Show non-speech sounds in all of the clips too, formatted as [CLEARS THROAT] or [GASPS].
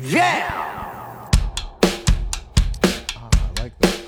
Yeah! Ah, I like that.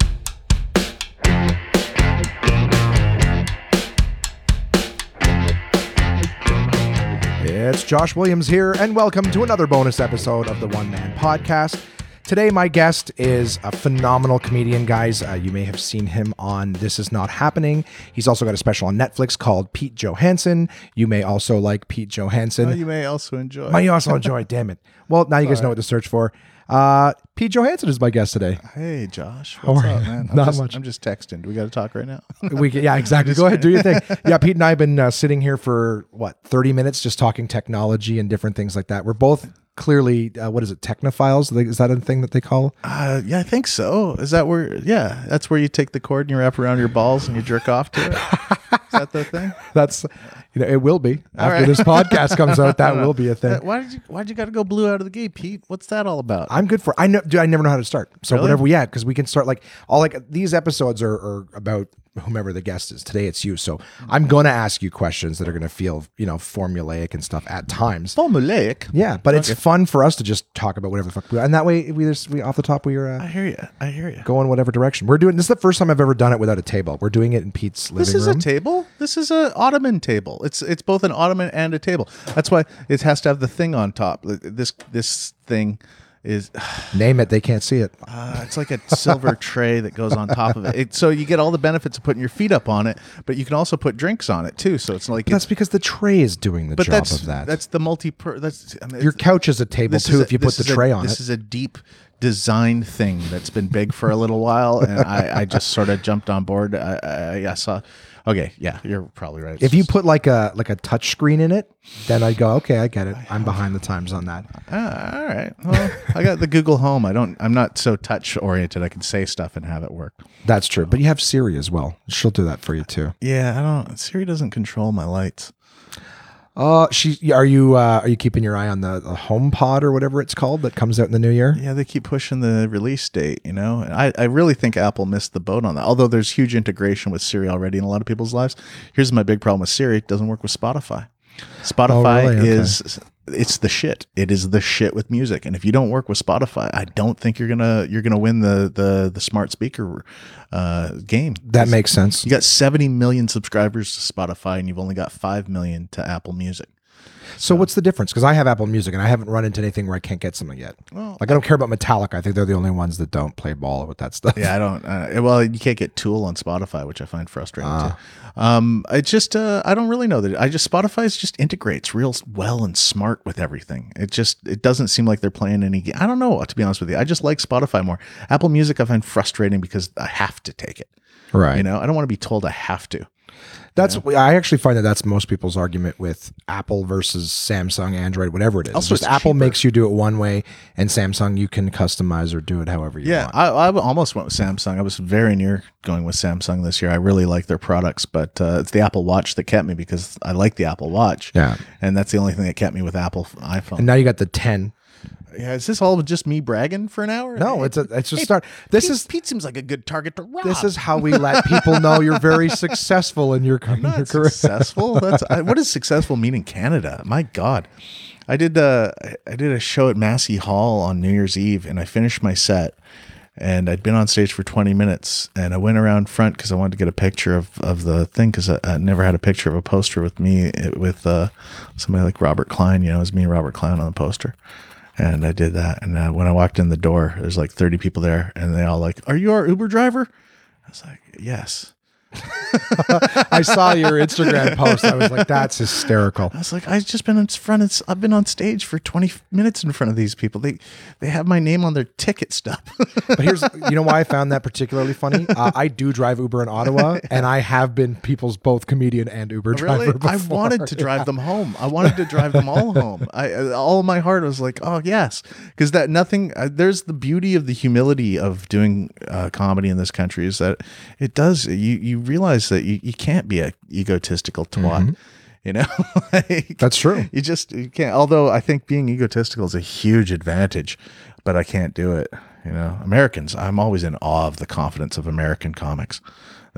It's Josh Williams here, and welcome to another bonus episode of the One Man Podcast. Today, my guest is a phenomenal comedian, guys. Uh, you may have seen him on This Is Not Happening. He's also got a special on Netflix called Pete Johansson. You may also like Pete Johansson. Oh, you may also enjoy. Might you also enjoy, damn it. Well, now you guys know what to search for. Uh, Pete Johansson is my guest today. hey, Josh. What's are up, man? I'm Not just, much. I'm just texting. Do we got to talk right now? [LAUGHS] We yeah, exactly. [LAUGHS] Go ahead, do your thing. Yeah, Pete and I have been uh, sitting here for what thirty minutes, just talking technology and different things like that. We're both clearly, uh, what is it, technophiles? Is that a thing that they call? uh, yeah, I think so. Is that where? Yeah, that's where you take the cord and you wrap around your balls and you jerk off to it. Is that the thing? [LAUGHS] That's, you know, it will be after right. this podcast comes out. That [LAUGHS] will be a Uh, thing. why did you? Why'd you got to go blue out of the gate, Pete? What's that all about? I'm good for. I know. Dude, I never know how to start. So Really? whatever. Yeah, because we can start like all like these episodes are, are about whomever the guest is. Today it's you. So I'm gonna ask you questions that are gonna feel you know formulaic and stuff at times. Formulaic. Yeah, but it's fun for us to just talk about whatever the fuck, we, and that way we just we off the top we are I uh, hear you. I hear you. go in whatever direction we're doing. This is the first time I've ever done it without a table. We're doing it in Pete's living room. This is room. a table. This is a ottoman table. It's it's both an ottoman and a table. That's why it has to have the thing on top. This this thing is [SIGHS] Name it. They can't see it. uh, it's like a silver [LAUGHS] tray that goes on top of it. it. So you get all the benefits of putting your feet up on it, but you can also put drinks on it too. So it's like That's because the tray is doing the but job of that. that's the multi. That's I mean, Your couch is a table too a- if you put the is a- tray on it. This is a deep design thing that's been big for a little while, and I, I just sort of jumped on board. I, I, I saw. Okay, yeah, you're probably right. If you put like a like a touch screen in it, then I'd go, okay, I get it. I'm behind the times on that. Ah, all right. Well, I got the Google Home. I don't. I'm not so touch oriented. I can say stuff and have it work. That's true. But you have Siri as well. She'll do that for you too. Yeah, I don't. Siri doesn't control my lights. Uh she are you uh are you keeping your eye on the, the HomePod or whatever it's called that comes out in the new year? Yeah, they keep pushing the release date. You know, and I, I really think Apple missed the boat on that. Although there's huge integration with Siri already in a lot of people's lives. Here's my big problem with Siri: it doesn't work with Spotify. Spotify Oh, really? Okay. is it's the shit. It is the shit with music. And if you don't work with Spotify, I don't think you're gonna you're gonna win the the the smart speaker uh, game. That makes sense. You got 70 million subscribers to Spotify and you've only got 5 million to Apple Music. So what's the difference? Because I have Apple Music and I haven't run into anything where I can't get something yet. Well, like I don't care about Metallica. I think they're the only ones that don't play ball with that stuff. Yeah, I don't. Uh, well, you can't get Tool on Spotify, which I find frustrating too. Um, it's just uh, I don't really know that. I just Spotify's just integrates real well and smart with everything. It just it doesn't seem like they're playing any. I don't know to be honest with you. I just like Spotify more. Apple Music I find frustrating because I have to take it. Right. You know, I don't want to be told I have to. That's I actually find that that's most people's argument with Apple versus Samsung, Android, whatever it is. Also, Just Apple cheaper. makes you do it one way, and Samsung you can customize or do it however you Yeah, want. I, I almost went with Samsung. I was very near going with Samsung this year. I really like their products, but uh, it's the Apple Watch that kept me because I like the Apple Watch. Yeah. and that's the only thing that kept me with Apple iPhone. And now you got the ten. Yeah, is this all just me bragging for an hour? No, it's a it's just start. This Pete, is Pete seems like a good target to rob. this is how we let people know you're very [LAUGHS] successful in your, your not career. successful. That's I, what does successful mean in Canada? My God, I did uh, I did a show at Massey Hall on New Year's Eve, and I finished my set, and I'd been on stage for twenty minutes, and I went around front because I wanted to get a picture of of the thing because I, I never had a picture of a poster with me eh, with uh, somebody like Robert Klein. You know, it was me and Robert Klein on the poster. And I did that. And uh, when I walked in the door, there's like 30 people there, and they all like, "Are you our Uber driver?" I was like, "Yes." [LAUGHS] I saw your Instagram post. I was like, that's hysterical. I was like, I've just been in front of, I've been on stage for 20 minutes in front of these people. They, they have my name on their ticket stub. [LAUGHS] But here's, you know, why I found that particularly funny. [LAUGHS] Uh, I do drive Uber in Ottawa, and I have been people's both comedian and Uber driver. really? I wanted to drive them home. I wanted to drive them all home. I, all my heart was like, oh yes. Cause that nothing, uh, there's the beauty of the humility of doing uh, comedy in this country is that it does, you, you realize that you, you can't be a egotistical twat. Mm-hmm. You know, [LAUGHS] Like, That's true. You just you can't. Although I think being egotistical is a huge advantage, but I can't do it. You know, Americans. I'm always in awe of the confidence of American comics.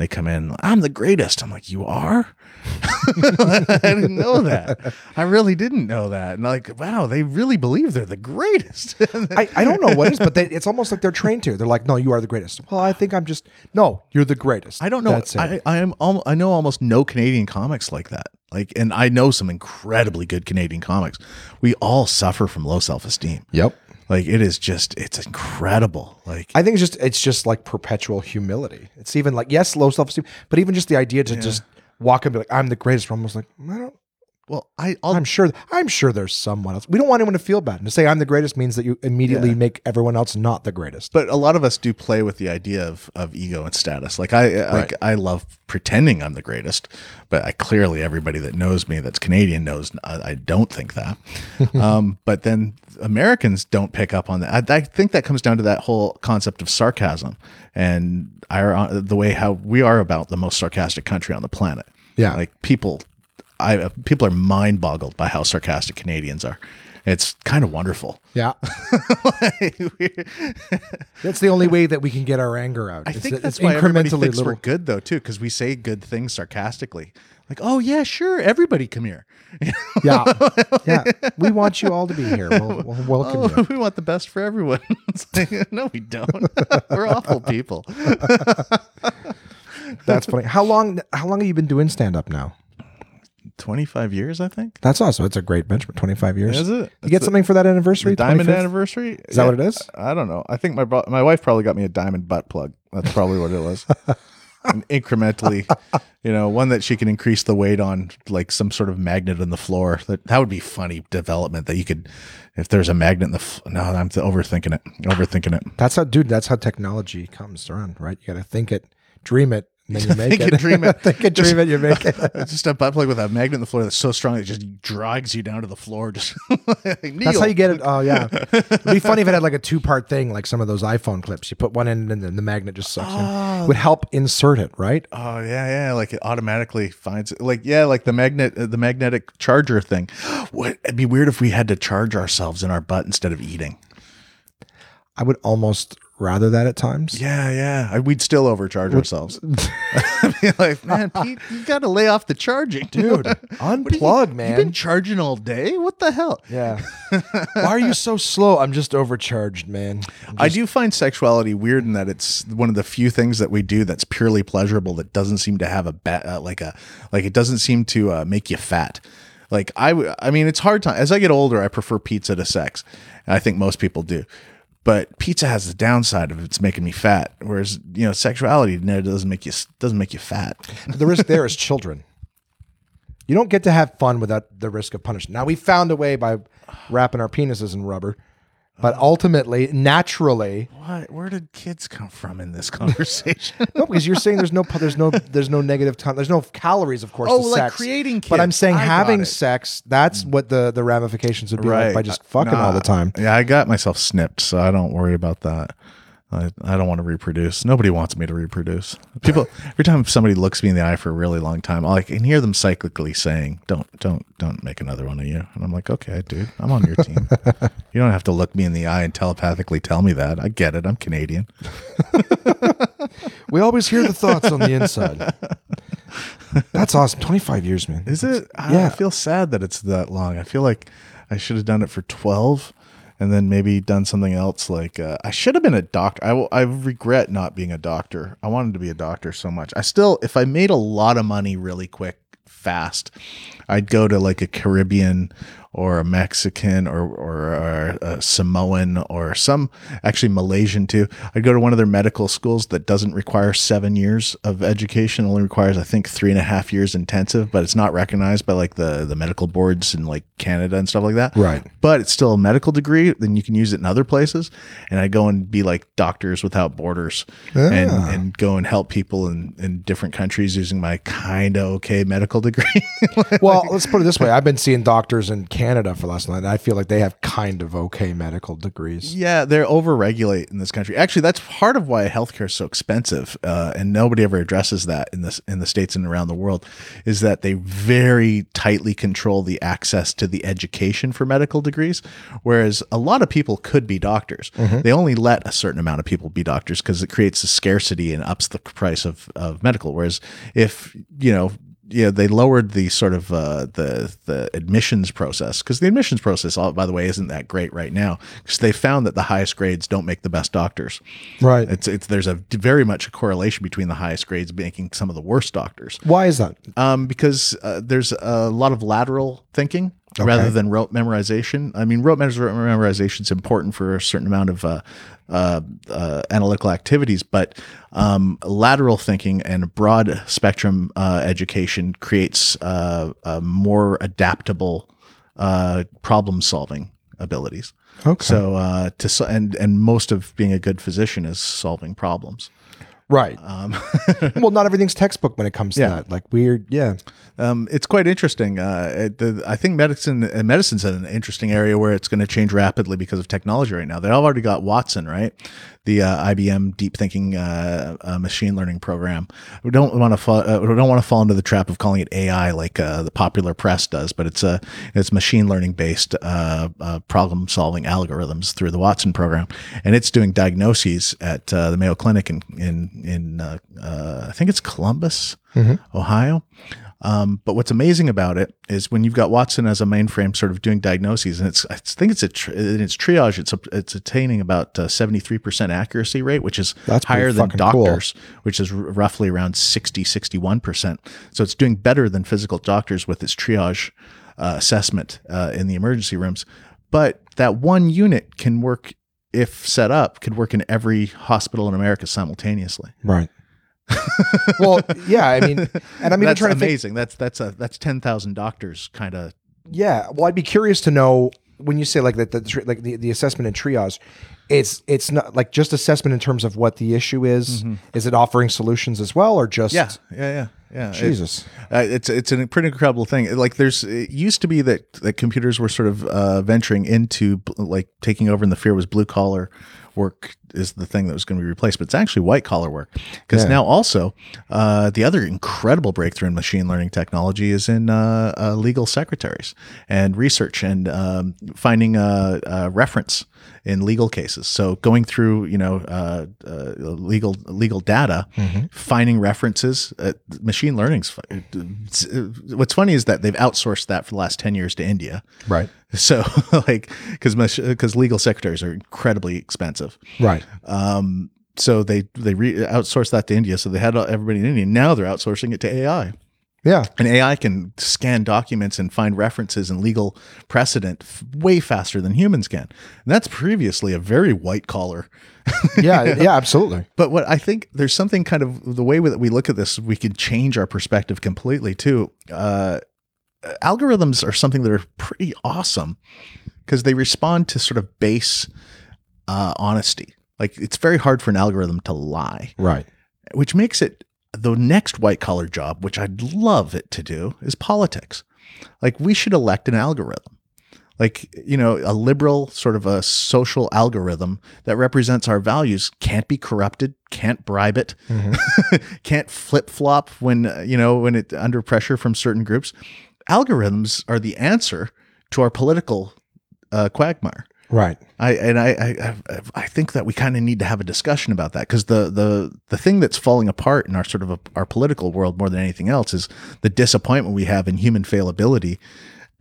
They come in, I'm the greatest. I'm like, you are? [LAUGHS] I didn't know that. I really didn't know that. And like, wow, they really believe they're the greatest. [LAUGHS] I, I don't know what it is, but they, it's almost like they're trained to. They're like, no, you are the greatest. Well, I think I'm just no, you're the greatest. I don't know. That's it. I, I am. al- I know almost no Canadian comics like that. Like, and I know some incredibly good Canadian comics. We all suffer from low self esteem. yep. Like, it is just, it's incredible. Like, I think it's just it's just like perpetual humility. It's even like yes, low self esteem, but even just the idea to just walk and be like, I'm the greatest. We're almost like I don't. Well, I, I'll, I'm sure. I'm sure there's someone else. We don't want anyone to feel bad. And to say I'm the greatest means that you immediately Yeah. make everyone else not the greatest. but a lot of us do play with the idea of, of ego and status. Like I, like I love pretending I'm the greatest, but I clearly everybody that knows me that's Canadian knows I, I don't think that. [LAUGHS] um, but then Americans don't pick up on that. I, I think that comes down to that whole concept of sarcasm and our, the way how we are about the most sarcastic country on the planet. Yeah. like people, I people are mind boggled by how sarcastic Canadians are. It's kind of wonderful. Yeah, [LAUGHS] that's the only way that we can get our anger out. I It's- think it's that's why everybody incrementally thinks little. we're good though too, because we say good things sarcastically. Like, oh yeah, sure, everybody come here. [LAUGHS] Yeah, yeah. We want you all to be here. We'll, we'll [LAUGHS] welcome Oh, you. we want the best for everyone. Like, no, we don't. we're awful people. That's funny. How long? How long have you been doing stand up now? Twenty five years, I think. That's awesome. It's a great benchmark. Twenty five years. Is it? You get something for that anniversary? Diamond 25th? anniversary. Is that what it is? I don't know. I think my bro- my wife probably got me a diamond butt plug. That's probably what it was. [LAUGHS] incrementally, you know, one that she can increase the weight on, like some sort of magnet in the floor. That that would be funny development. That you could, if there's a magnet in the. F- no, I'm th- overthinking it. Overthinking it. That's how, dude. That's how technology comes around, right? You got to think it, dream it, and then you make Think it. dream it. [LAUGHS] think it, dream it. You make it. It's [LAUGHS] just a butt plug with a magnet in the floor that's so strong it just drags you down to the floor. Just [LAUGHS] like, That's how you get it. Oh yeah, it'd be funny if it had like a two-part thing, like some of those iPhone clips. You put one in, and then the magnet just sucks in. It would help insert it, right? Oh yeah, yeah. Like it automatically finds It. like yeah, like the magnet, uh, the magnetic charger thing. [GASPS] What? It'd be weird if we had to charge ourselves in our butt instead of eating. I would almost rather that at times. Yeah, yeah. I- We'd still overcharge ourselves. I'd [LAUGHS] [LAUGHS] be like, man, [LAUGHS] Pete, you got to lay off the charging, Dude, are you- unplug, man. You've been charging all day. What the hell? Yeah. Why are you so slow? I'm just overcharged, man. I'm I do find sexuality weird in that it's one of the few things that we do that's purely pleasurable that doesn't seem to have a ba- uh, like a like it doesn't seem to uh, make you fat. Like I, w- I mean, it's hard time as I get older. I prefer pizza to sex. And I think most people do, but pizza has the downside of it's making me fat. Whereas you know, sexuality no, doesn't make you doesn't make you fat. [LAUGHS] the risk there is children. You don't get to have fun without the risk of punishment. Now we found a way by wrapping our penises in rubber, but oh. ultimately, naturally, What? Where did kids come from in this [LAUGHS] conversation? no, because you're saying there's no there's no there's no negative time. There's no calories, of course. Oh, like sex. creating But I'm saying I having sex. That's mm. what the the ramifications would be like by just fucking all the time. Yeah, I got myself snipped, so I don't worry about that. I, I don't want to reproduce. Nobody wants me to reproduce. People every time somebody looks me in the eye for a really long time, I can hear them cyclically saying, "Don't, don't, don't make another one of you." And I'm like, "Okay, dude, I'm on your team. [LAUGHS] you don't have to look me in the eye and telepathically tell me that. I get it. I'm Canadian." We always hear the thoughts on the inside. That's awesome. 25 years, man. Is it? I, Yeah. I feel sad that it's that long. I feel like I should have done it for 12 and then maybe done something else. Like, uh, I should have been a doctor. I, I regret not being a doctor. I wanted to be a doctor so much. I still, if I made a lot of money really quick, fast, I'd go to like a Caribbean or a Mexican or, or, or a Samoan or some actually Malaysian too. I'd go to one of their medical schools that doesn't require seven years of education, only requires, I think, three and a half years intensive, but it's not recognized by like the, the medical boards in like Canada and stuff like that. Right. But it's still a medical degree. Then you can use it in other places. And I go and be like Doctors Without Borders and, Ah. and go and help people in, in different countries using my kind of okay medical degree. [LAUGHS] Well, let's put it this way. I've been seeing doctors in Canada for last night. I feel like they have kind of okay medical degrees. Yeah, they're overregulate in this country. Actually, that's part of why healthcare is so expensive, uh, and nobody ever addresses that in this in the states and around the world. Is that they very tightly control the access to the education for medical degrees, whereas a lot of people could be doctors. They only let a certain amount of people be doctors because it creates a scarcity and ups the price of of medical. Whereas if you know yeah, they lowered the sort of uh, the the admissions process because the admissions process, by the way, isn't that great right now because they found that the highest grades don't make the best doctors. Right. It's it's there's a very much a correlation between the highest grades making some of the worst doctors. Why is that? Um, because uh, there's a lot of lateral thinking rather than rote memorization. I mean, rote memorization is important for a certain amount of uh, uh, uh, analytical activities, but um, lateral thinking and broad spectrum uh, education creates uh, a more adaptable uh, problem solving abilities. Okay. So uh, to so- and and most of being a good physician is solving problems. Right. Um, [LAUGHS] well, not everything's textbook when it comes to Yeah. that. Like weird. Yeah. Um, it's quite interesting. Uh, the, I think medicine uh, medicine's an interesting area where it's going to change rapidly because of technology right now. They've already got Watson, right? The uh, IBM deep thinking uh, uh, machine learning program. We don't want to fall. Uh, we don't want to fall into the trap of calling it AI like uh, the popular press does, but it's a it's machine learning based uh, uh, problem solving algorithms through the Watson program, and it's doing diagnoses at uh, the Mayo Clinic in in in uh, uh, I think it's Columbus, Ohio. Um, but what's amazing about it is when you've got Watson as a mainframe, sort of doing diagnoses, and it's I think it's a tr- in its triage, it's a, it's attaining about seventy three percent accuracy rate, which is That's higher than fucking cool. doctors, which is r- roughly around 60, 61 percent. So it's doing better than physical doctors with its triage uh, assessment uh, in the emergency rooms. But that one unit can work if set up, could work in every hospital in America simultaneously. Right. Well, yeah. I mean, and I'm even that's trying to think. amazing. that's that's a that's ten thousand doctors kind of Yeah. Well, I'd be curious to know when you say like that, the, like the, the assessment and triage, it's it's not like just assessment in terms of what the issue is. Is it offering solutions as well, or just Yeah, yeah, yeah, yeah. It- Jesus. uh, it's it's a pretty incredible thing. Like there's it used to be that that computers were sort of uh, venturing into like taking over, and the fear was blue collar work is the thing that was going to be replaced, but it's actually white collar work because Yeah. now also uh, the other incredible breakthrough in machine learning technology is in uh, uh, legal secretaries and research and um, finding a, a reference in legal cases. So going through, you know, uh, uh, legal legal data, finding references. Uh, machine learning's. it's- uh, What's funny is that they've outsourced that for the last ten years to India. right, [LAUGHS] So [LAUGHS] like because because legal secretaries are incredibly expensive. right, Um, so they they re- outsourced that to India. So they had everybody in India. Now they're outsourcing it to AI. yeah, And AI can scan documents and find references and legal precedent f- way faster than humans can. And that's previously a very white collar. yeah, yeah, [LAUGHS] absolutely. But what I think there's something kind of the way that we look at this, we could change our perspective completely too. Uh, algorithms are something that are pretty awesome because they respond to sort of base uh, honesty. Like it's very hard for an algorithm to lie Right, which makes it the next white collar job, which I'd love it to do, is politics. Like we should elect an algorithm. Like, you know, a liberal sort of a social algorithm that represents our values can't be corrupted, can't bribe it, [LAUGHS] can't flip flop when, you know, when it under pressure from certain groups. Algorithms are the answer to our political uh, quagmire. Right, I and I I, I- think that we kind of need to have a discussion about that because the the the thing that's falling apart in our sort of a, our political world more than anything else is the disappointment we have in human fallibility.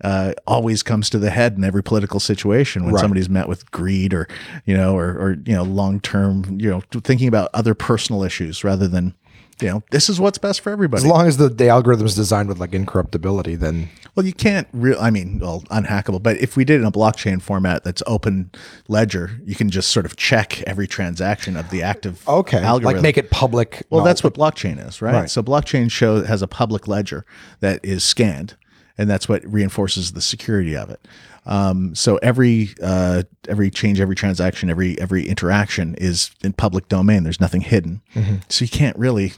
Uh, always comes to the head in every political situation when Right. somebody's met with greed or you know or or you know long term you know thinking about other personal issues rather than you know this is what's best for everybody. As long as the, the algorithm is designed with like incorruptibility, then Well, you can't real. I mean, well, unhackable. But if we did it in a blockchain format that's open ledger, you can just sort of check every transaction of the active okay, algorithm. like make it public. well, No, that's what blockchain is, right? Right. So blockchain show has a public ledger that is scanned, and that's what reinforces the security of it. Um, so every uh, every change, every transaction, every every interaction is in public domain. There's nothing hidden, so you can't really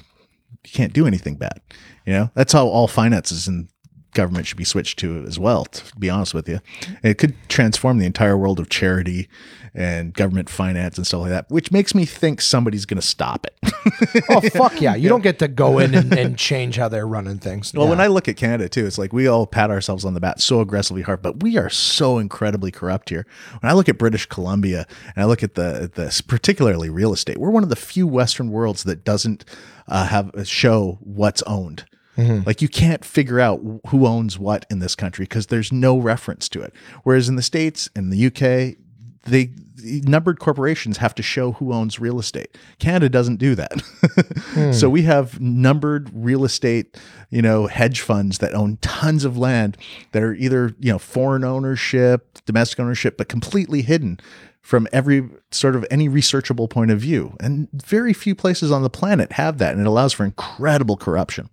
you can't do anything bad. You know, that's how all finances and government should be switched to as well. To be honest with you, it could transform the entire world of charity and government finance and stuff like that, which makes me think somebody's going to stop it. [LAUGHS] oh fuck yeah! You don't get to go in and, and [LAUGHS] change how they're running things. Well, Yeah. when I look at Canada too, it's like we all pat ourselves on the back so aggressively hard, but we are so incredibly corrupt here. When I look at British Columbia and I look at the the particularly real estate, we're one of the few Western worlds that doesn't uh, have show what's owned. Like you can't figure out who owns what in this country because there's no reference to it. Whereas in the states and the UK, they numbered corporations have to show who owns real estate. Canada doesn't do that. [LAUGHS] So hmm. we have numbered real estate, you know, hedge funds that own tons of land that are either, you know, foreign ownership, domestic ownership, but completely hidden from every sort of any researchable point of view. And very few places on the planet have that. And it allows for incredible corruption.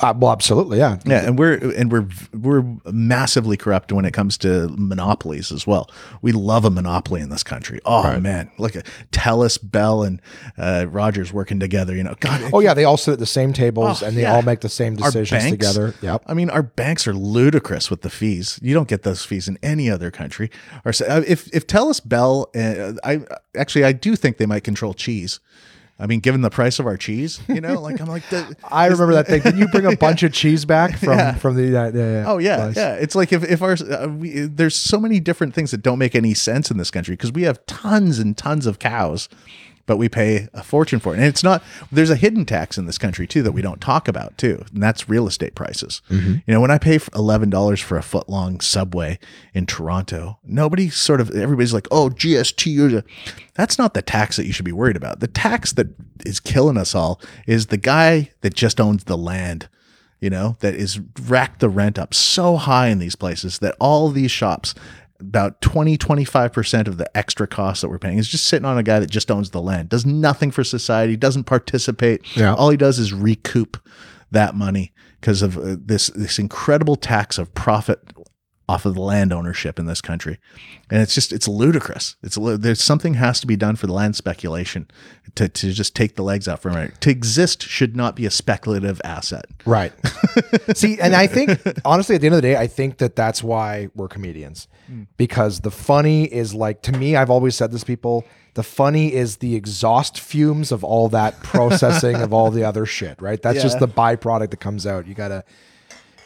Uh, well, absolutely, yeah. Yeah, and we're and we're we're massively corrupt when it comes to monopolies as well. We love a monopoly in this country. Oh man, look at Telus, Bell, and uh, Rogers working together. You know, God. Oh yeah, they all sit at the same tables Oh, and they yeah. all make the same decisions banks- together. Yep. I mean, our banks are ludicrous with the fees. You don't get those fees in any other country. Or if if Telus, Bell, uh, I actually I do think they might control cheese. I mean, given the price of our cheese, you know, like I'm like [LAUGHS] the, I remember that thing. Did you bring a [LAUGHS] bunch of cheese back from Yeah. from the? Uh, the Oh yeah, place? yeah. It's like if if our uh, we, there's so many different things that don't make any sense in this country because we have tons and tons of cows, but we pay a fortune for it. And it's not there's a hidden tax in this country too that we don't talk about too, and that's real estate prices. Mm-hmm. You know, when I pay eleven dollars for a foot long subway in Toronto, nobody sort of everybody's like, oh GST. That's not the tax that you should be worried about. The tax that is killing us all is the guy that just owns the land you know, that is racked the rent up so high in these places that all these shops, about 20, 25% of the extra costs that we're paying is just sitting on a guy that just owns the land, does nothing for society, doesn't participate. Yeah. All he does is recoup that money because of uh, this, this incredible tax of profit off of the land ownership in this country. And it's just, it's ludicrous. It's, there's something has to be done for the land speculation to, to just take the legs out from it. To exist should not be a speculative asset. Right. [LAUGHS] See, and I think honestly, at the end of the day, I think that that's why we're comedians, hmm. because the funny is like to me. I've always said this, people. The funny is the exhaust fumes of all that processing of all the other shit. Right. That's just the byproduct that comes out. You gotta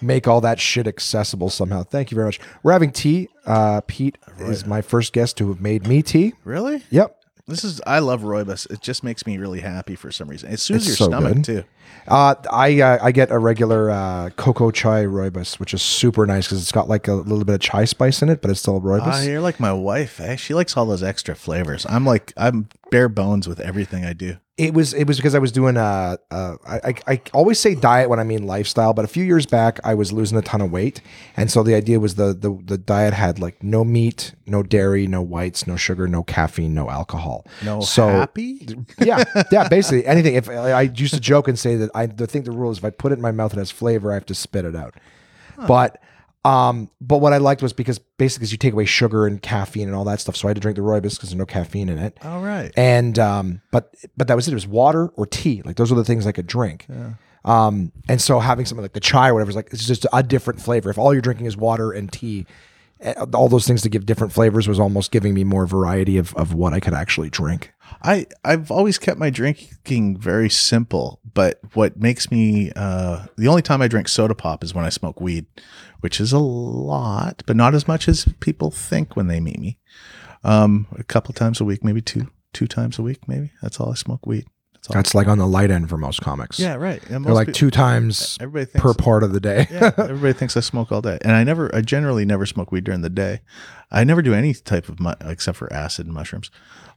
make all that shit accessible somehow. Thank you very much. We're having tea. Uh, Pete is my first guest to have made me tea. Really? Yep. This is I love rooibos. It just makes me really happy for some reason. It soothes It's your so stomach good. too. Uh, I uh, I get a regular uh, cocoa chai rooibos, which is super nice because it's got like a little bit of chai spice in it, but it's still rooibos. Ah, you're like my wife. Eh? She likes all those extra flavors. I'm like I'm bare bones with everything I do. It was it was because I was doing uh, uh I, I I always say diet when I mean lifestyle, but a few years back I was losing a ton of weight, and so the idea was the the the diet had like no meat, no dairy, no whites, no sugar, no caffeine, no alcohol. No so happy. yeah, yeah, basically anything. If I I used to joke and say that I the think the rule is if I put it in my mouth it has flavor, I have to spit it out. But um, but what I liked was because basically you take away sugar and caffeine and all that stuff. So I had to drink the rooibos because there's no caffeine in it. All right. And um, but but that was it. It was water or tea. Like those are the things I could drink. Um, and so having something like the chai or whatever is like it's just a different flavor. If all you're drinking is water and tea, eh, all those things to give different flavors was almost giving me more variety of of what I could actually drink. I I've always kept my drinking very simple, but what makes me uh, the only time I drink soda pop is when I smoke weed, which is a lot, but not as much as people think when they meet me. Um, a couple times a week, maybe two two times a week, maybe. That's all I smoke weed. That's all. That's like on the light end for most comics. yeah, right. And They're most like two times Everybody thinks per part of the day. yeah, everybody thinks I smoke all day, and I never. I generally never smoke weed during the day. I never do any type of mu- except for acid and mushrooms.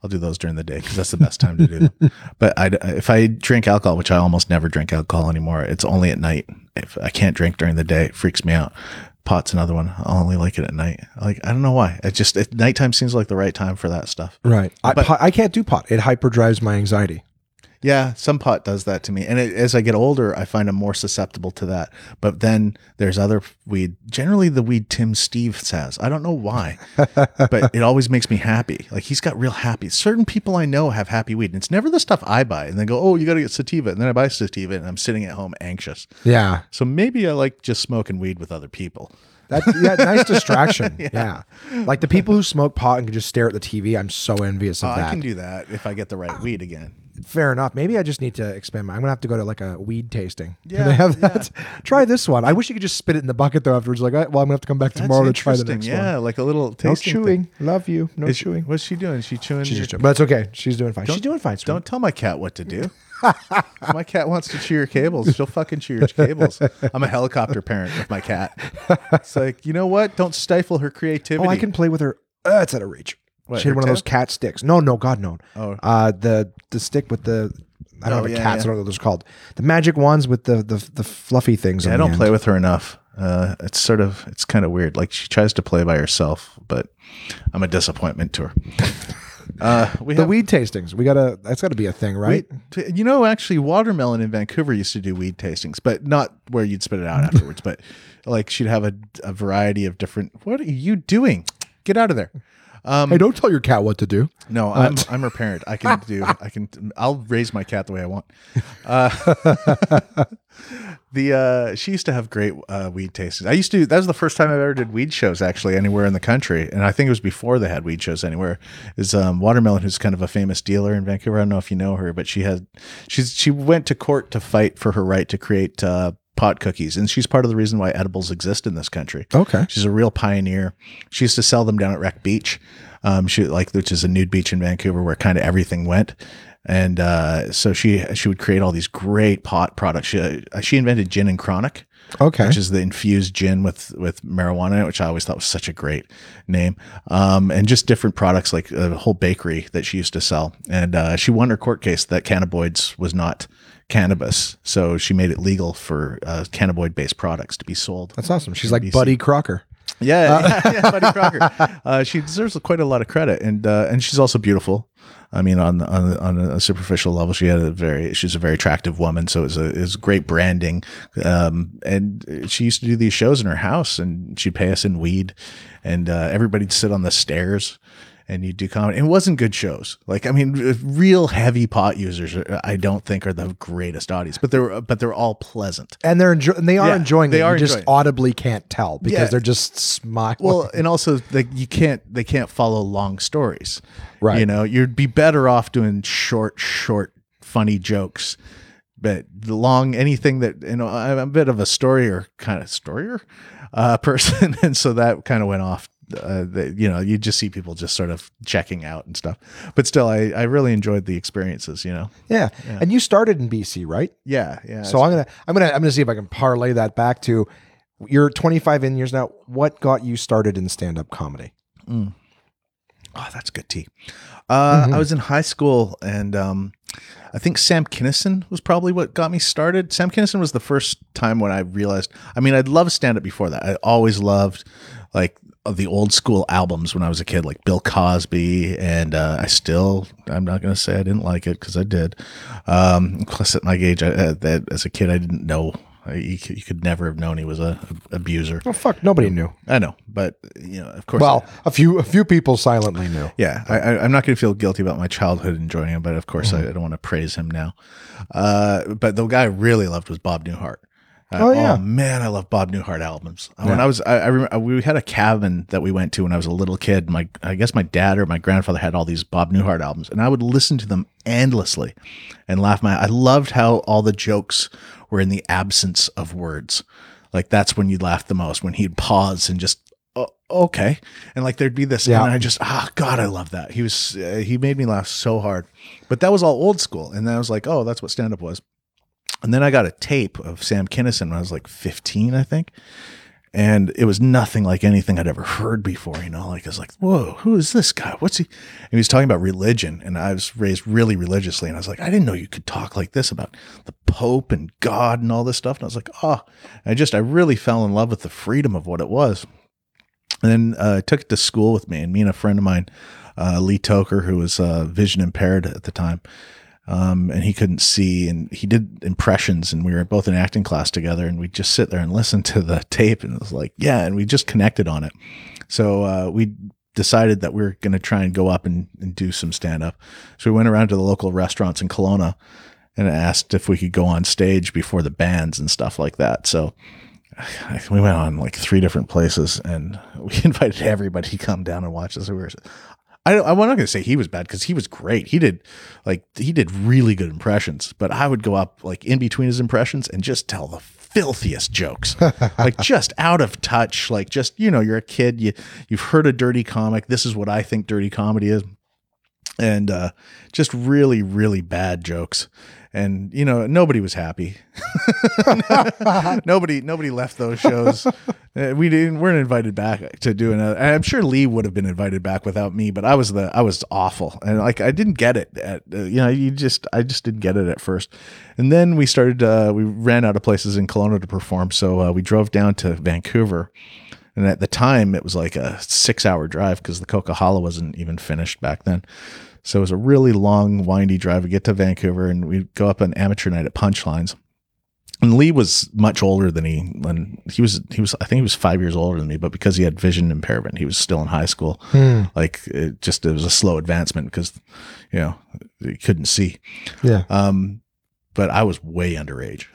I'll do those during the day because that's the best time to do them. [LAUGHS] But I, if I drink alcohol, which I almost never drink alcohol anymore, it's only at night. If I can't drink during the day, it freaks me out. Pot's another one. I only like it at night. Like I don't know why. It just it, nighttime seems like the right time for that stuff. Right. I, But- pot, I can't do pot. It hyperdrives my anxiety. Yeah, some pot does that to me, and it, as I get older, I find I'm more susceptible to that. But then there's other weed. Generally, the weed Tim Steeves has. I don't know why, [LAUGHS] but it always makes me happy. Like he's got real happy. Certain people I know have happy weed, and it's never the stuff I buy. And they go, "Oh, you got to get sativa," and then I buy sativa, and I'm sitting at home anxious. Yeah. So maybe I like just smoking weed with other people. That yeah, nice distraction. [LAUGHS] yeah. Like the people who smoke pot and can just stare at the TV, I'm so envious of Uh, that. I can do that if I get the right weed again. Fair enough. Maybe I just need to expand my. I'm gonna have to go to like a weed tasting. [LAUGHS] Yeah, they have that? [LAUGHS] Try this one. I wish you could just spit it in the bucket though. Afterwards, like, "All right, well, I'm gonna have to come back tomorrow to try the next yeah, one. like a little No tasting thing. chewing. Love you. No Is chewing. what's she doing? She chewing? She's just chewing. But it's okay. She's doing fine. She's doing fine. sweetie. Don't tell my cat what to do. [LAUGHS] my cat wants to chew your cables, she'll fucking chew your cables. I'm a helicopter parent with my cat. It's like, you know what? Don't stifle her creativity. Oh, I can play with her. Uh, it's out of reach. What, she had one of those cat sticks. No, no, God, no. Oh. Uh, the the stick with the I don't Oh, know the yeah, cats. I don't know what those are called. The magic ones with the the, the fluffy things. Yeah, on I the don't end. play with her enough. Uh, it's sort of, it's kind of weird. Like she tries to play by herself, but I'm a disappointment to her. [LAUGHS] Uh, we the have, weed tastings. We gotta. That's got to be a thing, right? you know, actually, Watermelon in Vancouver used to do weed tastings, but not where you'd spit it out afterwards. But like she'd have a, a variety of different. What are you doing? Get out of there. Um, hey, don't tell your cat what to do. No, I'm I'm her parent. I can [LAUGHS] do. I can. I'll raise my cat the way I want. Uh, [LAUGHS] the uh, she used to have great uh, weed tastings. I used to. That was the first time I ever did weed shows actually anywhere in the country, and I think it was before they had weed shows anywhere. Is um, Watermelon, who's kind of a famous dealer in Vancouver. I don't know if you know her, but she had she's she went to court to fight for her right to create. Pot cookies and she's part of the reason why edibles exist in this country Okay. She's a real pioneer. She used to sell them down at Wreck Beach, um, she like which is a nude beach in Vancouver where kind of everything went. And uh, so she she would create all these great pot products. She uh, she invented gin and chronic, Okay. which is the infused gin with with marijuana in it, which I always thought was such a great name. Um, and just different products like a whole bakery that she used to sell. And uh, she won her court case that cannabinoids was not cannabis, so she made it legal for uh, cannabinoid based products to be sold. That's awesome. She's like BC. Buddy Crocker. Yeah, yeah, yeah, [LAUGHS] Buddy Crocker. Uh, she deserves quite a lot of credit, and uh, and she's also beautiful. I mean, on on on a superficial level, she had a very she's a very attractive woman. So it was a it was great branding, um, and she used to do these shows in her house, and she'd pay us in weed, and uh, everybody'd sit on the stairs. And you do comedy. It wasn't good shows. Like I mean, real heavy pot users. Are, I don't think are the greatest audience, but they're but they're all pleasant. And they're enjo- and they are Yeah, enjoying they it. are you just audibly can't tell because Yeah. they're just smiling. Well, and also like you can't they can't follow long stories. Right. You know, you'd be better off doing short, short, funny jokes. But the long anything that you know, I'm a bit of a storyer kind of storyer uh, [LAUGHS] person, and so that kind of went off. Uh, that you know, you just see people just sort of checking out and stuff. But still, I I really enjoyed the experiences. You know, yeah. And you started in BC, right? yeah, yeah. So I'm gonna I'm gonna I'm gonna see if I can parlay that back to you're 25 in years now. What got you started in stand up comedy? Oh, that's good tea. Uh, I was in high school, and um, I think Sam Kinison was probably what got me started. Sam Kinison was the first time when I realized. I mean, I'd loved stand up before that. I always loved like of the old school albums when I was a kid, like Bill Cosby, and uh, I still. I'm not going to say I didn't like it because I did. Um, plus, at my age, I, uh, that as a kid, I didn't know. You, could, you could never have known he was a, a abuser. Oh fuck, nobody knew. I know, but you know, of course. Well, a few a few people silently knew. Yeah, I, I'm not going to feel guilty about my childhood enjoying him, but of course Mm-hmm. I, I don't want to praise him now. Uh, but the guy I really loved was Bob Newhart. Uh, Oh, yeah. man, I love Bob Newhart albums. Uh, When I was, I, I remember we had a cabin that we went to when I was a little kid. My, I guess my dad or my grandfather had all these Bob Newhart albums, and I would listen to them endlessly and laugh my. I loved how all the jokes were in the absence of words. Like that's when you laughed the most when he'd pause and just oh, okay, and like there'd be this, Yeah. and I just ah God, I love that. He was uh, he made me laugh so hard, but that was all old school, and then I was like, oh, that's what stand up was. And then I got a tape of Sam Kinison when I was like 15, I think. And it was nothing like anything I'd ever heard before, you know. Like I was like, "Whoa, who is this guy? What's he?" And he was talking about religion, and I was raised really religiously, and I was like, "I didn't know you could talk like this about the Pope and God and all this stuff." And I was like, "Oh," I just I really fell in love with the freedom of what it was. And then uh, I took it to school with me, and me and a friend of mine, uh, Lee Toker, who was uh, vision impaired at the time, um, and he couldn't see, and he did impressions, and we were both in acting class together, and we'd just sit there and listen to the [LAUGHS] tape, and it was like, yeah, and we just connected on it. So uh, we decided that we were going to try and go up and, and do some stand up. So we went around to the local restaurants in Kelowna and asked if we could go on stage before the bands and stuff like that. So [SIGHS] we went on like three different places and [LAUGHS] we invited everybody to come down and watch us. We were, I, I'm not going to say he was bad because he was great. He did like, he did really good impressions, but I would go up like in between his impressions and just tell the filthiest jokes, [LAUGHS] like just out of touch. Like just, you know, you're a kid, you, you've heard a dirty comic. This is what I think dirty comedy is. And, uh, just really, really bad jokes and you know nobody was happy. [LAUGHS] nobody nobody left those shows. [LAUGHS] Uh, we didn't weren't invited back to do another. I'm sure Lee would have been invited back without me, but I was the I was awful and like I didn't get it. At uh, you know you just I just didn't get it at first, and then we started uh, we ran out of places in Kelowna to perform, so uh, we drove down to Vancouver. And at the time, it was like a six hour drive because the Coquihalla wasn't even finished back then. So it was a really long, windy drive. We get to Vancouver and we go up an amateur night at Punchlines. And Lee was much older than he when he was he was I think he was five years older than me, but because he had vision impairment, he was still in high school. Hmm. Like it just it was a slow advancement because you know he couldn't see. Yeah. Um, but I was way underage.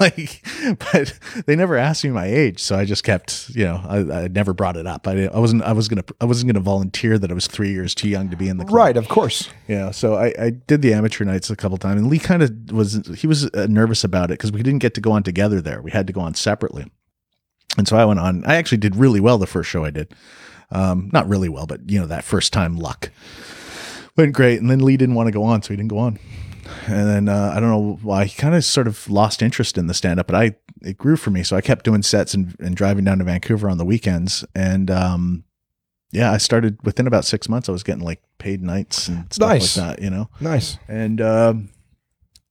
[LAUGHS] like, but they never asked me my age, so I just kept, you know, I, I never brought it up. I, I wasn't, I was gonna, I wasn't gonna volunteer that I was three years too young to be in the club. Right, of course. Yeah. So I, I did the amateur nights a couple times, and Lee kind of was, he was uh, nervous about it because we didn't get to go on together there. We had to go on separately. And so I went on. I actually did really well the first show I did. Um, not really well, but you know that first time luck went great. And then Lee didn't want to go on, so he didn't go on and then uh, I don't know why he kind of sort of lost interest in the stand up, but I it grew for me, so I kept doing sets and, and driving down to Vancouver on the weekends, and um, yeah, I started within about six months. I was getting like paid nights and stuff Nice. like that, you know. Nice. And um,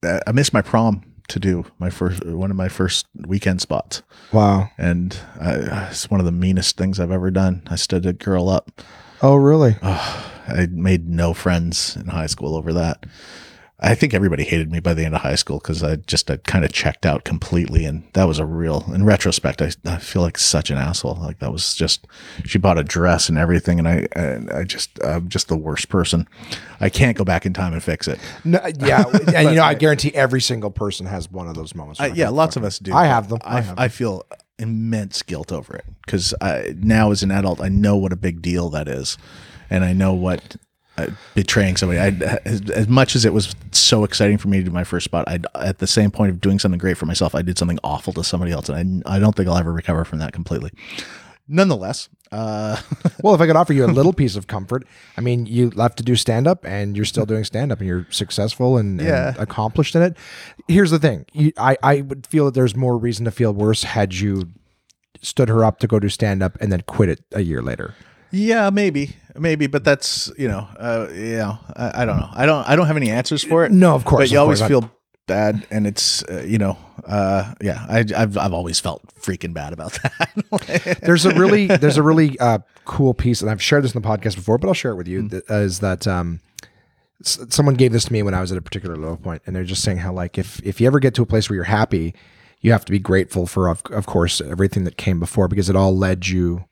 I I missed my prom to do my first one of my first weekend spots, Wow. and I, it's one of the meanest things I've ever done. I stood a girl up. Oh, really? I made no friends in high school over that. I think everybody hated me by the end of high school because I just I kind of checked out completely, and that was a real. In retrospect, I, I feel like such an asshole. Like that was just she bought a dress and everything, and I and I just I'm just the worst person. I can't go back in time and fix it. No, yeah, [LAUGHS] and you know, I guarantee every single person has one of those moments. I, yeah, lots of us do. I have them. I I, have I feel immense guilt over it because I now as an adult, I know what a big deal that is, and I know what uh, betraying somebody. I as, as much as it was so exciting for me to do my first spot, I at the same point of doing something great for myself, I did something awful to somebody else, and I I don't think I'll ever recover from that completely. Nonetheless, uh, [LAUGHS] Well, if I could offer you a little piece of comfort, I mean, you left to do stand up and you're still doing stand up and you're successful and, and accomplished in it. Here's the thing you, I, I would feel that there's more reason to feel worse had you stood her up to go do stand up and then quit it a year later. Yeah, maybe, maybe, but that's you know, uh, know, I, I don't know. I don't, I don't have any answers for it. No, of course, but you always course. Feel bad, and it's uh, you know, uh, yeah, I, I've, I've always felt freaking bad about [LAUGHS] that. there's a really [LAUGHS] there's a really uh, cool piece, and I've shared this in the podcast before, but I'll share it with you. that- Is that um, s- someone gave this to me when I was at a particular low point, and they're just saying how like if if you ever get to a place where you're happy, you have to be grateful for of, of course everything that came before because it all led you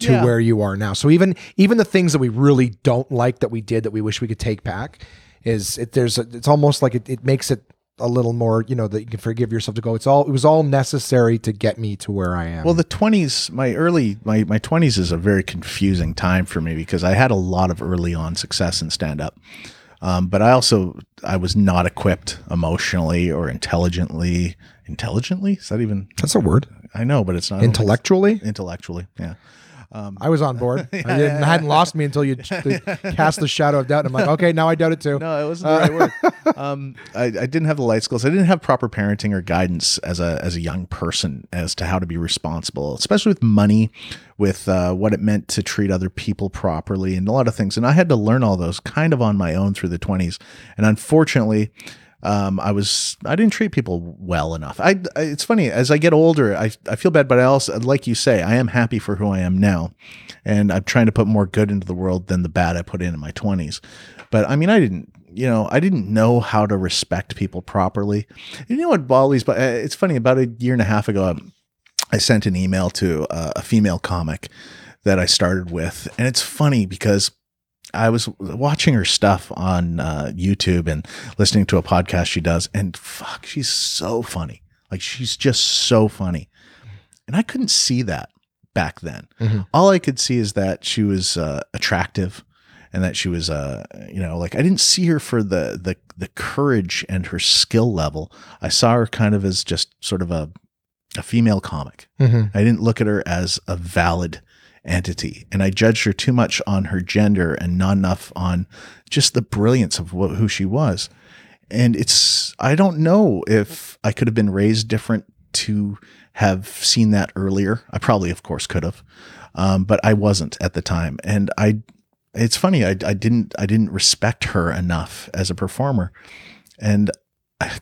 to Yeah. where you are now. So even even the things that we really don't like that we did that we wish we could take back is it there's a, it's almost like it, it makes it a little more you know that you can forgive yourself to go it's all it was all necessary to get me to where I am. Well, the twenties, my early, my my twenties is a very confusing time for me because I had a lot of early on success in stand up, um, but I also I was not equipped emotionally or intelligently. Intelligently, is that even? that's a word. I know, but it's not I don't think Intellectually, Intellectually, yeah. I was on board. [LAUGHS] I, didn't, I hadn't lost me until you [LAUGHS] cast the shadow of doubt. And I'm like, okay, now I doubt it too. No, it wasn't the right word. [LAUGHS] Um, I, I didn't have the life skills. I didn't have proper parenting or guidance as a as a young person as to how to be responsible, especially with money, with uh, what it meant to treat other people properly, and a lot of things. And I had to learn all those kind of on my own through the twenties. And unfortunately, um, I was I didn't treat people well enough. I, I it's funny as I get older, I I feel bad, but I also like you say, I am happy for who I am now, and I'm trying to put more good into the world than the bad I put in in my 20s. But I mean, I didn't you know, I didn't know how to respect people properly. You know what Bally's, but uh, it's funny. About a year and a half ago, I sent an email to a, a female comic that I started with, and it's funny because I was watching her stuff on uh, YouTube and listening to a podcast she does, and fuck, she's so funny. Like she's just so funny, and I couldn't see that back then. Mm-hmm. All I could see is that she was uh, attractive, and that she was, uh, you know, like I didn't see her for the the the courage and her skill level. I saw her kind of as just sort of a a female comic. Mm-hmm. I didn't look at her as a valid entity, and I judged her too much on her gender and not enough on just the brilliance of wh- who she was. And it's I don't know if I could have been raised different to have seen that earlier. I probably, of course, could have, um, but I wasn't at the time. And I, it's funny, I, I didn't I didn't respect her enough as a performer. And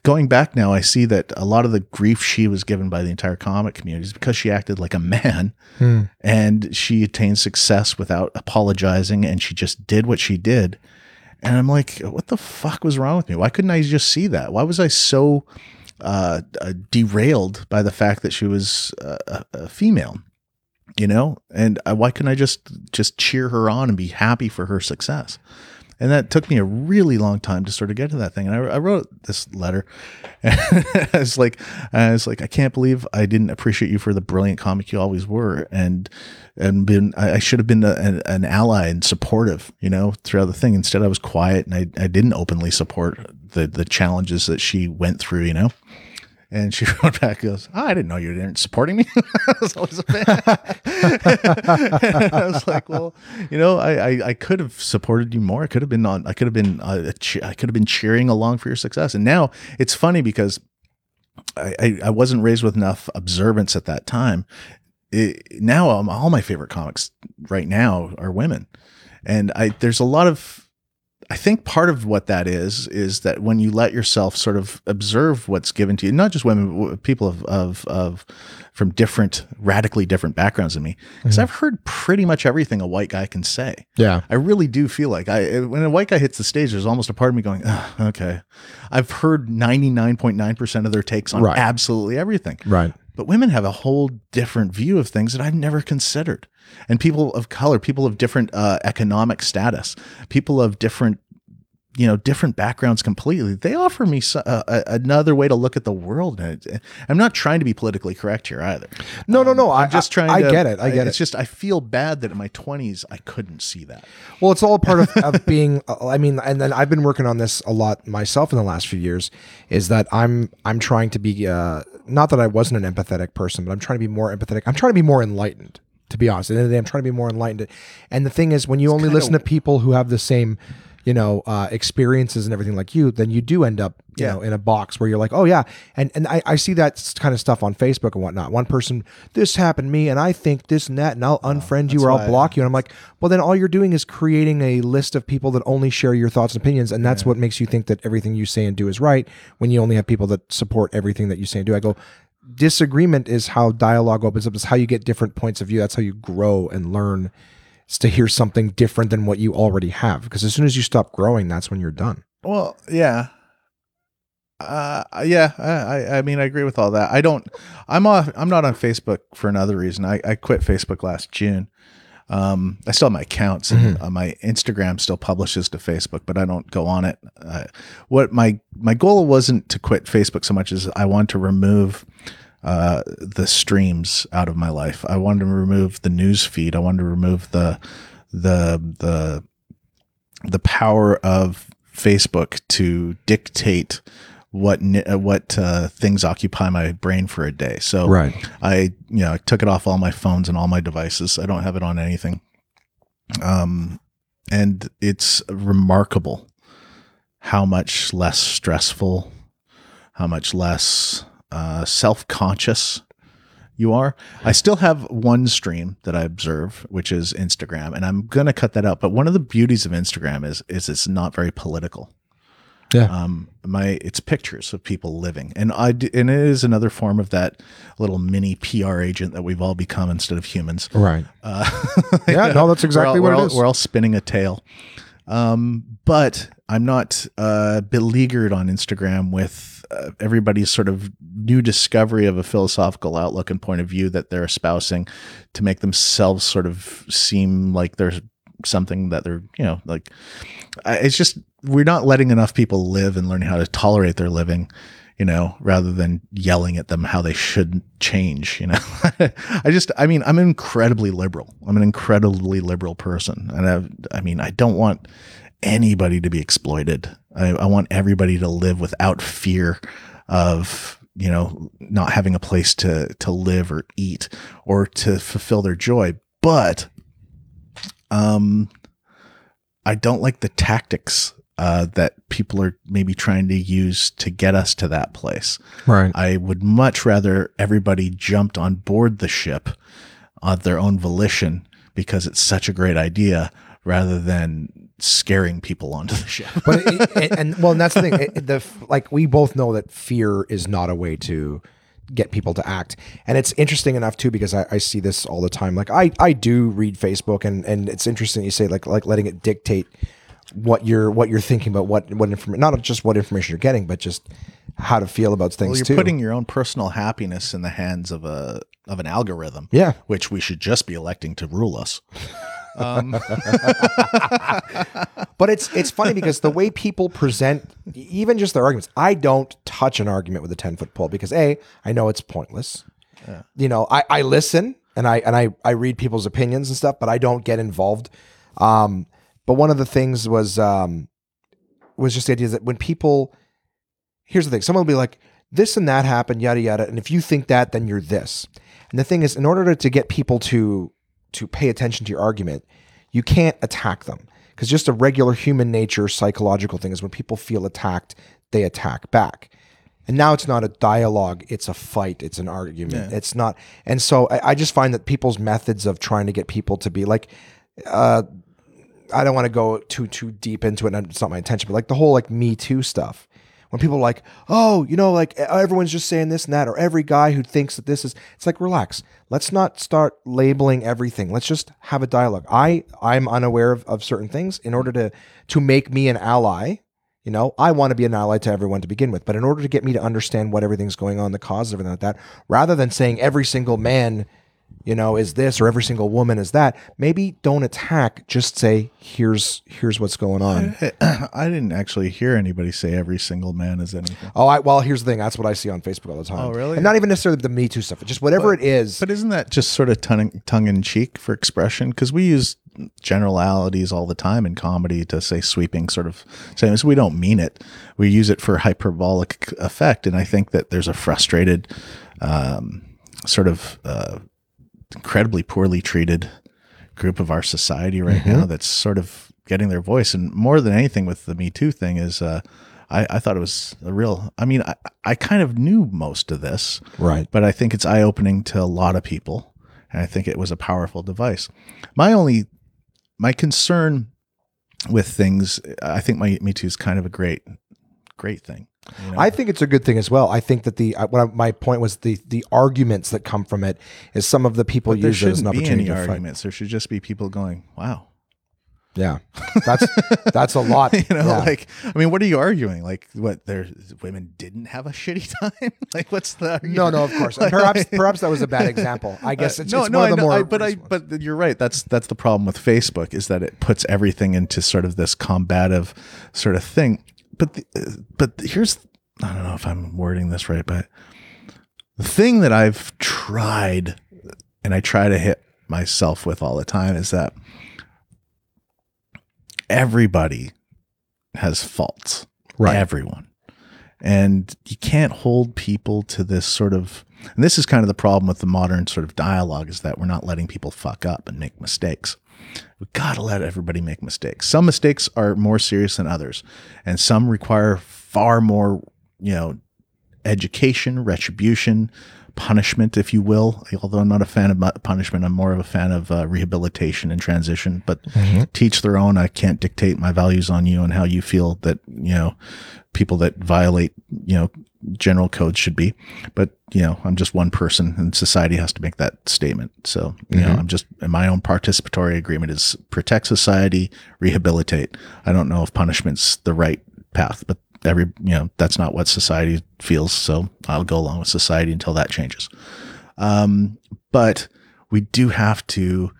going back now, I see that a lot of the grief she was given by the entire comic community is because she acted like a man Hmm. and she attained success without apologizing and she just did what she did. And I'm like, what the fuck was wrong with me? Why couldn't I just see that? Why was I so uh, uh, derailed by the fact that she was uh, a, a female? You know, and I, why couldn't I just just cheer her on and be happy for her success? And that took me a really long time to sort of get to that thing. And I, I wrote this letter. [LAUGHS] And I was like, I was like, I can't believe I didn't appreciate you for the brilliant comic you always were, and and been I, should have been a, an, an ally and supportive, you know, throughout the thing. Instead, I was quiet and I, I didn't openly support the the challenges that she went through, you know. And she [LAUGHS] wrote back, goes, oh, I didn't know you weren't supporting me. [LAUGHS] I was always a fan. [LAUGHS] I was like, well, you know, I, I, I could have supported you more. I could have been on, I could have been, uh, che- I could have been cheering along for your success. And now it's funny because I, I, I wasn't raised with enough observance at that time. It, now, um, all my favorite comics right now are women. And I, there's a lot of, I think part of what that is is that when you let yourself sort of observe what's given to you, not just women, people of of, of from different, radically different backgrounds than me, because mm-hmm. I've heard pretty much everything a white guy can say. Yeah. I really do feel like I when a white guy hits the stage, there's almost a part of me going, "Ugh, okay. I've heard 99.9% of their takes on Right. absolutely everything. Right. But women have a whole different view of things that I've never considered. And people of color, people of different uh, economic status, people of different, you know, different backgrounds completely, they offer me so, uh, another way to look at the world. And I'm not trying to be politically correct here either. No, no, no. I I'm just trying I, to. I get it. I get It's it. It's just, I feel bad that in my 20s, I couldn't see that. Well, it's all part of, [LAUGHS] of being. uh, I mean, and then I've been working on this a lot myself in the last few years. Is that I'm I'm trying to be uh, not that I wasn't an empathetic person, but I'm trying to be more empathetic. I'm trying to be more enlightened. To be honest, at the end of the day, I'm trying to be more enlightened. And the thing is, when you only kinda- listen to people who have the same, you know, uh, experiences and everything like you, then you do end up, you Yeah. know, in a box where you're like, oh yeah, and and I, I see that s- kind of stuff on Facebook and whatnot. One person, this happened to me, and I think this and that, and I'll unfriend you or I'll block you. And I'm like, well, then all you're doing is creating a list of people that only share your thoughts and opinions, and that's what makes you think that everything you say and do is right. When you only have people that support everything that you say and do, I go. Disagreement is how dialogue opens up. It's how you get different points of view. That's how you grow and learn. Is to hear something different than what you already have. Because as soon as you stop growing, that's when you're done. Well, yeah. Uh, yeah, I, I- I mean, I agree with all that. I don't, I'm off, I'm not on Facebook for another reason. I, I quit Facebook last June. Um, I still have my accounts and uh, my Instagram still publishes to Facebook, but I don't go on it. Uh, what my, my goal wasn't to quit Facebook so much as I want to remove, uh, the streams out of my life. I wanted to remove the news feed. I wanted to remove the, the, the, the power of Facebook to dictate what uh, what uh, things occupy my brain for a day. So Right. I you know I took it off all my phones and all my devices. I don't have it on anything. Um, and it's remarkable how much less stressful, how much less uh, self conscious you are. I still have one stream that I observe, which is Instagram, and I'm gonna cut that out. But one of the beauties of Instagram is is it's not very political. Yeah. Um, my it's pictures of people living, and I and it is another form of that little mini PR agent that we've all become instead of humans. Right. Uh, [LAUGHS] Yeah, no, that's exactly we're what all, it we're all. We're all spinning a tale. Um, but I'm not uh, beleaguered on Instagram with uh, everybody's sort of new discovery of a philosophical outlook and point of view that they're espousing to make themselves sort of seem like there's something that they're, you know, like I- it's just we're not letting enough people live and learning how to tolerate their living you know, rather than yelling at them how they should change, you know. [LAUGHS] I just, I mean, I'm incredibly liberal. I'm an incredibly liberal person. And I, I mean, I don't want anybody to be exploited. I, I want everybody to live without fear of, you know, not having a place to, to live or eat or to fulfill their joy. But, um, I don't like the tactics uh, that people are maybe trying to use to get us to that place. Right. I would much rather everybody jumped on board the ship on their own volition because it's such a great idea rather than scaring people onto the ship. but it, [LAUGHS] it- and well, and that's the thing. It, the like we both know that fear is not a way to get people to act, and it's interesting enough too because I, I see this all the time. Like I I do read Facebook, and and it's interesting you say like like letting it dictate what you're what you're thinking about what what information not just what information you're getting, but just how to feel about things Well, you're too. putting your own personal happiness in the hands of a of an algorithm, yeah, which we should just be electing to rule us. [LAUGHS] Um, [LAUGHS] But it's it's funny because the way people present, even just their arguments, I don't touch an argument with a ten foot pole because a I know it's pointless. You know, I, I listen and I and I I read people's opinions and stuff, but I don't get involved. Um, but one of the things was um, was just the idea that when people, here's the thing, someone will be like, this and that happened, yada yada, and if you think that, then you're this. And the thing is, in order to, to get people to to pay attention to your argument, you can't attack them because just a regular human nature psychological thing is when people feel attacked, they attack back. And now it's not a dialogue, it's a fight, it's an argument. It's not. And so I, I just find that people's methods of trying to get people to be like, uh, I don't want to go too too deep into it. And it's not my intention, but like the whole like Me Too stuff. When people are like, oh, you know, like everyone's just saying this and that, or every guy who thinks that this is, it's like, relax. Let's not start labeling everything. Let's just have a dialogue. I I'm unaware of, of certain things. In order to to make me an ally, you know, I want to be an ally to everyone to begin with. But in order to get me to understand what everything's going on, the cause of everything like that, rather than saying every single man you know, is this or every single woman is that. Maybe don't attack. Just say, here's here's what's going on. [CLEARS THROAT] I didn't actually hear anybody say every single man is anything. Oh, I, well, here's the thing. That's what I see on Facebook all the time. Oh, really? And not even necessarily the Me Too stuff. Just whatever it is. But isn't that just sort of tongue, tongue in cheek for expression? Because we use generalities all the time in comedy to say sweeping sort of statements. We don't mean it. We use it for hyperbolic effect. And I think that there's a frustrated, um, sort of uh, incredibly poorly treated group of our society right now that's sort of getting their voice. And more than anything with the Me Too thing is, uh, I, I thought it was a real. I mean, I, I kind of knew most of this, right. but I think it's eye opening to a lot of people. And I think it was a powerful device. My only, my concern with things, I think my Me Too is kind of a great, great thing. You know? I think it's a good thing as well. I think that the uh, what I, my point was the the arguments that come from it is some of the people there use it as an be opportunity any to fight. arguments. There should just be people going, "Wow," Yeah, that's that's a lot. [LAUGHS] you know, Yeah. like I mean, what are you arguing? Like, what? There, women didn't have a shitty [LAUGHS] time. [LAUGHS] like, what's the no, no, of course. And perhaps perhaps that was a bad example. I guess it's, no, it's no, one I of the know, more. I- but I, ones. but you're right. That's that's the problem with Facebook is that it puts everything into sort of this combative sort of thing. But the, uh, but here's I don't know if I'm wording this right, but the thing that I've tried and I try to hit myself with all the time is that everybody has faults. Right. Everyone. And you can't hold people to this sort of and this is kind of the problem with the modern sort of dialogue is that we're not letting people fuck up and make mistakes. We got to let everybody make mistakes. Some mistakes are more serious than others, and some require far more, you know, education, retribution, punishment, if you will. Although I'm not a fan of punishment, I'm more of a fan of uh, rehabilitation and transition. But teach their own. I can't dictate my values on you and how you feel that you know people that violate you know general code should be. But you know, I'm just one person, and society has to make that statement. So you know, I'm just my own participatory agreement is protect society, rehabilitate. I don't know if punishment's the right path, but every you know that's not what society feels. So I'll go along with society until that changes. Um, but we do have to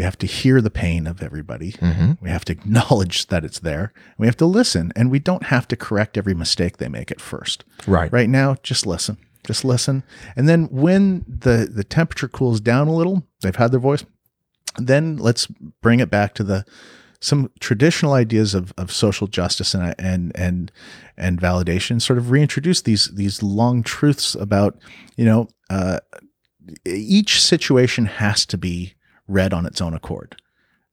we have to hear the pain of everybody. We have to acknowledge [LAUGHS] that it's there. We have to listen, and we don't have to correct every mistake they make at first. Right. Right now, just listen. Just listen. And then when the the temperature cools down a little, they've had their voice. Then let's bring it back to the some traditional ideas of, of social justice and and and and validation. Sort of reintroduce these these long truths about you know uh, each situation has to be read on its own accord.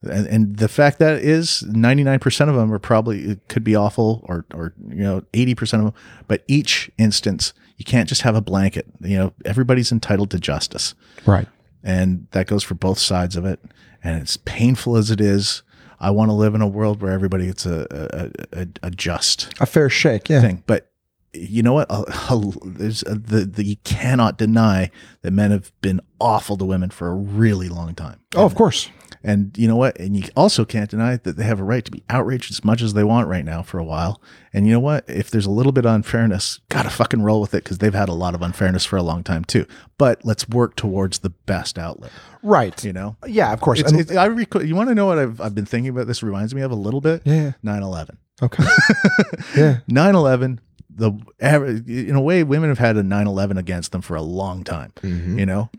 And, and the fact that is 99% of them are probably it could be awful or or you know 80% of them but each instance you can't just have a blanket you know everybody's entitled to justice Right. and that goes for both sides of it and it's painful as it is i want to live in a world where everybody gets a a, a, a just A fair shake. Yeah. thing but you know what? A- a- There's a, the, the you cannot deny that men have been awful to women for a really long time. Oh, of course. And you know what? And you also can't deny that they have a right to be outraged as much as they want right now for a while. And you know what? If there's a little bit of unfairness, gotta fucking roll with it because they've had a lot of unfairness for a long time too. But let's work towards the best outlet. Right. You know, Yeah, of course. it's, it's, I rec- you want to know what I've, I've been thinking about? This reminds me of a little bit. yeah. 9 11. Okay. [LAUGHS] yeah. 9 11, the in a way, women have had a 9 11 against them for a long time, Mm-hmm. you know?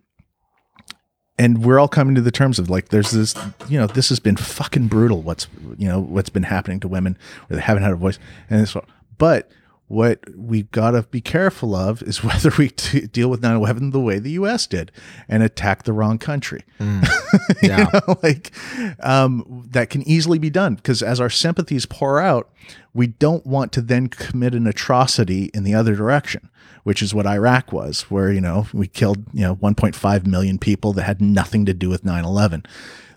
And we're all coming to the terms of like, there's this, you know, this has been fucking brutal. What's, you know, what's been happening to women where they haven't had a voice. And it's, but what we got to be careful of is [LAUGHS] whether we t- deal with 9 11 the way the US did and attack the wrong country. [LAUGHS] Yeah. you know, like um, that can easily be done because as our sympathies pour out, we don't want to then commit an atrocity in the other direction, which is what Iraq was, where you know we killed you know 1.5 million people that had nothing to do with 9/11.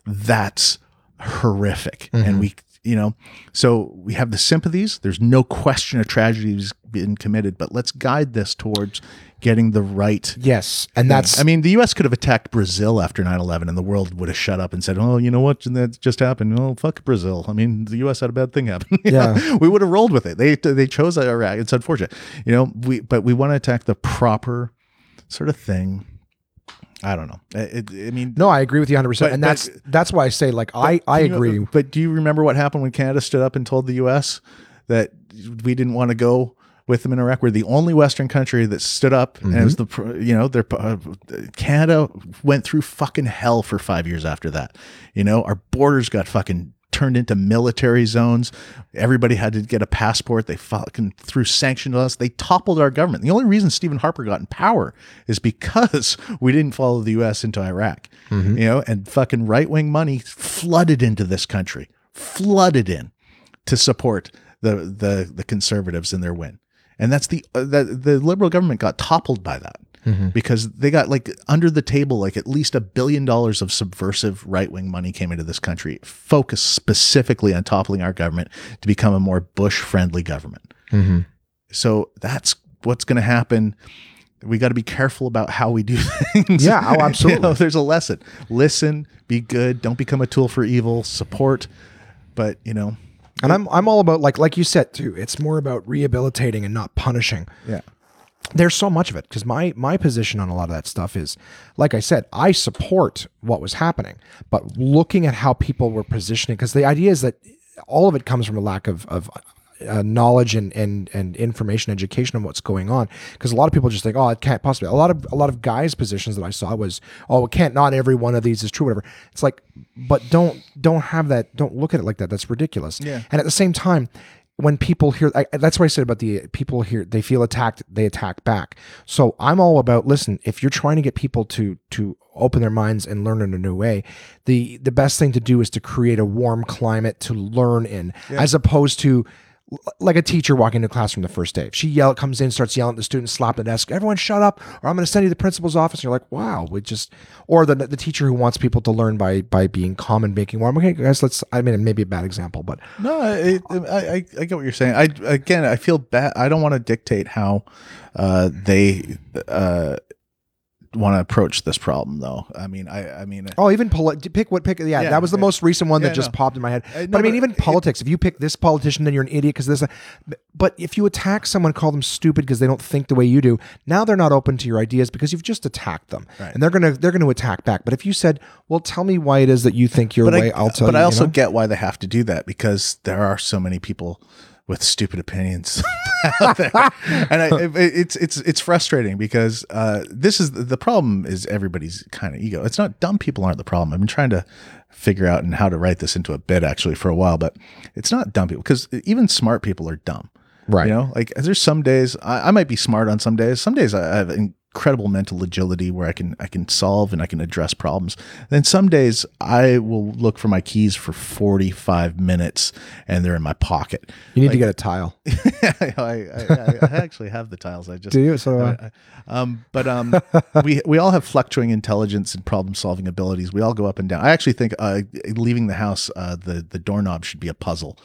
That's horrific, and mm-hmm. we you know so we have the sympathies. There's no question a tragedy has been committed, but let's guide this towards getting the right Yes. And that's I mean, the U.S. could have attacked Brazil after 9 11 and the world would have shut up and said, oh, you know what? That just happened. Oh, fuck Brazil. I mean, the U.S. had a bad thing happen. [LAUGHS] Yeah. know, we would have rolled with it. They, they chose Iraq. It's unfortunate. You know, we, but we want to attack the proper sort of thing. I don't know. It- I mean, no, I agree with you 100%. But- and but- that's that's why I say like I I do you- agree. but do you remember what happened when Canada stood up and told the U.S. that we didn't want to go with them in Iraq? We're the only Western country that stood up, and it was the you know their uh, Canada went through fucking hell for five years after that. You know, our borders got fucking turned into military zones. Everybody had to get a passport. They fucking threw sanctions on us. They toppled our government. The only reason Stephen Harper got in power is because [LAUGHS] we didn't follow the U.S. into Iraq. You know, and fucking right wing money flooded into this country, flooded in to support the the the conservatives in their win. And that's the uh, the, the liberal government got toppled by that because they got like under the table like at least a billion dollars of subversive right wing money came into this country, focused specifically on toppling our government to become a more Bush friendly government. So that's what's going to happen. We got to be careful about how we do [LAUGHS] things. Yeah, oh, [LAUGHS] You absolutely. know, there's a lesson. Listen, be good, don't become a tool for evil, support, but you know, And I'm I'm all about like like you said too. It's more about rehabilitating and not punishing. yeah. There's so much of it because my my position on a lot of that stuff is, like I said, I support what was happening, but looking at how people were positioning, because the idea is that all of it comes from a lack of of uh, knowledge and and and information, education on what's going on. Because a lot of people just think, oh, it can't possibly. A lot of a lot of guys' positions that I saw was, oh, it can't. Not every one of these is true. Whatever. It's like, but don't don't have that. Don't look at it like that. That's ridiculous. Yeah. And at the same time, when people hear, I, that's what I said about the people here. They feel attacked, they attack back. So I'm all about listen. If you're trying to get people to to open their minds and learn in a new way, the the best thing to do is to create a warm climate to learn in, as opposed to like a teacher walking into classroom the first day. If she yell, comes in, starts yelling at the students, slap the desk, everyone shut up, or I'm going to send you to the principal's office. You're like, wow, we just, or the the teacher who wants people to learn by by being calm and making warm. Okay, guys, let's. I mean, maybe a bad example, but No, I, I, I, I get what you're saying. I again, I feel bad. I don't want to dictate how uh, they uh, want to approach this problem, though. I mean, I, I mean, oh, even poli- pick what pick. Yeah, Yeah, that was the yeah. most recent one Yeah, that just no. popped in my head. Uh, but I mean, but even it- politics. If you pick this politician, then you're an idiot because this. But if you attack someone, call them stupid because they don't think the way you do. Now they're not open to your ideas because you've just attacked them, Right. and they're gonna they're gonna attack back. But if you said, "Well, tell me why it is that you think your but way," I, will tell but you. I you also know? get why they have to do that because there are so many people with stupid opinions [LAUGHS] out there, and I, it, it's it's it's frustrating because uh, this is the problem is everybody's kind of ego. It's not dumb people aren't the problem. I've been trying to figure out and how to write this into a bit actually for a while, but it's not dumb people because even smart people are dumb. Right. You know, like there's some days I, I might be smart on some days. Some days I have incredible mental agility where I can I can solve and I can address problems. Then some days I will look for my keys for 45 minutes and they're in my pocket. you need to get a tile. [LAUGHS] I, I, I, actually have the tiles. I just Do you? So do I. I- I- um, but um, [LAUGHS] we we all have fluctuating intelligence and problem solving abilities. We all go up and down. I actually think uh, leaving the house, uh, the the doorknob should be a puzzle.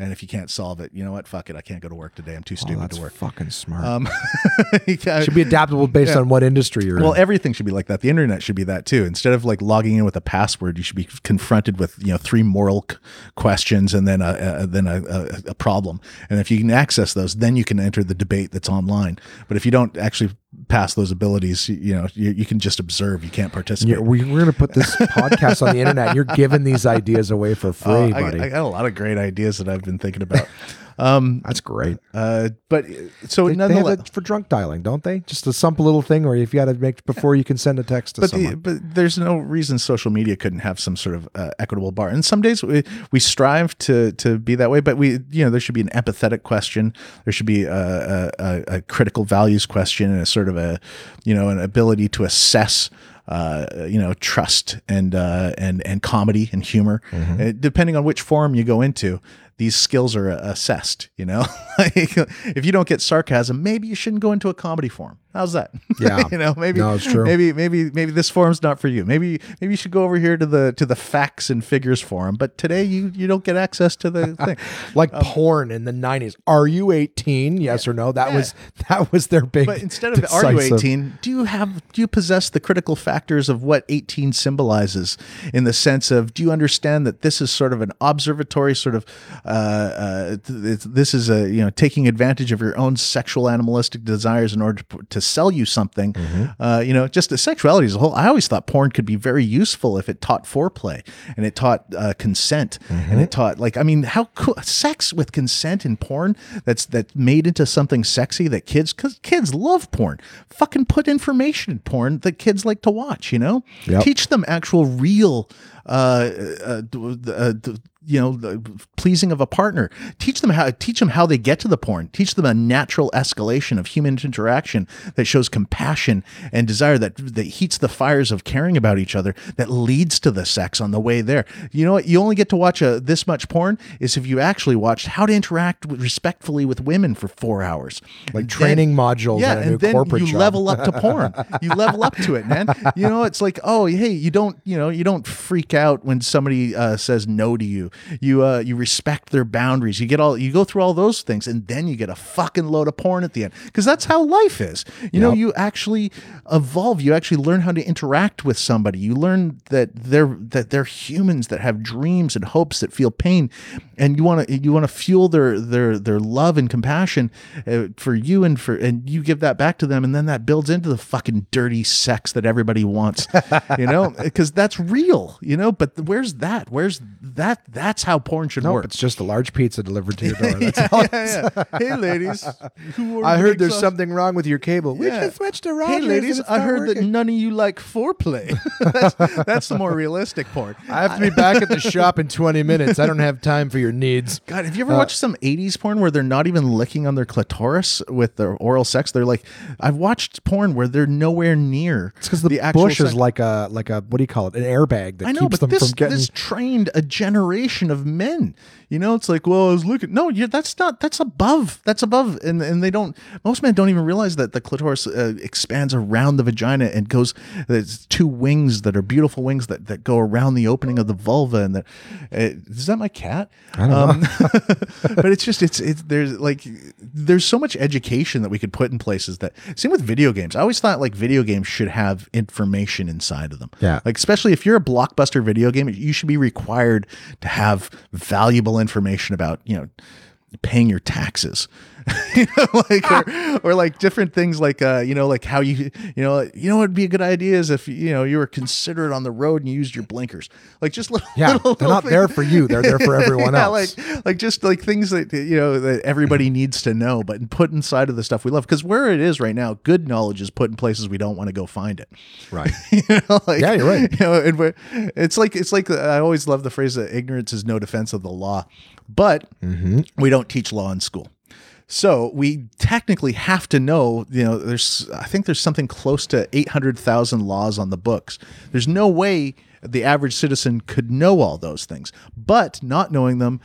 And if you can't solve it, you know what? Fuck it. I can't go to work today. I'm too Oh, stupid that's to work. fucking smart. Um, [LAUGHS] yeah. Should be adaptable based on what industry you're well, in. everything should be like that. The internet should be that too. Instead of like logging in with a password, you should be confronted with you know three moral c- questions and then a, a then a, a, a problem. And if you can access those, then you can enter the debate that's online. But if you don't actually pass those abilities, you, know you, you can just observe. You can't participate. Yeah, we, we're going to put this [LAUGHS] podcast on the internet. You're giving these ideas away for free, Oh, I, buddy. I got a lot of great ideas that I've been thinking about. [LAUGHS] Um, That's great. uh, but so They, they have nonetheless, it for drunk dialing, don't they? Just a simple little thing or if you got to make before you can send a text to but someone. the, but there's no reason social media couldn't have some sort of uh, equitable bar. And some days we, we strive to to be that way, but we you know there should be an empathetic question. There should be a, a, a, critical values question and a sort of a you know an ability to assess. Uh, you know, trust and uh, and and comedy and humor, Uh, depending on which forum you go into, these skills are uh, assessed. You know, [LAUGHS] like, if you don't get sarcasm, maybe you shouldn't go into a comedy form. How's that? [LAUGHS] Yeah. you know, maybe No, maybe maybe maybe this forum's not for you. Maybe maybe you should go over here to the to the facts and figures forum. But today you you don't get access to the [LAUGHS] thing. like porn in the 90s. Are you 18? Yes or no? That was that was their big But instead of are you 18, do you have do you possess the critical factors of what 18 symbolizes in the sense of do you understand that this is sort of an observatory sort of uh, uh, this is a you know taking advantage of your own sexual animalistic desires in order to, to sell you something. Uh, you know, just the sexuality as a whole. I always thought porn could be very useful if it taught foreplay and it taught uh, consent and it taught like I mean how cool sex with consent in porn that's that's made into something sexy that kids because kids love porn. Fucking put information in porn that kids like to watch. You know, Yep. teach them actual real. Uh, uh, uh, you know, the pleasing of a partner. Teach them how. Teach them how they get to the porn. Teach them a natural escalation of human interaction that shows compassion and desire that that heats the fires of caring about each other. That leads to the sex on the way there. You know what? You only get to watch a, this much porn is if you actually watched how to interact with, respectfully with women for four hours, like And then- training modules yeah, at a new and then corporate you job. level up to porn. [LAUGHS] You level up to it, man. You know, it's like, oh, hey, you don't, you know, you don't freak out when somebody uh, says no to you. You, uh, you respect their boundaries. You get all, you go through all those things, and then you get a fucking load of porn at the end because that's how life is. You know, you actually evolve. You actually learn how to interact with somebody. You learn that they're that they're humans that have dreams and hopes that feel pain, and you want to you want to fuel their their their love and compassion uh, for you and for and you give that back to them, and then that builds into the fucking dirty sex that everybody wants. you know, [LAUGHS] because that's real. You know, but where's that? Where's that? That's how porn should Nope, work. it's just a large pizza delivered to your door. [LAUGHS] That's all. yeah, yeah. Hey, ladies. [LAUGHS] I heard there's sausage? something wrong with your cable. We just switched to Rogers. Hey, ladies, I heard that none of you like foreplay. [LAUGHS] that's, that's the more realistic porn. I have to be back at the shop in 20 minutes. I don't have time for your needs. God, have you ever watched uh, some 80s porn where they're not even licking on their clitoris with their oral sex? They're like, I've watched porn where they're nowhere near. It's because the, actual bush is like a like a what do you call it? An airbag that I know, keeps them this, from getting. this trained a generation of men. You know, it's like, well, I was looking. No, yeah, that's not. That's above. That's above. And and they don't. Most men don't even realize that the clitoris uh, expands around the vagina and goes. There's two wings that are beautiful wings that that go around the opening of the vulva. And that uh, is that my cat? I don't know. [LAUGHS] [LAUGHS] but it's just it's it's there's like there's so much education that we could put in places that same with video games. I always thought like video games should have information inside of them. Yeah. Like especially if you're a blockbuster video game, you should be required to have valuable information about, you know, paying your taxes. [LAUGHS] you know, like or, or like different things like uh, you know, like how you you know, you know what would be a good idea is if you know you were considerate on the road and you used your blinkers. Like just little Yeah, little, they're little not there for you. They're there for [LAUGHS] everyone yeah, else. like like just like things that you know that everybody needs to know, but put inside of the stuff we love. Because where it is right now, good knowledge is put in places we don't want to go find it. right. [LAUGHS] you know, like, Yeah, you're right. You know, and we're- it's like it's like I always love the phrase that ignorance is no defense of the law, but Mm-hmm. we don't teach law in school. So we technically have to know, you know, there's I think there's something close to 800,000 laws on the books. There's no way the average citizen could know all those things. But not knowing them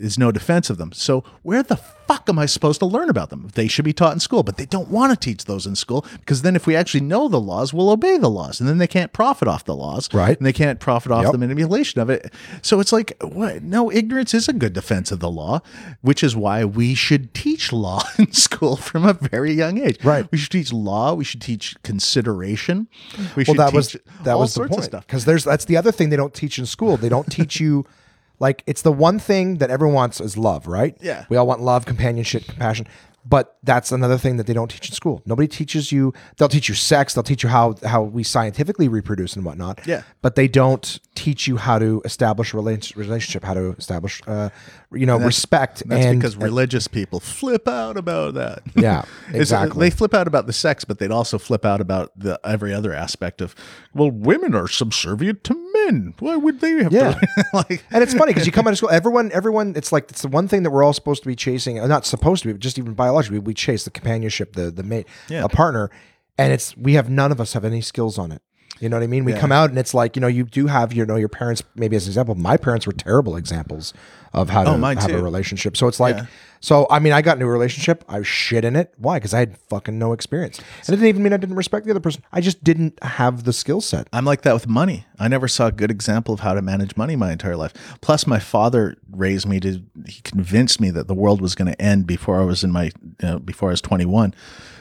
is no defense of them. So where the fuck am I supposed to learn about them? They should be taught in school, but they don't want to teach those in school because then if we actually know the laws, we'll obey the laws, and then they can't profit off the laws, Right. And they can't profit off Yep. the manipulation of it. So it's like, what? No, ignorance is a good defense of the law, which is why we should teach law [LAUGHS] in school from a very young age. Right. We should teach law. We should teach consideration. We Well, should that teach was that all was the point. stuff. Because there's that's the other thing they don't teach in school. They don't teach you [LAUGHS] like it's the one thing that everyone wants is love, right? Yeah. We all want love, companionship, compassion. But that's another thing that they don't teach in school. Nobody teaches you. They'll teach you sex. They'll teach you how how we scientifically reproduce and whatnot. Yeah. But they don't teach you how to establish a rela- relationship, how to establish, uh, you know, respect. That's and because religious people flip out about that. [LAUGHS] Yeah, [LAUGHS] uh, exactly. they flip out about the sex, but they'd also flip out about the every other aspect of, well, women are subservient to men. Why would they have Yeah. to [LAUGHS] like? And it's funny because you come out of school, everyone, everyone, it's like it's the one thing that we're all supposed to be chasing. uh, Not supposed to be, but just even biologically, we chase the companionship, the the mate, Yeah. a partner, and it's we have none of us have any skills on it. You know what I mean? We come out and it's like you know you do have you know your parents maybe as an example. My parents were terrible examples of how oh, to Oh, have a relationship. So it's like. Yeah. So I mean, I got into a relationship. I was shit in it. Why? Because I had fucking no experience. And it didn't even mean I didn't respect the other person. I just didn't have the skill set. I'm like that with money. I never saw a good example of how to manage money my entire life. Plus, my father raised me to. He convinced me that the world was going to end before I was in my, you know, before I was 21.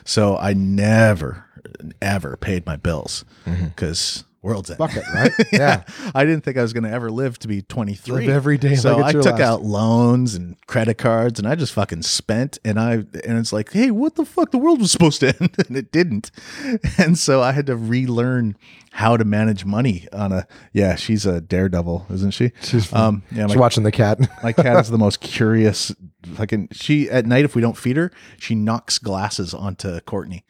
So I never, ever paid my bills because world's end. Fuck it, right? [LAUGHS] Yeah. I didn't think I was going to ever live to be 23. Live every day So like I took last. out loans and credit cards and I just fucking spent and I and it's like, "Hey, what the fuck? The world was supposed to [LAUGHS] end and it didn't." [LAUGHS] And so I had to relearn how to manage money on a Yeah, she's a daredevil, isn't she? She's- um yeah, my, watching the cat. my cat is the most curious fucking she at night if we don't feed her, she knocks glasses onto Courtney.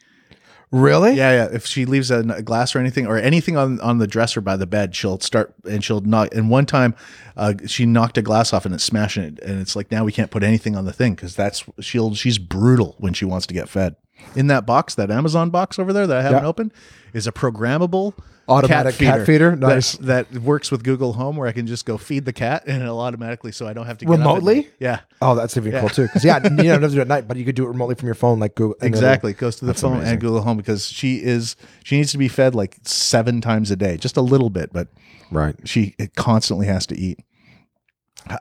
Really? Yeah, yeah. If she leaves a, a glass or anything, or anything on on the dresser by the bed, she'll start and she'll knock. And one time, uh, she knocked a glass off and it's smashing it. And it's like now we can't put anything on the thing because that's she'll she's brutal when she wants to get fed. In that box, that Amazon box over there that I haven't Yeah. opened, is a programmable Automatic cat feeder? that- Nice. That, works with Google Home, where I can just go feed the cat and it'll automatically, so I don't have to get up at Remotely? Yeah. Oh, that's even cool too. Because yeah, [LAUGHS] you don't have to do it at night, but you could do it remotely from your phone, like Google. Exactly. Goes to the That's phone amazing. and Google Home because she is she needs to be fed like seven times a day, just a little bit, but Right. she it constantly has to eat.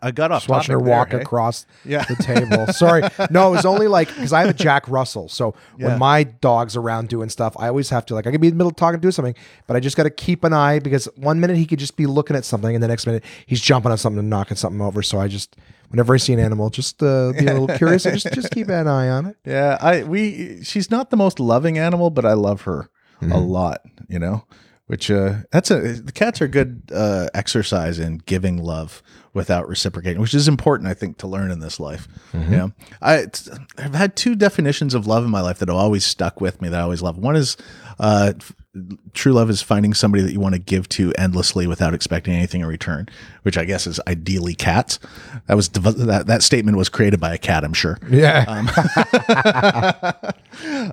I- got off Just watching her topic there, walk hey? across Yeah. the table. [LAUGHS] Sorry. No, it was only like because I have a Jack Russell. So Yeah. when my dog's around doing stuff, I always have to like I could be in the middle of talking, do something, but I just got to keep an eye because one minute he could just be looking at something, and the next minute he's jumping on something and knocking something over. So I just whenever I see an animal, just uh, be a little [LAUGHS] curious and just just keep an eye on it. Yeah, I we she's not the most loving animal, but I love her Mm-hmm. a lot. You know, which uh that's a the cats are good uh exercise in giving love without reciprocating, which is important I think to learn in this life. Mm-hmm. You know, I, I've had two definitions of love in my life that have always stuck with me that I always love. One is uh true love is finding somebody that you want to give to endlessly without expecting anything in return, which I guess is ideally cats. That was that that statement was created by a cat, I'm sure. Yeah. [LAUGHS]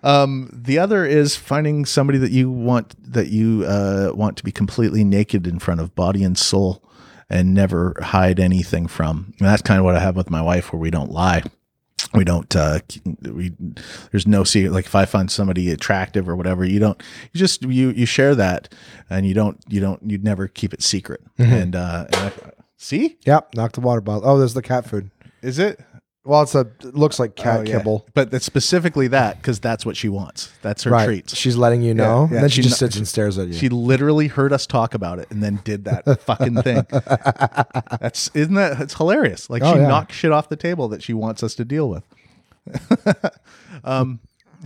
Um, the other is finding somebody that you want that you uh, want to be completely naked in front of, body and soul, and never hide anything from. And that's kind of what I have with my wife, where we don't lie. We don't. Uh, we there's no secret. Like if I find somebody attractive or whatever, you don't. You just you you share that, and you don't you don't you'd never keep it secret. And, uh, and I, see, Yep, knock the water bottle. Oh, there's the cat food. is it? Well, it's a it looks like cat Oh, yeah. kibble. But it's specifically that because that's what she wants. That's her Right. treats. She's letting you know. yeah, and then she, she just sits and stares at you. She literally heard us talk about it and then did that [LAUGHS] fucking thing. That's isn't that it's hilarious. Like Oh, she yeah. knocked shit off the table that she wants us to deal with. [LAUGHS] Um,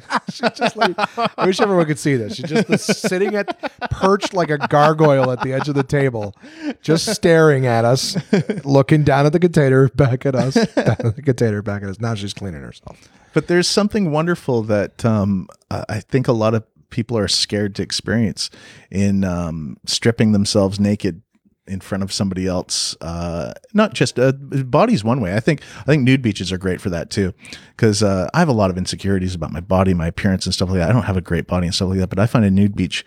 [LAUGHS] She's just like, I wish everyone could see this. She's just sitting at perched like a gargoyle at the edge of the table, just staring at us, looking down at the container, back at us, [LAUGHS] down at the container, back at us. Now she's cleaning herself. But there's something wonderful that um, I think a lot of people are scared to experience in um, stripping themselves naked in front of somebody else. Uh, not just uh, body's one way. I think I think nude beaches are great for that too, because uh, I have a lot of insecurities about my body, my appearance, and stuff like that. I don't have a great body and stuff like that, but I find a nude beach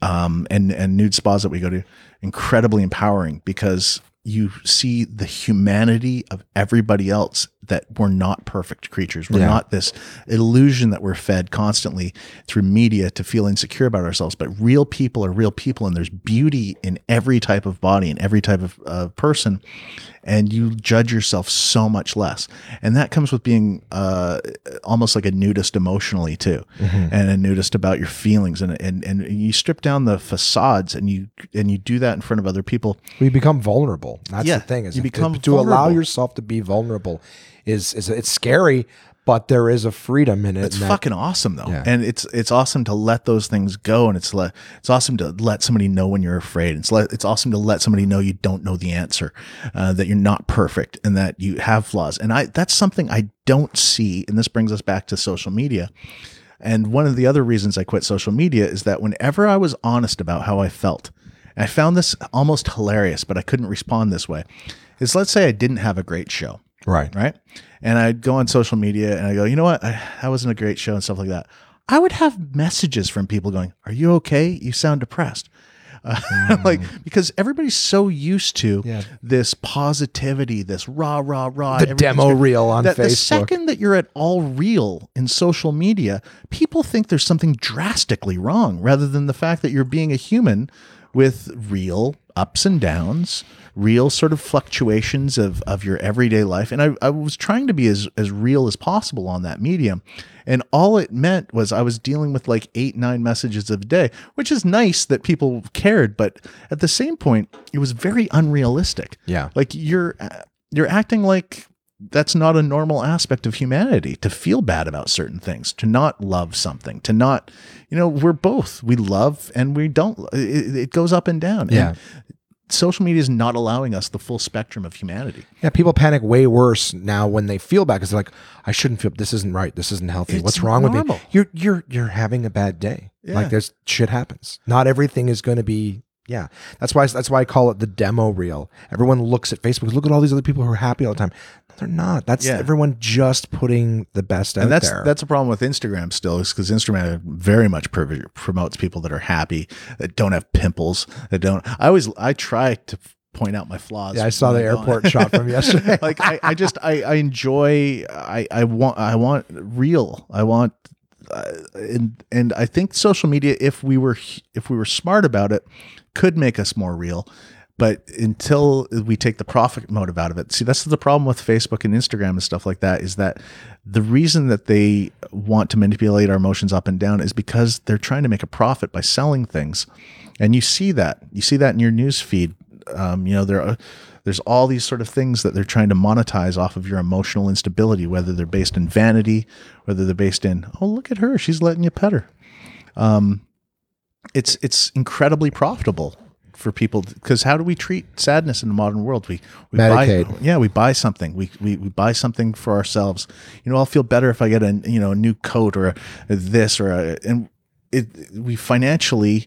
um, and and nude spas that we go to incredibly empowering because you see the humanity of everybody else that we're not perfect creatures. We're Yeah. not this illusion that we're fed constantly through media to feel insecure about ourselves. But real people are real people, and there's beauty in every type of body and every type of uh, person. And you judge yourself so much less, and that comes with being uh, almost like a nudist emotionally too, and a nudist about your feelings, and and and you strip down the facades, and you and you do that in front of other people. We become vulnerable. That's Yeah, the thing. Is you to- become to, allow yourself to be vulnerable is is it's scary, but there is a freedom in it. It's and that- fucking awesome though, Yeah. and it's it's awesome to let those things go, and it's let it's awesome to let somebody know when you're afraid. It's let, it's awesome to let somebody know you don't know the answer, uh, that you're not perfect, and that you have flaws. And I that's something I don't see, and this brings us back to social media. And one of the other reasons I quit social media is that whenever I was honest about how I felt, I found this almost hilarious, but I couldn't respond this way. Is let's say I didn't have a great show right. right? And I'd go on social media and I go, you know what? I, that wasn't a great show and stuff like that. I would have messages from people going, "Are you okay? You sound depressed." Uh, [LAUGHS] like because everybody's so used to Mm. Yeah. this positivity, this rah rah rah. The demo reel on that The second that you're at all real in social media, people think there's something drastically wrong, rather than the fact that you're being a human with real ups and downs, real sort of fluctuations of, of your everyday life. And I, I was trying to be as, as real as possible on that medium. And all it meant was I was dealing with like eight, nine messages a day, which is nice that people cared. But at the same point, it was very unrealistic. Yeah. Like you're, uh, you're acting like that's not a normal aspect of humanity to feel bad about certain things, to not love something, to not, you know, we're both, we love and we don't, it, it goes up and down. Yeah. And social media is not allowing us the full spectrum of humanity. Yeah, people panic way worse now when they feel bad because they're like, "I shouldn't feel. This isn't right. This isn't healthy. It's What's wrong with me?" You're you're you're having a bad day. Yeah. Like there's shit happens. Not everything is going to be. Yeah, that's why that's why I call it the demo reel. Everyone looks at Facebook. Look at all these other people who are happy all the time. They're not. That's Yeah. everyone just putting the best out And that's there. that's a problem with Instagram still is because Instagram very much pr- promotes people that are happy, that don't have pimples, that don't. I always I try to point out my flaws. yeah, I saw the airport shot from [LAUGHS] yesterday. like I, I just I, I enjoy I, I want I want real I want uh, and and I think social media if we were if we were smart about it could make us more real but until we take the profit motive out of it see that's the problem with Facebook and Instagram and stuff like that is that the reason that they want to manipulate our emotions up and down is because they're trying to make a profit by selling things. And you see that. You see that in your news feed. Um, you know there are there's all these sort of things that they're trying to monetize off of your emotional instability whether they're based in vanity whether they're based in oh look at her. She's letting you pet her. Um, it's it's incredibly profitable for people because how do we treat sadness in the modern world? We, we medicate. buy yeah we buy something. We, we we buy something for ourselves. You know i'll feel better if i get a you know a new coat or a, this or a and it we financially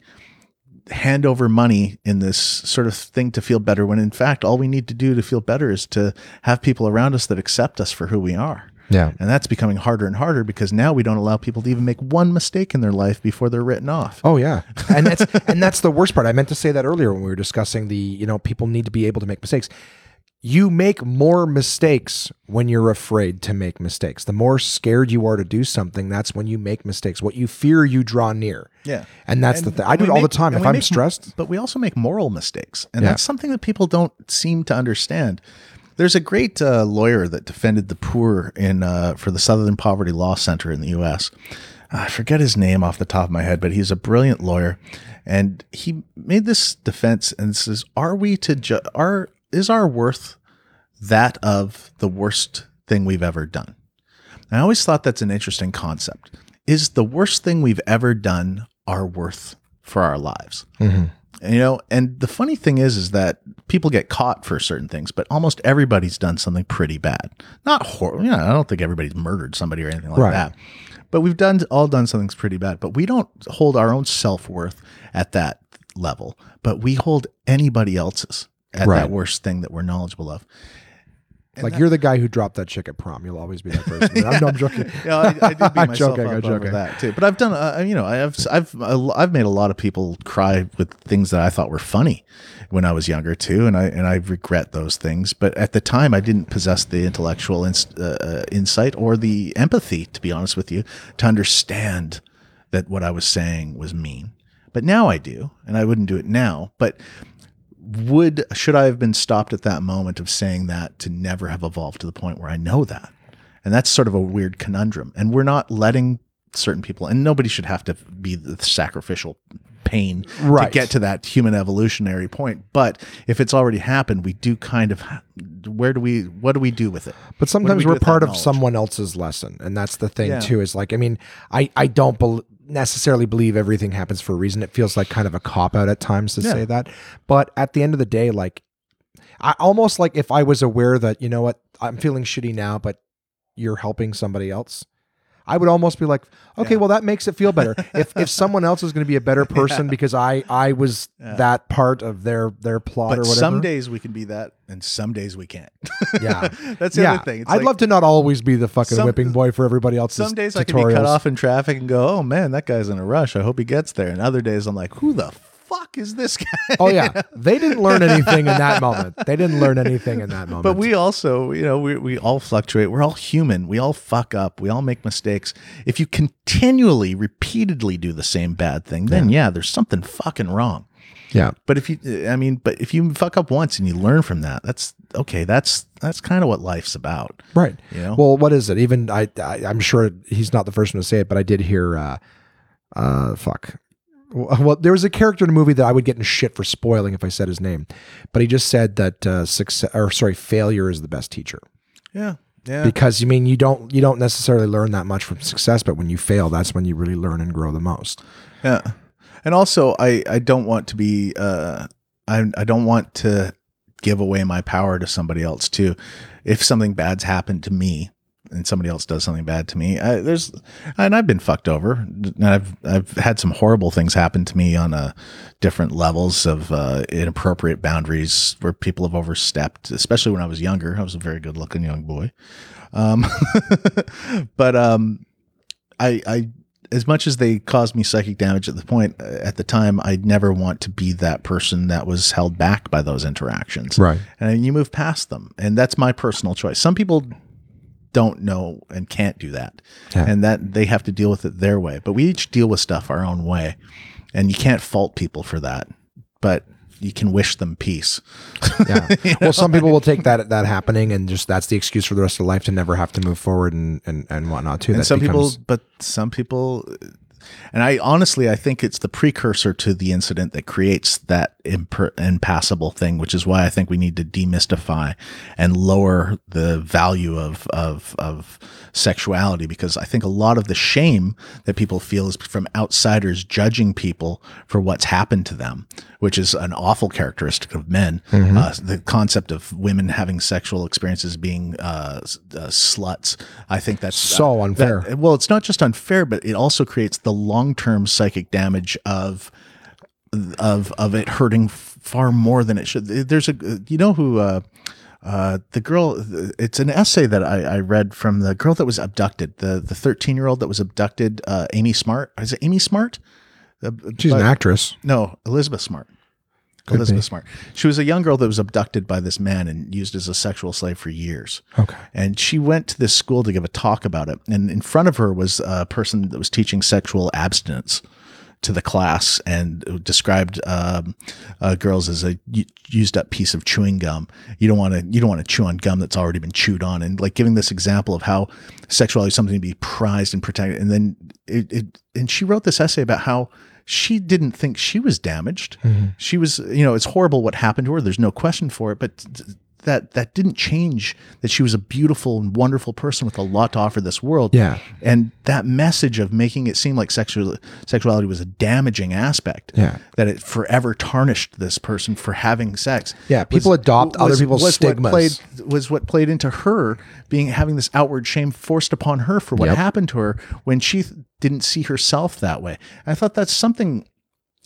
hand over money in this sort of thing to feel better when in fact all we need to do to feel better is to have people around us that accept us for who we are Yeah. And that's becoming harder and harder because now we don't allow people to even make one mistake in their life before they're written off. Oh yeah, [LAUGHS] and that's and that's the worst part. I meant to say that earlier when we were discussing the you know people need to be able to make mistakes. You make more mistakes when you're afraid to make mistakes. The more scared you are to do something, that's when you make mistakes. What you fear, you draw near. Yeah. and that's the thing. I do it all make- the time. If I'm make- stressed, But we also make moral mistakes. And Yeah. that's something that people don't seem to understand. There's a great uh, lawyer that defended the poor in uh, for the Southern Poverty Law Center in the U.S. I forget his name off the top of my head, but he's a brilliant lawyer, and he made this defense and says, "Are we to ju- are is our worth that of the worst thing we've ever done?" I always thought that's an interesting concept. Is the worst thing we've ever done our worth for our lives? Mm-hmm. You know, and the funny thing is, is that people get caught for certain things, but almost everybody's done something pretty bad. Not horrible. You know, I don't think everybody's murdered somebody or anything like Right. that. But we've done all done something pretty bad. But we don't hold our own self worth at that level. But we hold anybody else's at Right. that worst thing that we're knowledgeable of. Like you're the guy who dropped that chick at prom. You'll always be that person. [LAUGHS] I'm, no, I'm joking. [LAUGHS] Yeah, I, I did beat [LAUGHS] I'm myself joking, up I'm over joking. that too. But I've done, uh, you know, I've I've I've made a lot of people cry with things that I thought were funny when I was younger too, and I and I regret those things. But at the time, I didn't possess the intellectual ins- uh, uh, insight or the empathy, to be honest with you, to understand that what I was saying was mean. But now I do, and I wouldn't do it now. But would should I have been stopped at that moment of saying that to never have evolved to the point where I know that? And that's sort of a weird conundrum. And we're not letting certain people, and nobody should have to be the sacrificial pain Right. to get to that human evolutionary point. But if it's already happened, we do kind of, where do we, what do we do with it? But sometimes we we're part of knowledge? someone else's lesson, and that's the thing Yeah. too. Is like, I mean, I I don't bel necessarily believe everything happens for a reason. It feels like kind of a cop out at times to Yeah. say that, but at the end of the day, like, I almost like if I was aware that you know what I'm feeling shitty now, but you're helping somebody else. I would almost be like, okay, Yeah. well, that makes it feel better. if if [LAUGHS] someone else is going to be a better person because I I was that part of their their plot or But whatever. some days we can be that, and some days we can't. [LAUGHS] Yeah. [LAUGHS] that's the yeah, other thing. It's I'd like- love to not always be the fucking Some- whipping boy for everybody else's Some days I can be cut off in traffic and go, "Oh man, that guy's in a rush. I hope he gets there." And other days I'm like, "Who the fuck is this [LAUGHS] guy?" Oh yeah, they didn't learn anything in that moment. They didn't learn anything in that moment. [LAUGHS] But we also, you know, we, we all fluctuate. We're all human. We all fuck up. We all make mistakes. If you continually, repeatedly do the same bad thing, then yeah, there's something fucking wrong. yeah, But if you, I mean, but if you fuck up once and you learn from that, that's okay. That's that's kind of what life's about. right. You know? Well, what is it? Even I, I, I'm sure he's not the first one to say it, but I did hear. uh uh Fuck. Well, there was a character in a movie that I would get in shit for spoiling if I said his name, but he just said that uh, success or sorry, failure is the best teacher Yeah. Yeah. because you mean you don't you don't necessarily learn that much from success, but when you fail, that's when you really learn and grow the most. Yeah. And also I I don't want to be uh I I don't want to give away my power to somebody else too. If something bad's happened to me and somebody else does something bad to me, I, there's and I've been fucked over. And I've I've had some horrible things happen to me on a different levels of uh, inappropriate boundaries where people have overstepped, especially when I was younger. I was a very good looking young boy. Um, [LAUGHS] but um, I, I, as much as they caused me psychic damage at the point at the time, I'd never want to be that person that was held back by those interactions. Right. And you move past them, and that's my personal choice. Some people don't know and can't do that, Yeah. and that they have to deal with it their way. But we each deal with stuff our own way, and you can't fault people for that. But you can wish them peace. Yeah. [LAUGHS] Well, some people will take that that happening and just that's the excuse for the rest of life to never have to move forward and and, and whatnot too. and That some becomes- people but some people and i honestly i think it's the precursor to the incident that creates that imper- impassable thing which is why i think we need to demystify and lower the value of of of sexuality because i think a lot of the shame that people feel is from outsiders judging people for what's happened to them which is an awful characteristic of men Mm-hmm. uh, the concept of women having sexual experiences being uh, uh, sluts i think that's So uh, unfair. that- well, it's not just unfair, but it also creates the long-term psychic damage of of of it hurting far more than it should. There's a you know who uh, uh, the girl. It's an essay that I, I read from the girl that was abducted. The the thirteen year old that was abducted. Uh, Amy Smart. Is it Amy Smart? She's but- an actress. No, Elizabeth Smart. Could Elizabeth be. Smart. She was a young girl that was abducted by this man and used as a sexual slave for years. Okay. And she went to this school to give a talk about it. And in front of her was a person that was teaching sexual abstinence to the class and described um, uh, girls as a used up piece of chewing gum. You don't want to you don't want to chew on gum that's already been chewed on. And like giving this example of how sexuality is something to be prized and protected. And then it, it and she wrote this essay about how she didn't think she was damaged. She was, you know, it's horrible what happened to her. There's no question for it, but that that didn't change that she was a beautiful and wonderful person with a lot to offer this world. Yeah. And that message of making it seem like sexual sexuality was a damaging aspect. Yeah. That it forever tarnished this person for having sex. Yeah, people adopt other people's was stigmas. What played, was what played into her being having this outward shame forced upon her for what Yep. happened to her when she didn't see herself that way. I thought that's something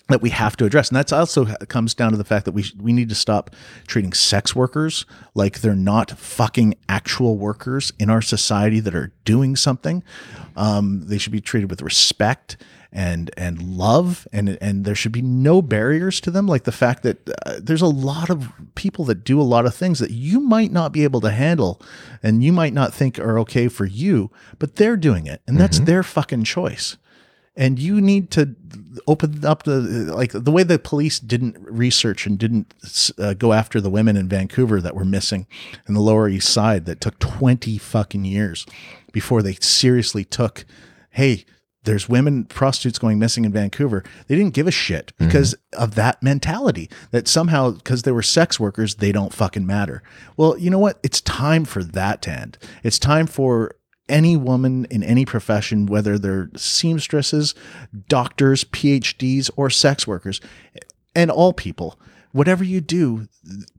that we have to address, and that's also comes down to the fact that we sh- we need to stop treating sex workers like they're not fucking actual workers in our society that are doing something. Um, they should be treated with respect and and love, and and there should be no barriers to them. Like the fact that uh, there's a lot of people that do a lot of things that you might not be able to handle, and you might not think are okay for you, but they're doing it, and that's their fucking choice and you need to open up the like the way the police didn't research and didn't uh, go after the women in Vancouver that were missing in the Lower East Side that took 20 fucking years before they seriously took hey there's women prostitutes going missing in Vancouver. They didn't give a shit because of that mentality that somehow because they were sex workers they don't fucking matter. Well you know what? It's time for that to end. It's time for any woman in any profession, whether they're seamstresses, doctors, PhDs, or sex workers, and all people, whatever you do,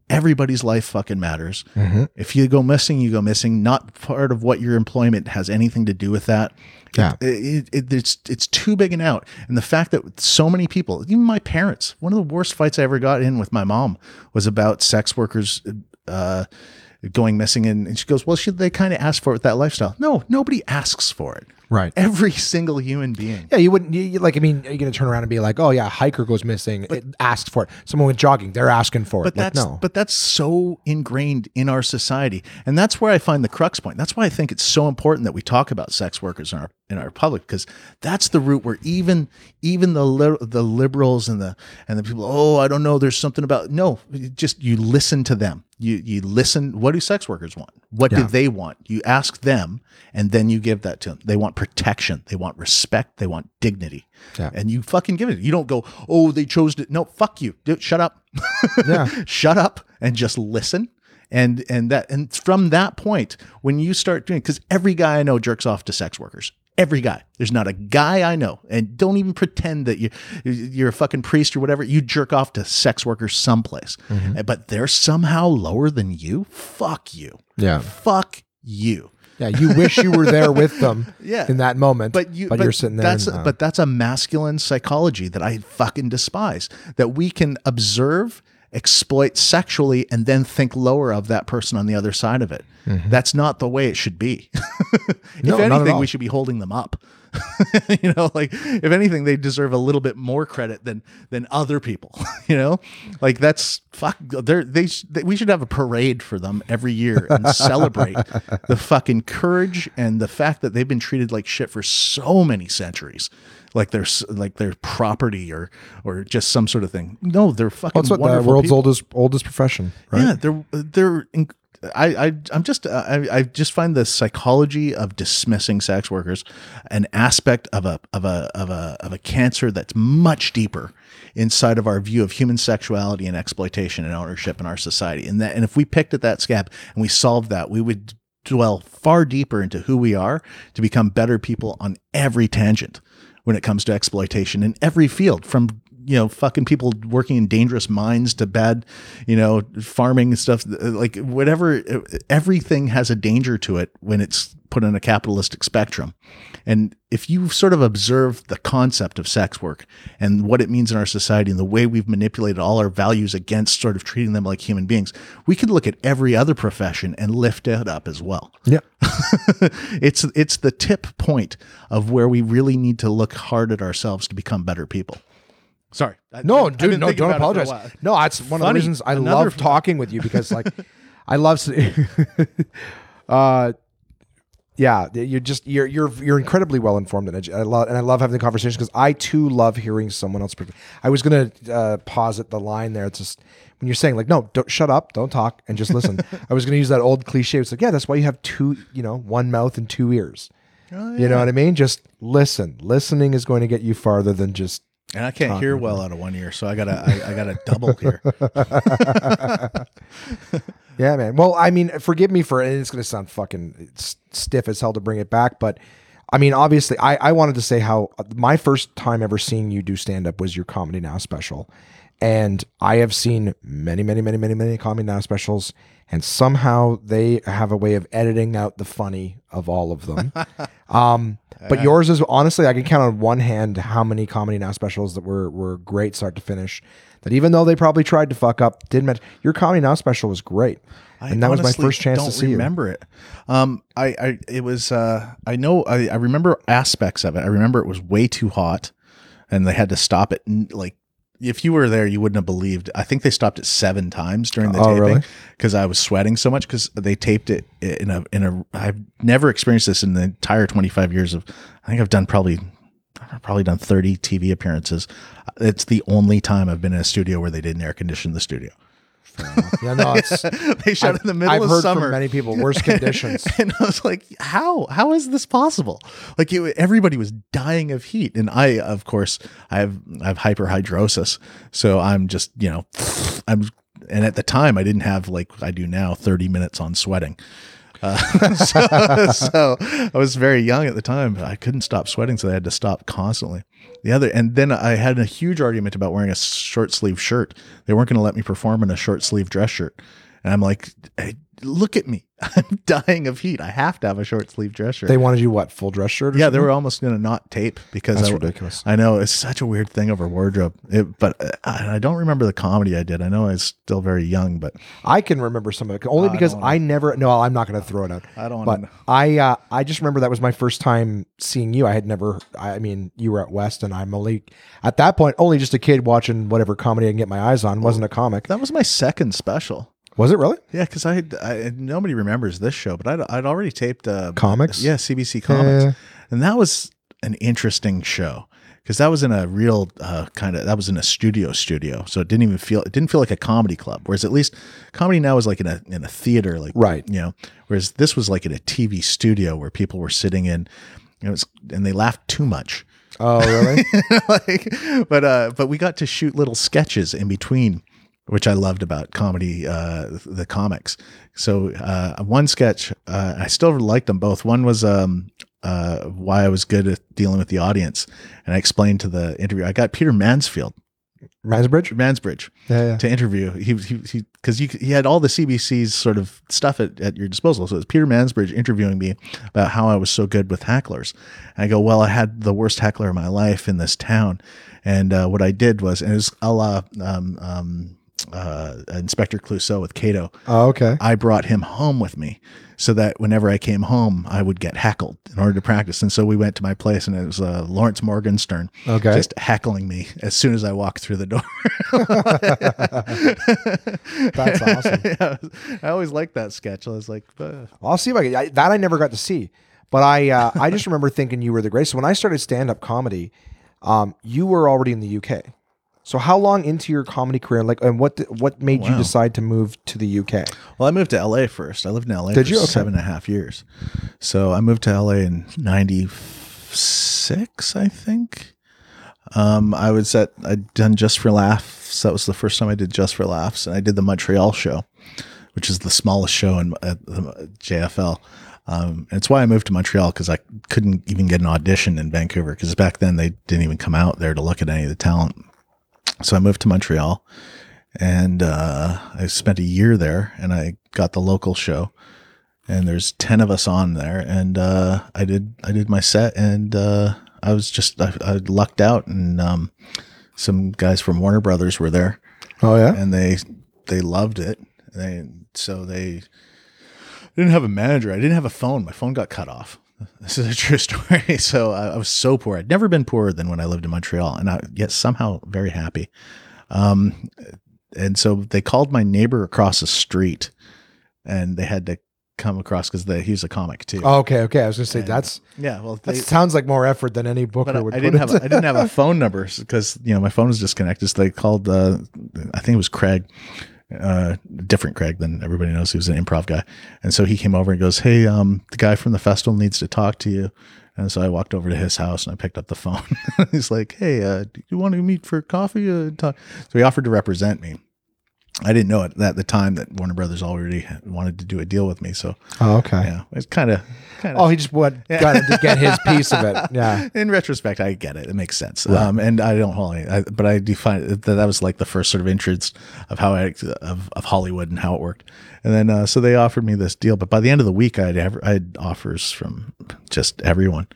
everybody's life fucking matters. If you go missing, you go missing. Not part of what your employment has anything to do with that. Yeah. It, it, it- it's it's too big an out, and the fact that so many people, even my parents, one of the worst fights I ever got in with my mom was about sex workers. Uh, going missing. And, and she goes well should they kind of ask for it with that lifestyle. No nobody asks for it Right. every single human being Yeah, you wouldn't you, you- like. I mean, are you going to turn around and be like, "Oh yeah, a hiker goes missing, it asked for it." Someone went jogging, they're asking for but it. Like, that's no, but that's so ingrained in our society and that's where i find the crux point that's why i think it's so important that we talk about sex workers in our in our public because that's the route where even even the li- the liberals and the and the people oh i don't know there's something about no you just you listen to them you you listen what do sex workers want what do they want? You ask them and then you give that to them they want protection. They want respect. They want dignity. Yeah. and you fucking give it. You don't go oh they chose to no fuck you. Dude, shut up. Yeah. [LAUGHS] shut up and just listen. And and that and from that point when you start doing because every guy i know jerks off to sex workers every guy there's not a guy i know and don't even pretend that you you're a fucking priest or whatever you jerk off to sex workers someplace but they're somehow lower than you fuck you yeah, fuck you yeah. You wish you were there with them, [LAUGHS] Yeah. in that moment, but you but, you're sitting there. That's and, uh, but that's a masculine psychology that I fucking despise. That we can observe, exploit sexually, and then think lower of that person on the other side of it. That's not the way it should be. [LAUGHS] if No, anything, we should be holding them up. [LAUGHS] you know, like if anything, they deserve a little bit more credit than than other people. [LAUGHS] you know, like that's fuck. They're, they they we should have a parade for them every year and celebrate the fucking courage and the fact that they've been treated like shit for so many centuries. Like they're like their property or or just some sort of thing. No, they're fucking. that's what the world's people. oldest oldest profession, right? Yeah, they're they're. I, I I'm just uh, I, I just find the psychology of dismissing sex workers an aspect of a of a of a of a cancer that's much deeper inside of our view of human sexuality and exploitation and ownership in our society. And that and if we picked at that scab and we solved that, we would dwell far deeper into who we are to become better people on every tangent when it comes to exploitation in every field from you know, fucking people working in dangerous mines to bad, you know, farming and stuff. Like whatever, everything has a danger to it when it's put in a capitalistic spectrum. And if you sort of observe the concept of sex work and what it means in our society and the way we've manipulated all our values against sort of treating them like human beings, we could look at every other profession and lift it up as well. Yeah. [LAUGHS] it's it's the tip point of where we really need to look hard at ourselves to become better people. Sorry. I- No, I've dude, no, don't about it for a apologize. No, that's one of the reasons I Another love talking with you because like [LAUGHS] I love [LAUGHS] uh yeah, you're just you're you're you're incredibly well informed and I love and I love having the conversation because I too love hearing someone else. I was gonna uh, posit the line there. It's just when you're saying like, no, don't shut up, don't talk, and just listen. [LAUGHS] I was gonna use that old cliche. It's like, yeah, that's why you have two, you know, one mouth and two ears. Oh, You know what I mean? Just listen. Listening is going to get you farther than just And I can't hear well out of one ear, so I gotta I, I gotta double here. [LAUGHS] [LAUGHS] Yeah, man. Well, I mean, forgive me for, and it's going to sound fucking stiff as hell to bring it back, but I mean, obviously, I, I wanted to say how uh, my first time ever seeing you do stand up was your Comedy Now special. And I have seen many, many, many, many, many Comedy Now specials, and somehow they have a way of editing out the funny of all of them. [LAUGHS] um, but yours is honestly, I can count on one hand how many Comedy Now specials that were were great start to finish. That even though they probably tried to fuck up, didn't matter. Your Comedy Now special was great, and that was my first chance to see you. remember it. Um, I, I, it was, uh, I know, I, I remember aspects of it. I remember it was way too hot, and they had to stop it. Like, if you were there, you wouldn't have believed. I think they stopped it seven times during the Oh, taping really? because I was sweating so much because they taped it in a in a. I've never experienced this in the entire twenty five years of. I think I've done probably. I've probably done 30 TV appearances. It's the only time I've been in a studio where they didn't air condition the studio. Yeah, no, it's [LAUGHS] they shot in the middle I've of heard summer. from many people worst [LAUGHS] conditions. [LAUGHS] and I was like, "How? How is this possible?" Like it, everybody was dying of heat, and I, of course, I have I have hyperhidrosis, so I'm just you know, [SIGHS] I'm. And at the time, I didn't have like I do now, thirty minutes on sweating. Uh, so, so I was very young at the time. I couldn't stop sweating, so I had to stop constantly. The other, and then I had a huge argument about wearing a short sleeve shirt. They weren't going to let me perform in a short sleeve dress shirt, and I'm like, hey, "Look at me! [LAUGHS] I'm dying of heat. I have to have a short sleeve dress shirt." They wanted you what full dress shirt? Or yeah, something? they were almost going to not tape because That's I, ridiculous. I know it's such a weird thing over wardrobe, it, but uh, I, I don't remember the comedy I did. I know I was still very young, but I can remember some of it only I because don't I, never. No, I'm not going to throw it out. I don't But wanna know. I, uh, I just remember that was my first time seeing you. I had never. I mean, you were at West, and I'm only at that point only just a kid watching whatever comedy I can get my eyes on. wasn't a comic. that was my second special. Was it really? Yeah, because I, I nobody remembers this show, but I'd, I'd already taped uh, Comics? Yeah, CBC Comics, Yeah. and that was an interesting show because that was in a real uh, kind of that was in a studio studio, so it didn't even feel it didn't feel like a comedy club. Whereas at least comedy now is like in a in a theater, like Right. you know. Whereas this was like in a TV studio where people were sitting in, it was and they laughed too much. Oh, really? [LAUGHS] like, but uh, but we got to shoot little sketches in between, which I loved about comedy, uh, the comics. So uh, one sketch, uh, I still liked them both. One was um, uh, why I was good at dealing with the audience, and I explained to the interview. I got Peter Mansfield, Mansbridge. Mansbridge, Yeah, yeah. to interview. He he because you he had all the CBC's sort of stuff at, at your disposal. So it was Peter Mansbridge interviewing me about how I was so good with hecklers. And I go, well, I had the worst heckler of my life in this town, and uh, what I did was, and it was a la um, um, uh, Inspector Clouseau with Cato. Oh, okay. I brought him home with me so that whenever I came home, I would get heckled in order to practice. And so we went to my place, and it was uh, Lawrence Morgenstern Okay. just heckling me as soon as I walked through the door. [LAUGHS] That's awesome. [LAUGHS] Yeah, I always liked that sketch. I was like, uh, I'll see if I can. I, that I never got to see, but I uh, I just remember thinking you were the greatest. So when I started stand up comedy, um, you were already in the UK. So how long into your comedy career, like, and what what made you decide to move to the UK? well, I moved to LA first. I lived in LA Did for you? Okay. seven and a half years. So I moved to LA in 96, I think. Um, I was at, I'd done Just for Laughs. That was the first time I did Just for Laughs. And I did the Montreal show, which is the smallest show in at the JFL. Um, and it's why I moved to Montreal because I couldn't even get an audition in Vancouver because back then they didn't even come out there to look at any of the talent. So I moved to Montreal and uh, I spent a year there and I got the local show and there's 10 of us on there and uh, I did I did my set and uh, I was just I, I lucked out and um, some guys from Warner Brothers were there Oh yeah. and they they loved it. They so they didn't have a manager. I didn't have a phone. My phone got cut off. This is a true story. [LAUGHS] So I, was so poor. I'd never been poorer than when I lived in Montreal, and I yet somehow very happy. Um, and so they called my neighbor across the street, and they had to come across because he was a comic too. Oh, okay, okay. I was gonna say that's yeah, well, that sounds like more effort than any booker I, would. I put didn't have a, I didn't have a [LAUGHS] phone number because you know my phone was disconnected. So they called uh, I think it was Craig, uh, different Craig than everybody knows. He was an improv guy, and so he came over and goes, "Hey, um, the guy from the festival needs to talk to you." And so I walked over to his house and I picked up the phone. [LAUGHS] He's like, "Hey, uh, do you want to meet for coffee?" Uh, talk? So he offered to represent me. I didn't know it at the time that Warner Brothers already wanted to do a deal with me. So oh, okay. yeah, it's kind of kind of Oh, he just what got him to get his piece of it. [LAUGHS] Yeah. in retrospect, I get it. It makes sense. Um, and I don't hold I, but I do find that that was like the first sort of entrance of how I of, of Hollywood and how it worked. And then uh, so they offered me this deal, but by the end of the week, I had ever, I had offers from just everyone.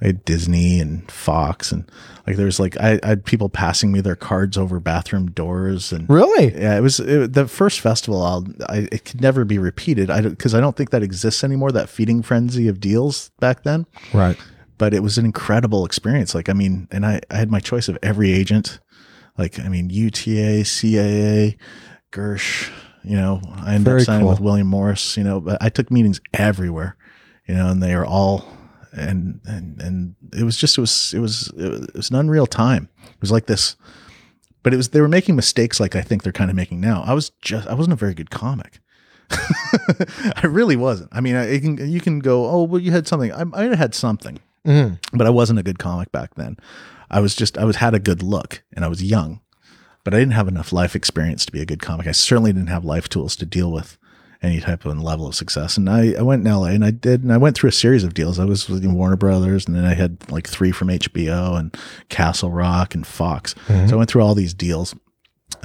I had Disney and Fox, and like there was like I, I had people passing me their cards over bathroom doors, and Really? yeah, it was it, the first festival. I'll, I it could never be repeated. I because I don't think that exists anymore. That feeding frenzy of deals back then Right. but it was an incredible experience. Like, I mean, and I, I had my choice of every agent. Like, I mean, UTA, CAA, Gersh, you know, I ended Very up signing cool. with William Morris, you know, but I took meetings everywhere, you know, and they are all, and, and, and it was just, it was, it was, it was an unreal time. It was like this, but it was, they were making mistakes like I think they're kind of making now. I was just, I wasn't a very good comic. [LAUGHS] I really wasn't. I mean, I, can, you can go, oh, well, you had something. I, I had something Mhm. but I wasn't a good comic back then. I was just I was had a good look and I was young, but I didn't have enough life experience to be a good comic. I certainly didn't have life tools to deal with any type of level of success. And I, I went in LA and I did and I went through a series of deals. I was with Warner Brothers and then I had like three from HBO and Castle Rock and Fox. Mm-hmm. So I went through all these deals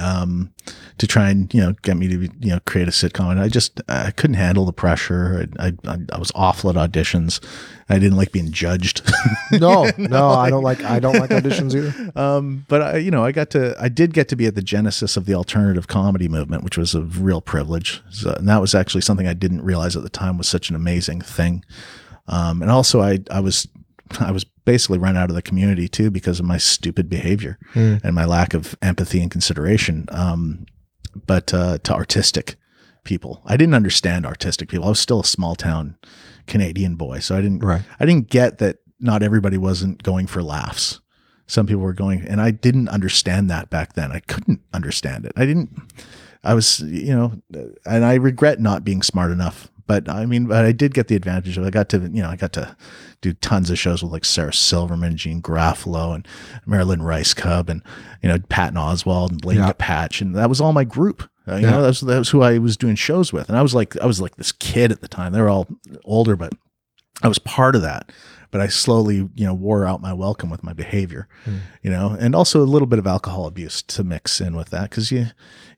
um, to try and you know get me to you know create a sitcom. And I just I couldn't handle the pressure. I I, I was awful at auditions. I didn't like being judged. [LAUGHS] No, no, I don't like I don't like auditions either. um, but I you know I got to I did get to be at the genesis of the alternative comedy movement, which was a real privilege. So, and that was actually something I didn't realize at the time was such an amazing thing. Um, and also I I was I was basically run out of the community too because of my stupid behavior and my lack of empathy and consideration. Um, but uh, to artistic people, I didn't understand artistic people. I was still a small town Canadian boy, so I didn't. Right. I didn't get that not everybody wasn't going for laughs. Some people were going, and I didn't understand that back then. I couldn't understand it. I didn't. I was, you know, and I regret not being smart enough. But I mean, but I did get the advantage of I got to, you know, I got to do tons of shows with like Sarah Silverman, Janeane Garofalo, and Marilyn Rice Cub, and you know Patton Oswalt and Blake Yeah. Patch, and that was all my group. Uh, you Yeah. know, that was that was who I was doing shows with, and I was like I was like this kid at the time. They were all older, but I was part of that. But I slowly, you know, wore out my welcome with my behavior, hmm. you know, and also a little bit of alcohol abuse to mix in with that because you,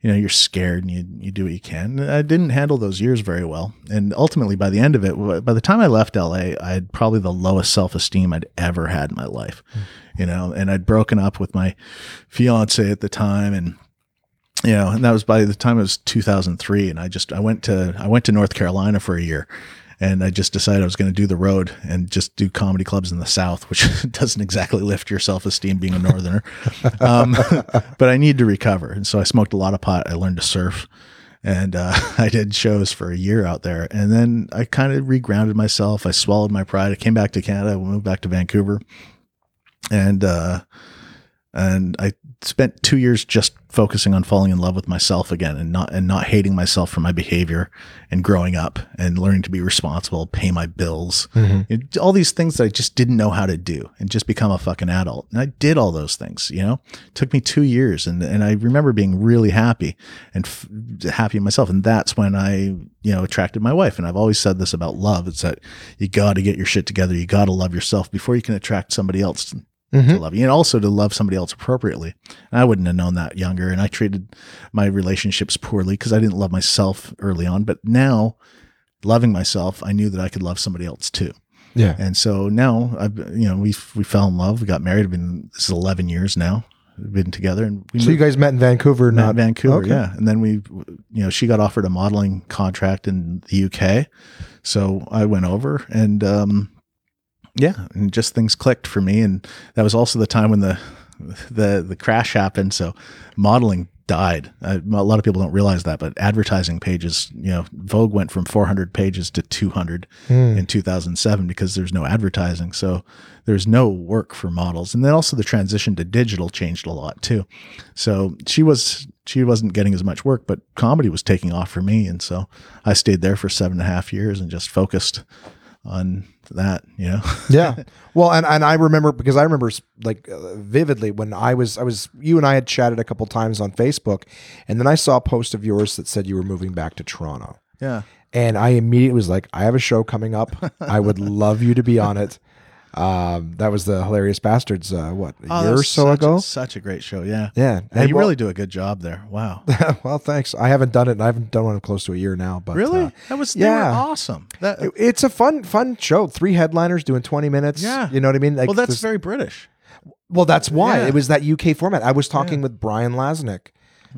you know, you're scared and you you do what you can. I didn't handle those years very well, and ultimately, by the end of it, by the time I left LA, I had probably the lowest self esteem I'd ever had in my life, hmm. you know, and I'd broken up with my fiance at the time, and you know, and that was by the time it was 2003, and I just I went to I went to North Carolina for a year, and I just decided I was going to do the road and just do comedy clubs in the South, which [LAUGHS] doesn't exactly lift your self esteem being a Northerner. [LAUGHS] um, [LAUGHS] but I need to recover, and so I smoked a lot of pot. I learned to surf, and uh, I did shows for a year out there, and then I kind of regrounded myself. I swallowed my pride. I came back to Canada. We moved back to Vancouver, and uh, and I spent two years just focusing on falling in love with myself again and not and not hating myself for my behavior and growing up and learning to be responsible, pay my bills, mm-hmm. It- all these things that I just didn't know how to do and just become a fucking adult. And I did all those things, you know. It took me two years, and and I remember being really happy and f- happy in myself. And that's when I you know attracted my wife. And I've always said this about love: it's that you got to get your shit together. You got to love yourself before you can attract somebody else to love you and also to love somebody else appropriately. And I wouldn't have known that younger. And I treated my relationships poorly because I didn't love myself early on. But now, loving myself, I knew that I could love somebody else too. Yeah. And so now, I've you know we we fell in love. We got married. I've been this is eleven years now. We've been together, and we So you guys met in Vancouver, met not Vancouver, Okay. yeah. And then we, you know, she got offered a modeling contract in the UK, so I went over, and um, yeah, uh, and just things clicked for me. And that was also the time when the the the crash happened. So modeling died. A lot of people don't realize that, but advertising pages, you know, Vogue went from 400 pages to 200 hmm. in 2007 because there's no advertising. So there's no work for models. And then also the transition to digital changed a lot too. So she was she wasn't getting as much work, but comedy was taking off for me, and so I stayed there for seven and a half years and just focused on that. You know, [LAUGHS] yeah. Well, and, and I remember because I remember like uh, vividly when I was I was you and I had chatted a couple times on Facebook, and then I saw a post of yours that said you were moving back to Toronto, yeah. and I immediately was like, I have a show coming up. I would love you to be on it. Um, that was the hilarious bastards. Uh, what a Oh, year or so such a- ago? such a great show. Yeah, yeah, And you well- really do a good job there. Wow. [LAUGHS] well, thanks. I haven't done it. and I haven't done one in close to a year now. But Really? uh, that was yeah. awesome. That, it- it's a fun, fun show. Three headliners doing twenty minutes. Yeah. you know what I mean. Like well, that's this- very British. Well, that's why Yeah. it was that UK format. I was talking with Brian Lasnick.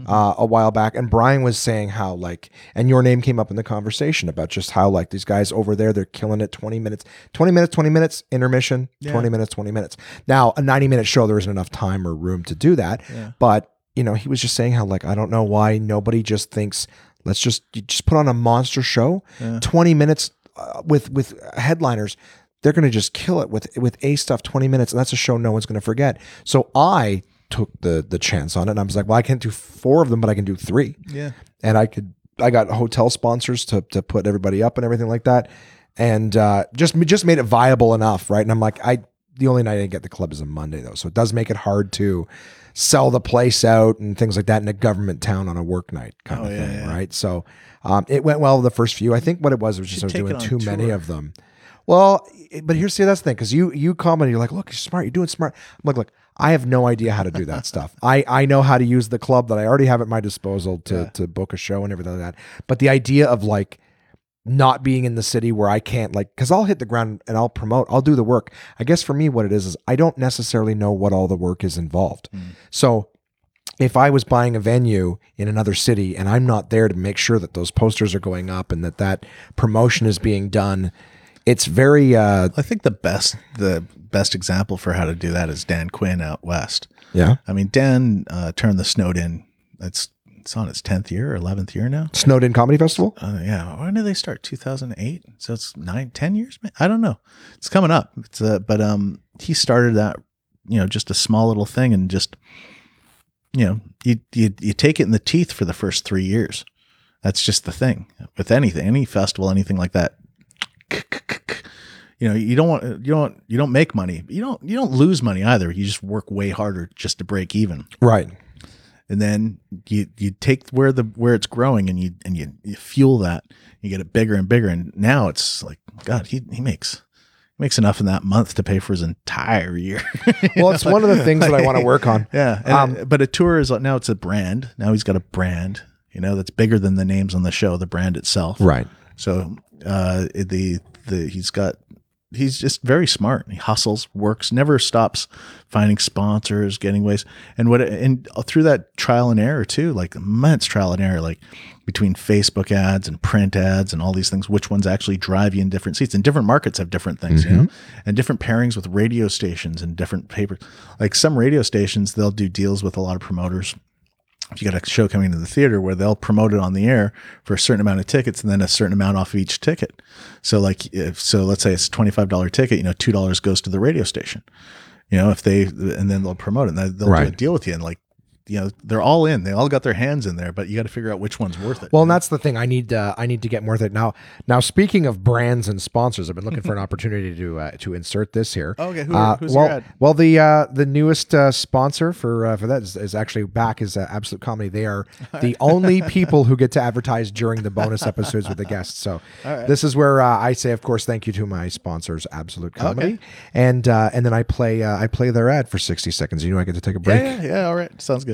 Uh, a while back, and Brian was saying how like, and your name came up in the conversation about just how like these guys over there they're killing it. Twenty minutes, twenty minutes, twenty minutes intermission, twenty minutes, twenty minutes. Now a ninety minute show there isn't enough time or room to do that, but you know he was just saying how like I don't know why nobody just thinks let's just you just put on a monster show, twenty minutes uh, with with headliners they're going to just kill it with with a stuff 20 minutes and that's a show no one's going to forget. So i took the the chance on it. And i was like well i can't do four of them but i can do three. Yeah. and i could i got hotel sponsors to to put everybody up and everything like that. And uh just just made it viable enough right? And i'm like i the only night i didn't get the club is a monday though. So it does make it hard to sell the place out and things like that in a government town on a work night kind Oh, of yeah, thing yeah. right? So um, it went well the first few. I think what it was was just I was doing too many of them. Well, but here's see that's the thing because you you comment you're like, look, you're smart, you're doing smart. I'm like, look, I have no idea how to do that stuff. [LAUGHS] I I know how to use the club that I already have at my disposal to to book a show and everything like that. But the idea of like not being in the city where I can't like because I'll hit the ground and I'll promote, I'll do the work. I guess for me, what it is is I don't necessarily know what all the work is involved. Mm. So if I was buying a venue in another city and I'm not there to make sure that those posters are going up and that that promotion is being done, it's very uh I think the best the best example for how to do that is Dan Quinn out west. yeah. I mean, Dan uh, turned the Snowed In. It's it's on its tenth year or eleventh year now. Snowed In Comedy Festival? Uh, yeah, when did they start? Two thousand eight. So it's nine, ten years. I don't know. It's coming up. It's uh, but um, he started that. You know, just a small little thing, and just you know, you you you take it in the teeth for the first three years. That's just the thing with anything, any festival, anything like that. You know, you don't want you don't you don't make money. You don't you don't lose money either. You just work way harder just to break even Right. and then you you take where the where it's growing and you and you, you fuel that you get it bigger and bigger and now it's like god he, he makes he makes enough in that month to pay for his entire year [LAUGHS] Well, it's one of the things that I want to work on. [LAUGHS] yeah Um, it- but a tour is like now it's a brand now he's got a brand you know that's bigger than the names on the show the brand itself Right. so uh the the he's got he's just very smart. He hustles, works, never stops finding sponsors, getting ways. And what and through that trial and error too, like immense trial and error, like between Facebook ads and print ads and all these things, which ones actually drive you in different seats. And different markets have different things, you know, mm-hmm. and different pairings with radio stations and different papers. Like some radio stations, they'll do deals with a lot of promoters you got a show coming to the theater where they'll promote it on the air for a certain amount of tickets and then a certain amount off of each ticket. So like if so let's say it's a $25 ticket, you know, $2 goes to the radio station. You know, if they and then they'll promote it and they'll do a deal with you and like you know they're all in. They all got their hands in there, but you got to figure out which one's worth it. Well, and that's the thing. I need uh, I need to get more of it now. Now, speaking of brands and sponsors, I've been looking for an [LAUGHS] opportunity to uh, to insert this here. Okay, who- Uh, who's well, your ad? well, the uh, the newest uh, sponsor for uh, for that is, is actually back is uh, Absolute Comedy. They are [LAUGHS] the only [LAUGHS] people who get to advertise during the bonus episodes with the guests. So this is where uh, I say, of course, thank you to my sponsors, Absolute Comedy, and uh, and then I play uh, I play their ad for sixty seconds. You know, I get to take a break. yeah, yeah, yeah. All right, sounds good.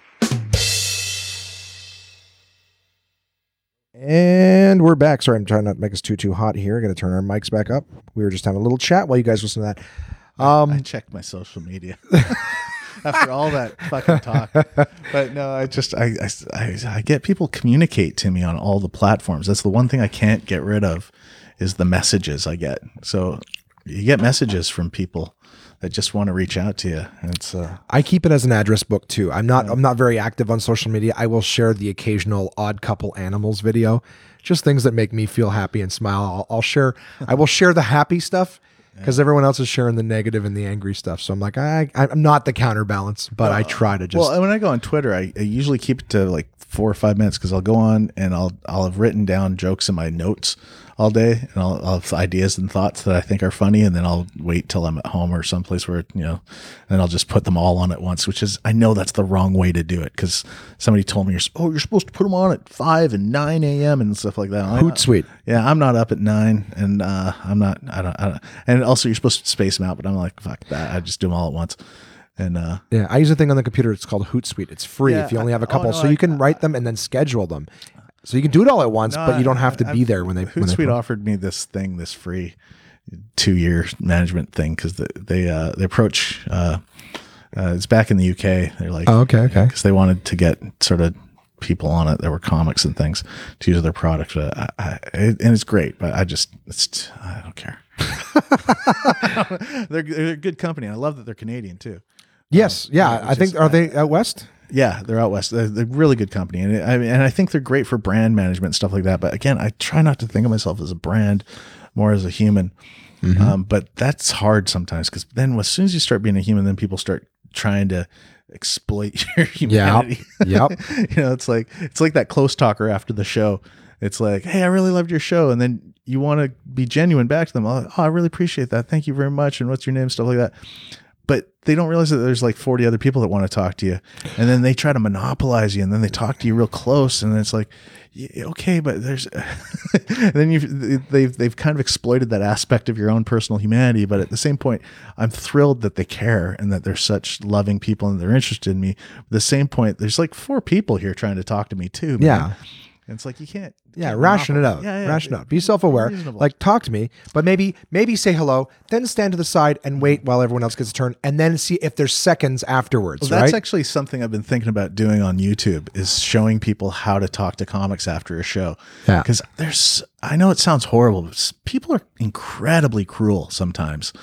And we're back. Sorry, I'm trying not to make us too too hot here. I got to turn our mics back up. We were just having a little chat while you guys listen to that. I Um, checked my social media [LAUGHS] after all that fucking talk. But no, I just I, I I I get people communicate to me on all the platforms. That's the one thing I can't get rid of is the messages I get. So you get messages from people that just want to reach out to you. It's uh I keep it as an address book too. I'm not I'm not very active on social media. I will share the occasional odd couple animals video, just things that make me feel happy and smile. I'll, I'll share I will share the happy stuff because everyone else is sharing the negative and the angry stuff. So I'm like I I'm not the counterbalance, but I try to just well, when I go on Twitter, I, I usually keep it to like four or five minutes because I'll go on and I'll I'll have written down jokes in my notes all day, and I'll, I'll have ideas and thoughts that I think are funny, and then I'll wait till I'm at home or someplace where you know, and I'll just put them all on at once. Which is I know that's the wrong way to do it because somebody told me you're oh you're supposed to put them on at five and nine a.m. and stuff like that. I'm Hootsuite. Yeah, I'm not up at nine, and uh, I'm not. I don't, I don't. And also, you're supposed to space them out, but I'm like, fuck that. I just do them all at once. And uh, Yeah, I use a thing on the computer. It's called Hootsuite. It's free Yeah, if you only have a oh, couple, no, so I- you can write them and then schedule them. So you can do it all at once, but you don't have to be there when they. When they offered me this thing, this free two year management thing because they they, uh, they approach. Uh, uh, it's back in the UK. They're like, Oh, okay, okay. because they wanted to get sort of people on it There were comics and things to use their product. But I, I, it, and it's great, but I just it's I don't care. [LAUGHS] [LAUGHS] they're, they're a good company. I love that they're Canadian too. Yes, yeah. I think just- are they out west? Yeah, they're out west. They're, they're a really good company, and I mean, and I think they're great for brand management and stuff like that. But again, I try not to think of myself as a brand, more as a human. Um, but that's hard sometimes because then as soon as you start being a human, then people start trying to exploit [LAUGHS] your humanity. [LAUGHS] Yep. you know, it's like it's like that close talker after the show. It's like, hey, I really loved your show, and then you want to be genuine back to them. Oh, I really appreciate that. Thank you very much. And what's your name? Stuff like that but they don't realize that there's like 40 other people that want to talk to you and then they try to monopolize you and then they talk to you real close and it's like okay but there's [LAUGHS] then you they've they've kind of exploited that aspect of your own personal humanity but at the same point i'm thrilled that they care and that they're such loving people and they're interested in me at the same point there's like four people here trying to talk to me too man. Yeah. And it's like you can't Yeah, can't ration it out. yeah, yeah, ration it out. Be self-aware. reasonable. Like talk to me, but maybe maybe say hello, then stand to the side and wait while everyone else gets a turn, and then see if there's seconds afterwards. Well, that's right? actually something I've been thinking about doing on YouTube is showing people how to talk to comics after a show. Yeah. Because there's, I know it sounds horrible, but people are incredibly cruel sometimes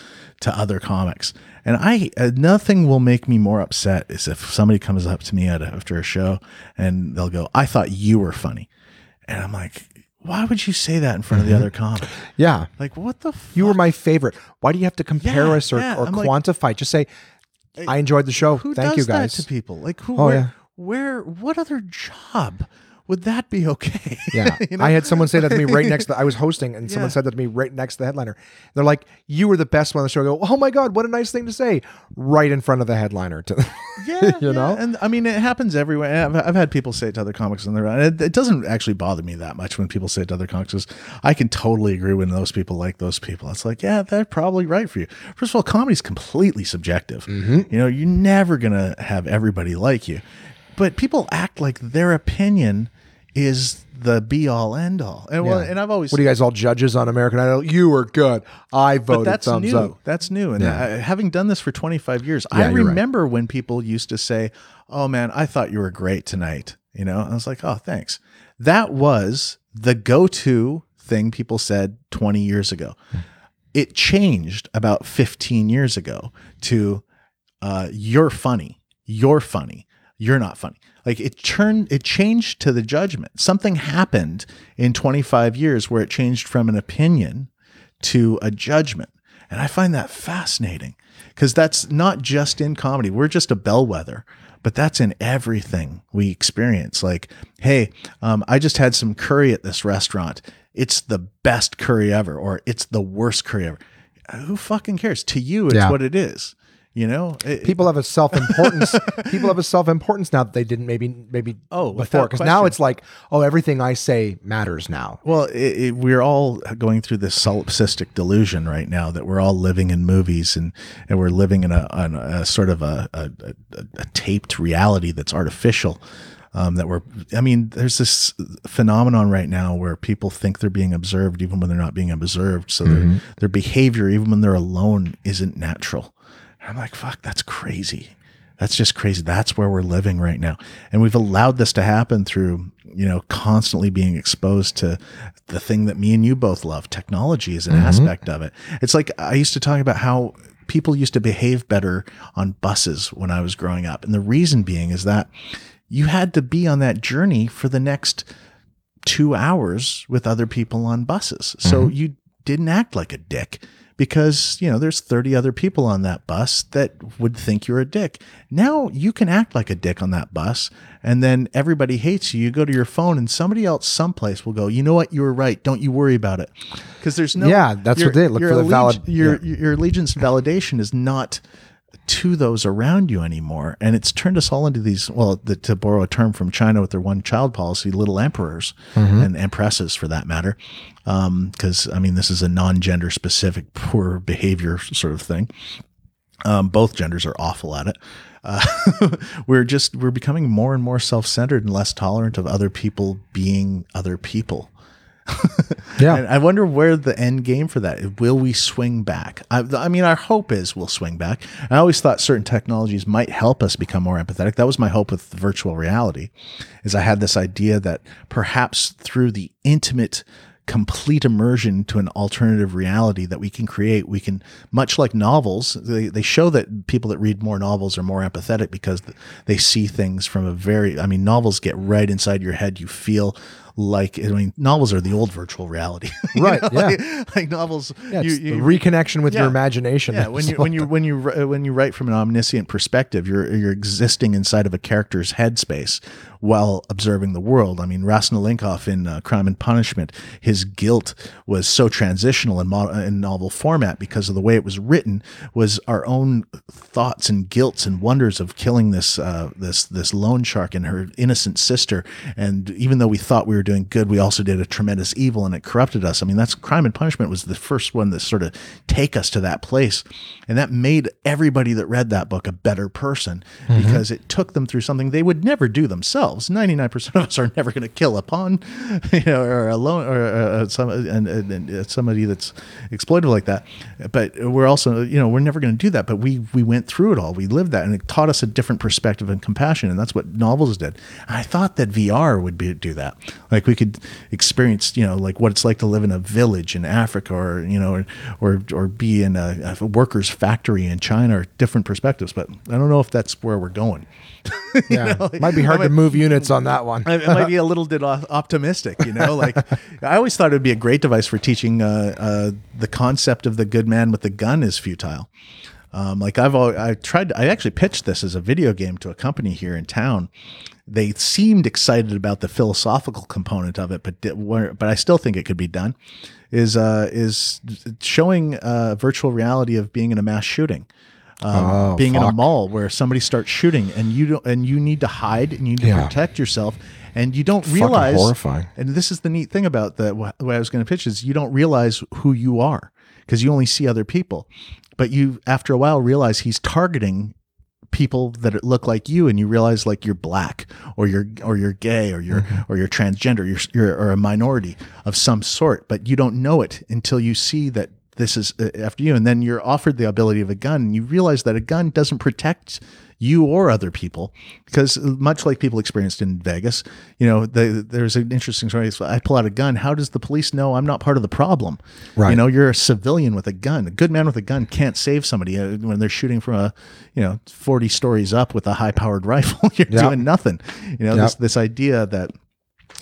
to other comics. And I, uh, nothing will make me more upset is if somebody comes up to me at after a show and they'll go, I thought you were funny. And I'm like, why would you say that in front of the other comic? yeah. Like, what the fuck? You were my favorite. Why do you have to compare Yeah, us or, yeah. or I'm like- quantify? Just say, I enjoyed the show. Who Thank you guys. that to people? Like who? Oh, where, yeah. where? What other job would that be okay? [LAUGHS] Yeah. You know? I had someone say that to me right next to I was [LAUGHS] hosting and someone said that to me right next to the headliner. They're like, You were the best one on the show. I go, Oh my God, what a nice thing to say. Right in front of the headliner. To [LAUGHS] Yeah, you yeah. know? and I mean, it happens everywhere. I've, I've had people say it to other comics, and they're it, it doesn't actually bother me that much when people say it to other comics. I can totally agree when those people like those people. It's like, yeah, they're probably right for you. First of all, comedy's completely subjective. Mm-hmm. You know, you're never gonna have everybody like you, but people act like their opinion is the be all end all. And well, Yeah. and I've always What are you guys all judges on American Idol? You were good. I voted but that's thumbs new. up. That's new. And. I, having done this for 25 years, I you're right. remember when people used to say, "Oh man, I thought you were great tonight." You know, I was like, "Oh, thanks." That was the go-to thing people said 20 years ago. It changed about 15 years ago to uh, "You're funny. You're funny. You're not funny." Like it turned, it changed to the judgment. Something happened in 25 years where it changed from an opinion to a judgment. And I find that fascinating because that's not just in comedy. We're just a bellwether, but that's in everything we experience. Like, hey, um, I just had some curry at this restaurant. It's the best curry ever, or it's the worst curry ever. Who fucking cares? To you, it's Yeah. what it is. You know, It- People have a self importance. [LAUGHS] people have a self importance now that they didn't maybe maybe Oh, before because now it's like oh everything I say matters now. Well, it, it, we're all going through this solipsistic delusion right now that we're all living in movies and, and we're living in a, on a sort of a, a, a, a taped reality that's artificial. Um, that we're, I mean, there's this phenomenon right now where people think they're being observed even when they're not being observed. So their, their behavior, even when they're alone, isn't natural. I'm like, fuck, that's crazy. That's just crazy. That's where we're living right now. And we've allowed this to happen through, you know, constantly being exposed to the thing that me and you both love. Technology is an mm-hmm. aspect of it. It's like I used to talk about how people used to behave better on buses when I was growing up. And the reason being is that you had to be on that journey for the next two hours with other people on buses. So mm-hmm. you didn't act like a dick because, you know, there's 30 other people on that bus that would think you're a dick. Now you can act like a dick on that bus and then everybody hates you. You go to your phone and somebody else someplace will go, you know what? You were right. Don't you worry about it. Because there's no. Yeah, that's what they look for the valid- Your, yeah. your allegiance validation is not to those around you anymore. And it's turned us all into these, well, the, to borrow a term from China with their one child policy, little emperors and empresses for that matter. Because, I mean, this is a non gender specific [LAUGHS] poor behavior sort of thing. Um, both genders are awful at it. Uh, [LAUGHS] we're just, we're becoming more and more self centered and less tolerant of other people being other people. [LAUGHS] Yeah. And I wonder where the end game for that. Will we swing back? I, I mean, our hope is we'll swing back. I always thought certain technologies might help us become more empathetic. That was my hope with virtual reality. Is I had this idea that perhaps through the intimate complete immersion to an alternative reality that we can create we can much like novels they, they show that people that read more novels are more empathetic because they see things from a very i mean novels get right inside your head you feel like i mean novels are the old virtual reality [LAUGHS] Right, know, yeah. like, like novels Yeah, you, you reconnection with your imagination. yeah, [LAUGHS] when you when you when you when you write from an omniscient perspective, you're you're existing inside of a character's headspace while observing the world. I mean, Raskolnikov in uh, Crime and Punishment, his guilt was so transitional in, mo- in novel format because of the way it was written. Was our own thoughts and guilts and wonders of killing this uh, this this loan shark and her innocent sister, and even though we thought we were doing good, we also did a tremendous evil, and it corrupted us. I mean, that's Crime and Punishment was the first one that sort of take us to that place, and that made everybody that read that book a better person because it took them through something they would never do themselves. Ninety nine percent of us are never going to kill a pawn, [LAUGHS] you know, or a loan or uh, some and, and, and uh, somebody that's exploitive like that. But we're also, you know, we're never going to do that. But we we went through it all. We lived that, and it taught us a different perspective and compassion, and that's what novels did. And I thought that VR would be do that. Like we could experience, you know, like what it's like to live in a village in Africa, or you know, or or, or be in a, a worker's factory in China, or different perspectives. But I don't know if that's where we're going. [LAUGHS] yeah. Might be hard to move units on that one. it might be a [LAUGHS] little bit optimistic, you know. Like I always thought it would be a great device for teaching uh, uh, the concept of the good man with the gun is futile. Um, like I've al- I tried. I actually pitched this as a video game to a company here in town. They seemed excited about the philosophical component of it, but but I still think it could be done. Is uh, is showing uh, virtual reality of being in a mass shooting. Um, Oh, being in a mall where somebody starts shooting and you don't and you need to hide and you need to protect yourself and you don't Fucking realize horrifying. and this is the neat thing about the way I was going to pitch is you don't realize who you are because you only see other people, but you after a while realize he's targeting people that look like you and you realize like you're black or you're or you're gay or you're or you're transgender you're, you're or a minority of some sort but you don't know it until you see that this is uh, after you. And then you're offered the ability of a gun and you realize that a gun doesn't protect you or other people because much like people experienced in Vegas you know the, there's an interesting story. I pull out a gun. How does the police know I'm not part of the problem? Right. you know you're a civilian with a gun. A good man with a gun can't save somebody uh, when they're shooting from a you know 40 stories up with a high powered [LAUGHS] rifle you're Yeah. doing nothing. You know Yeah. this this idea that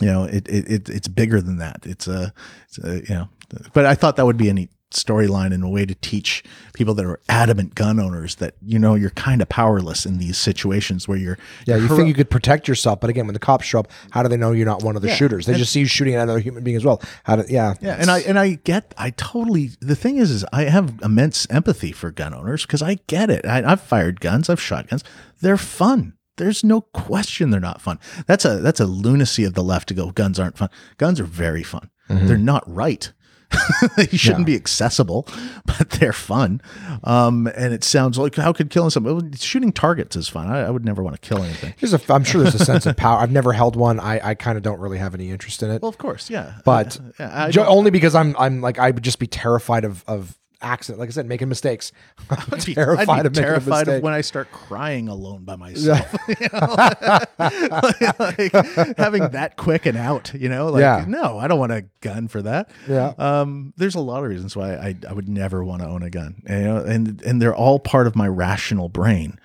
you know it, it, it it's bigger than that. It's a, it's a you know but i thought that would be a neat storyline and a way to teach people that are adamant gun owners that you know you're kind of powerless in these situations where you're Yeah, you think you could protect yourself, but again, when the cops show up, how do they know you're not one of the Yeah, shooters? They just see you shooting at another human being as well. How do? Yeah, Yeah, and I and I get I totally the thing is is I have immense empathy for gun owners because I get it. I, I've fired guns, I've shot guns. They're fun. There's no question they're not fun. That's a that's a lunacy of the left to go guns aren't fun. Guns are very fun. Mm-hmm. They're not right. [LAUGHS] they shouldn't be accessible, [LAUGHS] but they're fun. Um, and it sounds like how could killing somebody shooting targets is fun. I, I would never want to kill anything. There's a, I'm sure there's a sense of [LAUGHS] power. I've never held one. I, I kind of don't really have any interest in it. Well, of course, yeah. but Yeah, I only because I'm I'm like I would just be terrified of of accident. Like I said, making mistakes. [LAUGHS] I'm terrified I'd be of terrified of when I start crying alone by myself. [LAUGHS] you know? [LAUGHS] like, having that quick and out, you know, like Yeah. no, I don't want a gun for that. Yeah. Um, there's a lot of reasons why I, I would never want to own a gun. You know, and and they're all part of my rational brain.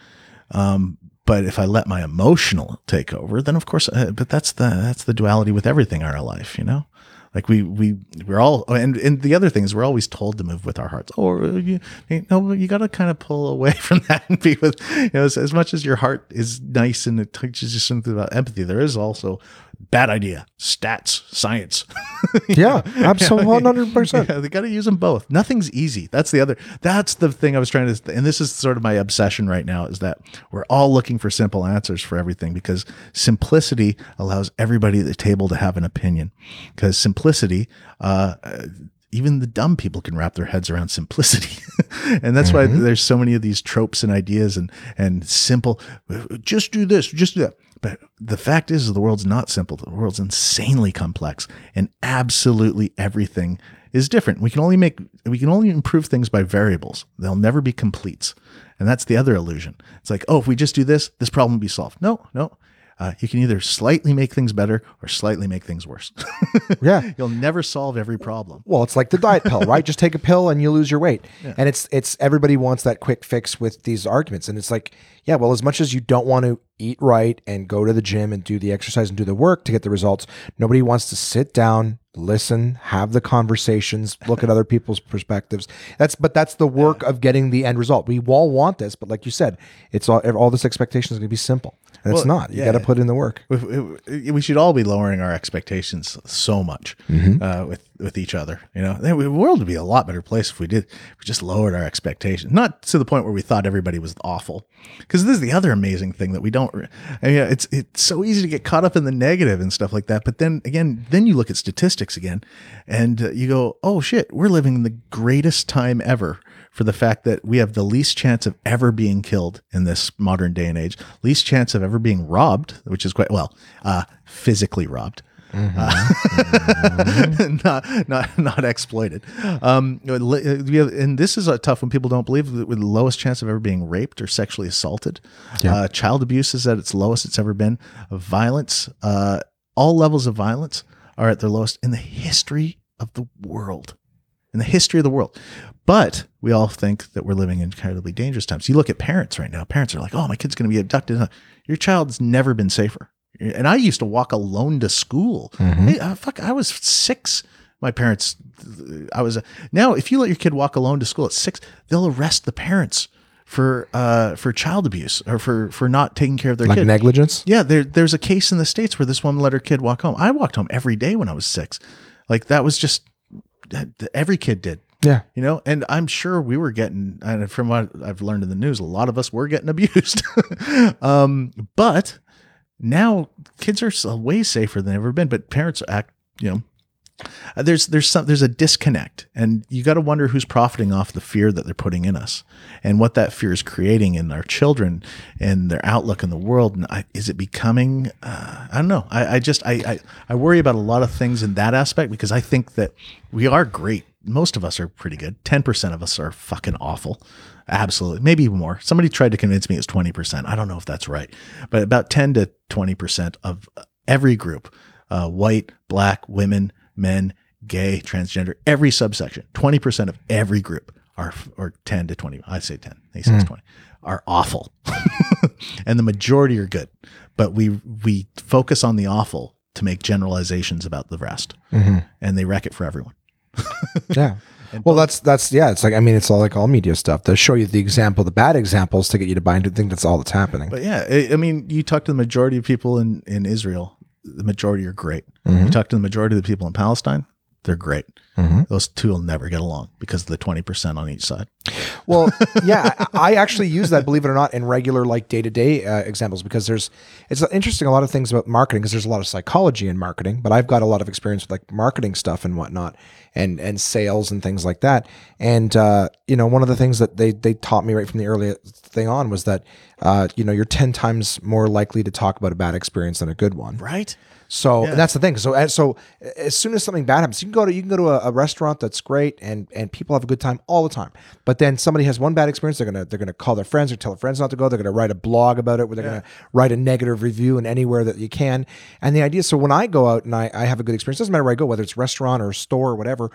Um, but if I let my emotional take over, then of course, uh, but that's the that's the duality with everything in our life, you know. Like we we we're all and and the other thing is we're always told to move with our hearts. Or you, you know you got to kind of pull away [LAUGHS] from that and be with you know as, as much as your heart is nice and it teaches you something about empathy. There is also bad idea, stats, science. [LAUGHS] yeah, absolutely, [LAUGHS] one hundred percent. Yeah, they got to use them both. Nothing's easy. That's the other. That's the thing I was trying to. And this is sort of my obsession right now is that we're all looking for simple answers for everything because simplicity allows everybody at the table to have an opinion. Because simplicity, uh, uh, even the dumb people can wrap their heads around simplicity, [LAUGHS] and that's why there's so many of these tropes and ideas and and simple. Just do this. Just do that. But the fact is, the world's not simple. The world's insanely complex, and absolutely everything is different. We can only make we can only improve things by variables. They'll never be completes, and that's the other illusion. It's like, oh, if we just do this, this problem will be solved. No, no. Uh, you can either slightly make things better or slightly make things worse. [LAUGHS] Yeah. You'll never solve every problem. Well, it's like the diet pill, right? Just take a pill and you lose your weight. [LAUGHS] And it's it's everybody wants that quick fix with these arguments. And it's like, yeah, well, as much as you don't want to eat right and go to the gym and do the exercise and do the work to get the results, nobody wants to sit down, listen, have the conversations, look at other people's perspectives. That's but that's the work of getting the end result. We all want this, but like you said, it's all all this expectation is going to be simple. And it's not. You yeah. got to put in the work. We- we, should all be lowering our expectations so much uh, with with each other. You know, the world would be a lot better place if we did if we just lowered our expectations, not to the point where we thought everybody was awful. Because this is the other amazing thing that we don't. I mean, it's it's so easy to get caught up in the negative and stuff like that. But then again, then you look at statistics again, and uh, you go, oh shit, we're living the greatest time ever for the fact that we have the least chance of ever being killed in this modern day and age, least chance of ever being robbed, which is quite well, uh, physically robbed. Uh, [LAUGHS] not not not exploited. Um, we have, and this is a tough one. People don't believe that with the lowest chance of ever being raped or sexually assaulted. Uh, child abuse is at its lowest it's ever been. Violence, uh, all levels of violence are at their lowest in the history of the world in the history of the world. But we all think that we're living in incredibly dangerous times. You look at parents right now. Parents are like, "Oh, my kid's going to be abducted." Your child's never been safer. And I used to walk alone to school. Hey, uh, fuck, I was six. My parents, I was now. If you let your kid walk alone to school at six, they'll arrest the parents for uh, for child abuse or for for not taking care of their Like kid. negligence. Yeah, there, there's a case in the states where this woman let her kid walk home. I walked home every day when I was six. Like that was just every kid did. Yeah. you know and i'm sure we were getting and from what i've learned in the news a lot of us were getting [LAUGHS] abused um but now kids are way safer than they've ever been but parents act you know uh, there's there's some there's a disconnect and you got to wonder who's profiting off the fear that they're putting in us and what that fear is creating in our children and their outlook in the world and I, is it becoming uh, i don't know. I, I just I, I i worry about a lot of things in that aspect because i think that we are great. Most of us are pretty good. 10% of us are fucking awful. Absolutely. Maybe more. Somebody tried to convince me it's 20% i don't know if that's right. But about 10 to 20% of every group uh, white black women men gay transgender every subsection 20% of every group are or 10 to 20 i say 10 he says hmm. 20 are awful [LAUGHS] and the majority are good but we we focus on the awful to make generalizations about the rest mm-hmm. and they wreck it for everyone [LAUGHS] Yeah. Well, that's that's yeah. It's like I mean, it's all like all media stuff. They show you the example, the bad examples, to get you to buy into think that's all that's happening. But yeah, I, I mean, you talk to the majority of people in, in Israel, the majority are great. Mm-hmm. You talk to the majority of the people in Palestine, they're great. Those two will never get along because of the 20% on each side. Well, [LAUGHS] yeah, I actually use that, believe it or not, in regular like day to day examples because there's it's interesting a lot of things about marketing because there's a lot of psychology in marketing, but I've got a lot of experience with like marketing stuff and whatnot, and and sales and things like that. And uh, you know, one of the things that they they taught me right from the early thing on was that uh, you know you're ten times more likely to talk about a bad experience than a good one. Right? So and that's the thing. So as so as soon as something bad happens, you can go to you can go to a, a restaurant that's great and and people have a good time all the time. But then somebody has one bad experience, they're gonna they're gonna call their friends or tell their friends not to go. They're gonna write a blog about it, where they're gonna write a negative review in anywhere that you can. And the idea, so when I go out and I, I have a good experience, doesn't matter where I go, whether it's restaurant or store or whatever,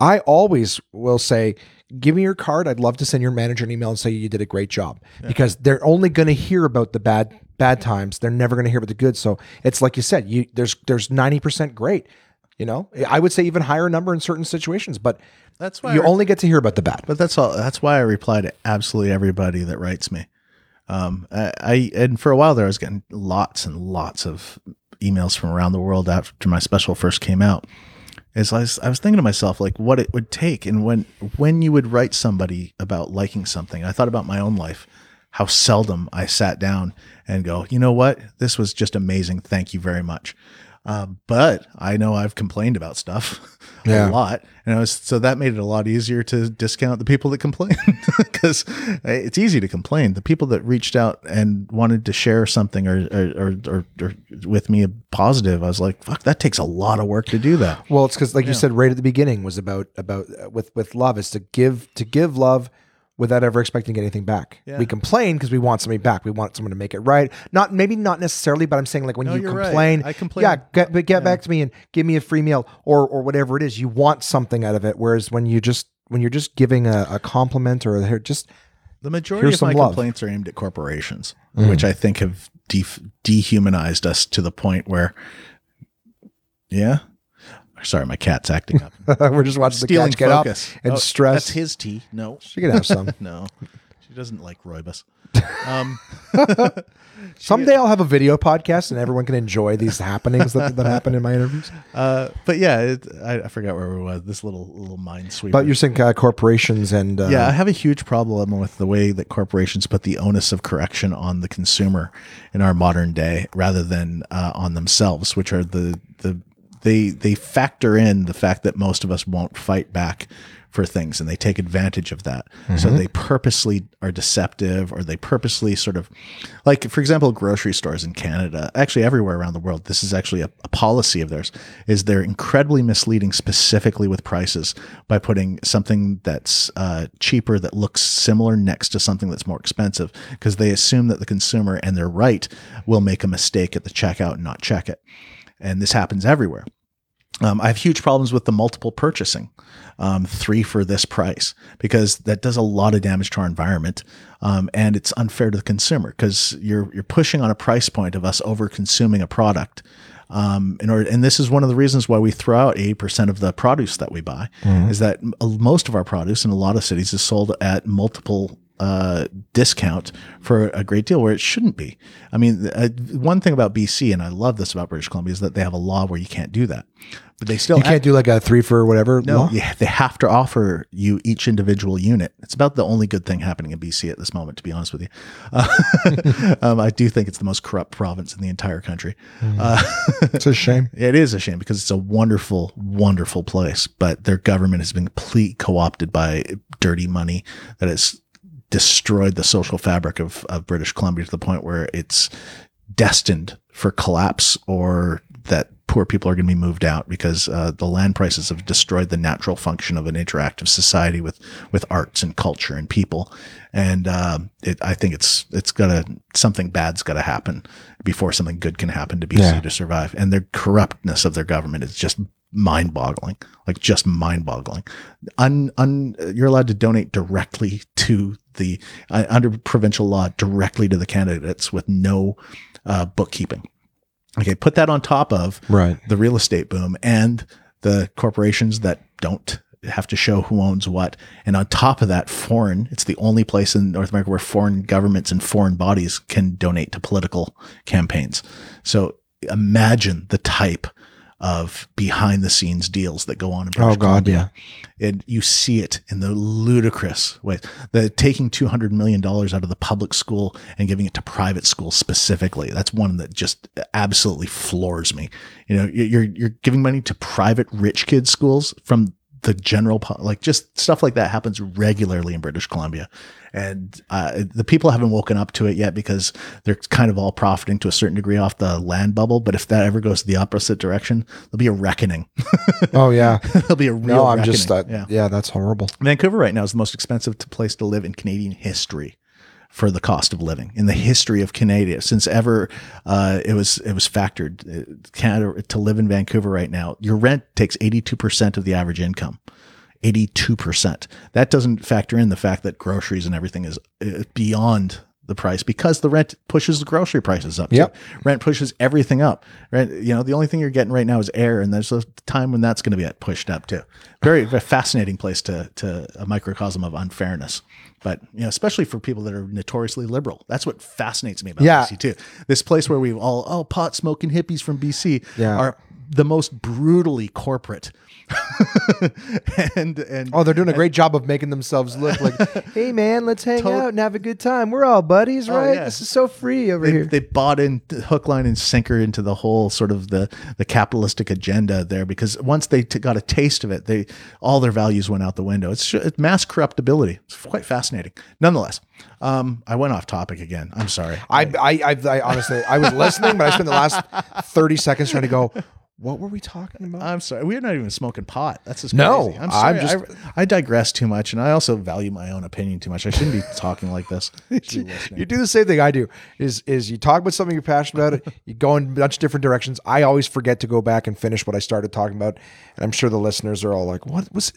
I always will say, give me your card. I'd love to send your manager an email and say you did a great job because they're only going to hear about the bad bad times. They're never going to hear about the good. So it's like you said, you there's there's 90% great. You know, I would say even higher number in certain situations, but That's why you I- only get to hear about the bad. But that's all. That's why I reply to absolutely everybody that writes me. Um, I, I and for a while there, I was getting lots and lots of emails from around the world after my special first came out. Is I was, I was thinking to myself like what it would take, and when when you would write somebody about liking something, I thought about my own life, how seldom I sat down and go, you know what, this was just amazing, thank you very much. Um, but I know I've complained about stuff [LAUGHS] Yeah. a lot, and I was so that made it a lot easier to discount the people that complained [LAUGHS] because it's easy to complain. The people that reached out and wanted to share something or or, or, or, or with me a positive, I was like, fuck, that takes a lot of work to do that. Well, it's because, like you said right at the beginning, was about about uh, with with love is to give to give love without ever expecting anything back. We complain because we want something back. We want someone to make it right. Not maybe not necessarily, but I'm saying like when you you're right. complain, I complain. Yeah, get but get back to me and give me a free meal or or whatever it is. You want something out of it. Whereas when you just when you're just giving a, a compliment or a, just The majority of my love. complaints are aimed at corporations, mm. which I think have def- dehumanized us to the point where, yeah. Sorry, my cat's acting up. [LAUGHS] we're just watching the cat get up and Oh, stress. That's his tea. No, She can have some. [LAUGHS] no, she doesn't like Rooibos. Um, [LAUGHS] Someday I'll have a video podcast and everyone can enjoy these happenings that, that happen in my interviews. uh, but yeah, it, I, I forgot where we was. This little little mind sweeper. But you're saying uh, corporations and uh, yeah, I have a huge problem with the way that corporations put the onus of correction on the consumer in our modern day, rather than uh, on themselves, which are the the they they factor in the fact that most of us won't fight back for things, and they take advantage of that. So they purposely are deceptive, or they purposely sort of, like for example, grocery stores in Canada, actually everywhere around the world. This is actually a, a policy of theirs. Is they're incredibly misleading, specifically with prices, by putting something that's uh, cheaper that looks similar next to something that's more expensive, because they assume that the consumer, and they're right, will make a mistake at the checkout and not check it. And this happens everywhere. Um, I have huge problems with the multiple purchasing, um, three for this price, because that does a lot of damage to our environment, um, and it's unfair to the consumer because you're you're pushing on a price point of us over consuming a product. Um, in order, and this is one of the reasons why we throw out eighty percent of the produce that we buy, is that most of our produce in a lot of cities is sold at multiple uh, discount for a great deal where it shouldn't be. I mean, uh, one thing about BC, and I love this about British Columbia, is that they have a law where you can't do that. But they still You can't do like a three for whatever. no, law? yeah, they have to offer you each individual unit. It's about the only good thing happening in BC at this moment, to be honest with you. Uh, [LAUGHS] um, I do think it's the most corrupt province in the entire country. Uh, [LAUGHS] It's a shame. it is a shame because it's a wonderful, wonderful place, but their government has been completely co-opted by dirty money that has destroyed the social fabric of, of British Columbia to the point where it's destined for collapse or that poor people are going to be moved out because uh, the land prices have destroyed the natural function of an interactive society with with arts and culture and people. And um, it, I think it's it's gonna something bad's got to happen before something good can happen to BC Yeah. to survive. And the corruptness of their government is just mind-boggling, like just mind-boggling. Un, un, you're allowed to donate directly to the uh, under provincial law directly to the candidates with no uh, bookkeeping. Okay, put that on top of Right. the real estate boom and the corporations that don't have to show who owns what. And on top of that, foreign, it's the only place in North America where foreign governments and foreign bodies can donate to political campaigns. So imagine the type of behind the scenes deals that go on in oh, British Oh God, yeah. Columbia. And you see it in the ludicrous way. The taking two hundred million dollars out of the public school and giving it to private schools specifically. That's one that just absolutely floors me. You know, you're you're giving money to private rich kids schools from the general like just stuff like that happens regularly in British Columbia, and uh, the people haven't woken up to it yet because they're kind of all profiting to a certain degree off the land bubble. But if that ever goes the opposite direction, there'll be a reckoning. [LAUGHS] Oh yeah. there'll be a real. No, I'm reckoning. just uh, yeah. yeah. That's horrible. Vancouver right now is the most expensive place to live in Canadian history for the cost of living in the history of Canada since ever uh, it was it was factored Uh, Canada to live in Vancouver right now your rent takes 82% of the average income 82% that doesn't factor in the fact that groceries and everything is uh, beyond the price because the rent pushes the grocery prices up. too. Yep. Rent pushes everything up. Rent, you know, the only thing you're getting right now is air, and there's a time when that's going to get pushed up too. Very, very fascinating place to to a microcosm of unfairness. But you know, especially for people that are notoriously liberal, that's what fascinates me about Yeah. BC too. This place where we've all oh pot smoking hippies from BC Yeah. are the most brutally corporate. [LAUGHS] and and Oh, they're doing a great job of making themselves look like, [LAUGHS] hey man, let's hang Tot- out and have a good time. We're all buddies, Oh, right? yeah. This is so free over they, here. they bought in hook, line, and sinker into the whole sort of the the capitalistic agenda there because once they t- got a taste of it, they all their values went out the window. It's, it's mass corruptibility. It's quite fascinating. Nonetheless, um, I went off topic again. I'm sorry. I, I, I, I honestly, I was listening, but I spent the last thirty seconds trying to go. What were we talking about? I'm sorry. We're not even smoking pot. That's just No. I'm I'm just- I, I digress too much, and I also value my own opinion too much. I shouldn't be [LAUGHS] talking like this. [LAUGHS] you. You do the same thing I do. Is is you talk about something you're passionate about, [LAUGHS] you go in a bunch of different directions. I always forget to go back and finish what I started talking about, and I'm sure the listeners are all like, "What was?"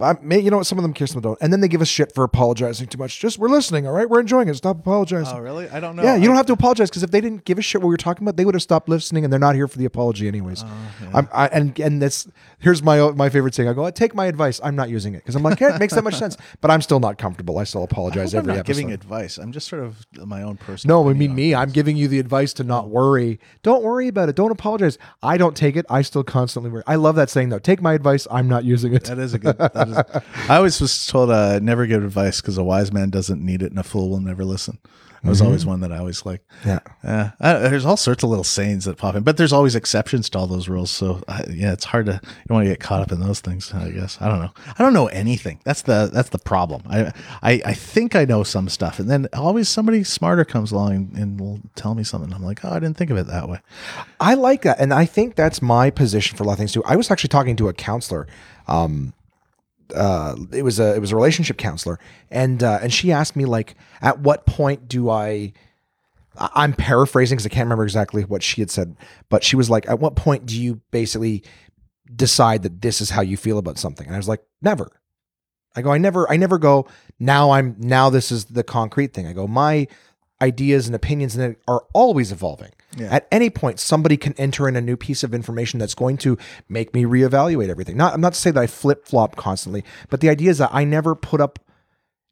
I may, you know what? Some of them care, some don't, and then they give us shit for apologizing too much. Just we're listening, all right? We're enjoying it. Stop apologizing. Oh, really? I don't know. Yeah, you I- don't have to apologize because if they didn't give a shit what we were talking about, they would have stopped listening, and they're not here for the apology anyways. Oh, I'm, I, and and that's here's my my favorite thing. I go, take my advice. I'm not using it because I'm like, yeah, it makes that much sense, but I'm still not comfortable. I still I apologize I'm every not episode. giving advice. I'm just sort of my own personal. no, I mean me. I'm giving you the advice to not worry. Don't worry about it. Don't apologize. I don't take it. I still constantly worry. I love that saying though. Take my advice. I'm not using it. That is a good. [LAUGHS] I always was told uh, never give advice because a wise man doesn't need it and a fool will never listen. That was always one that I always liked. Yeah. Yeah, I, there's all sorts of little sayings that pop in, but there's always exceptions to all those rules. So I, yeah, it's hard to you don't want to get caught up in those things. I guess I don't know. I don't know anything. That's the that's the problem. I I, I think I know some stuff, and then always somebody smarter comes along and, and will tell me something. I'm like, oh, I didn't think of it that way. I like that, and I think that's my position for a lot of things too. I was actually talking to a counselor. Um, uh, it was a it was a relationship counselor, and uh, and she asked me like, at what point do I? I'm paraphrasing because I can't remember exactly what she had said, but she was like, at what point do you basically decide that this is how you feel about something? And I was like, never. I go, I never, I never go. Now I'm now this is the concrete thing. I go, my ideas and opinions and are always evolving. Yeah. At any point, somebody can enter in a new piece of information that's going to make me reevaluate everything. Not, I'm not to say that I flip flop constantly, but the idea is that I never put up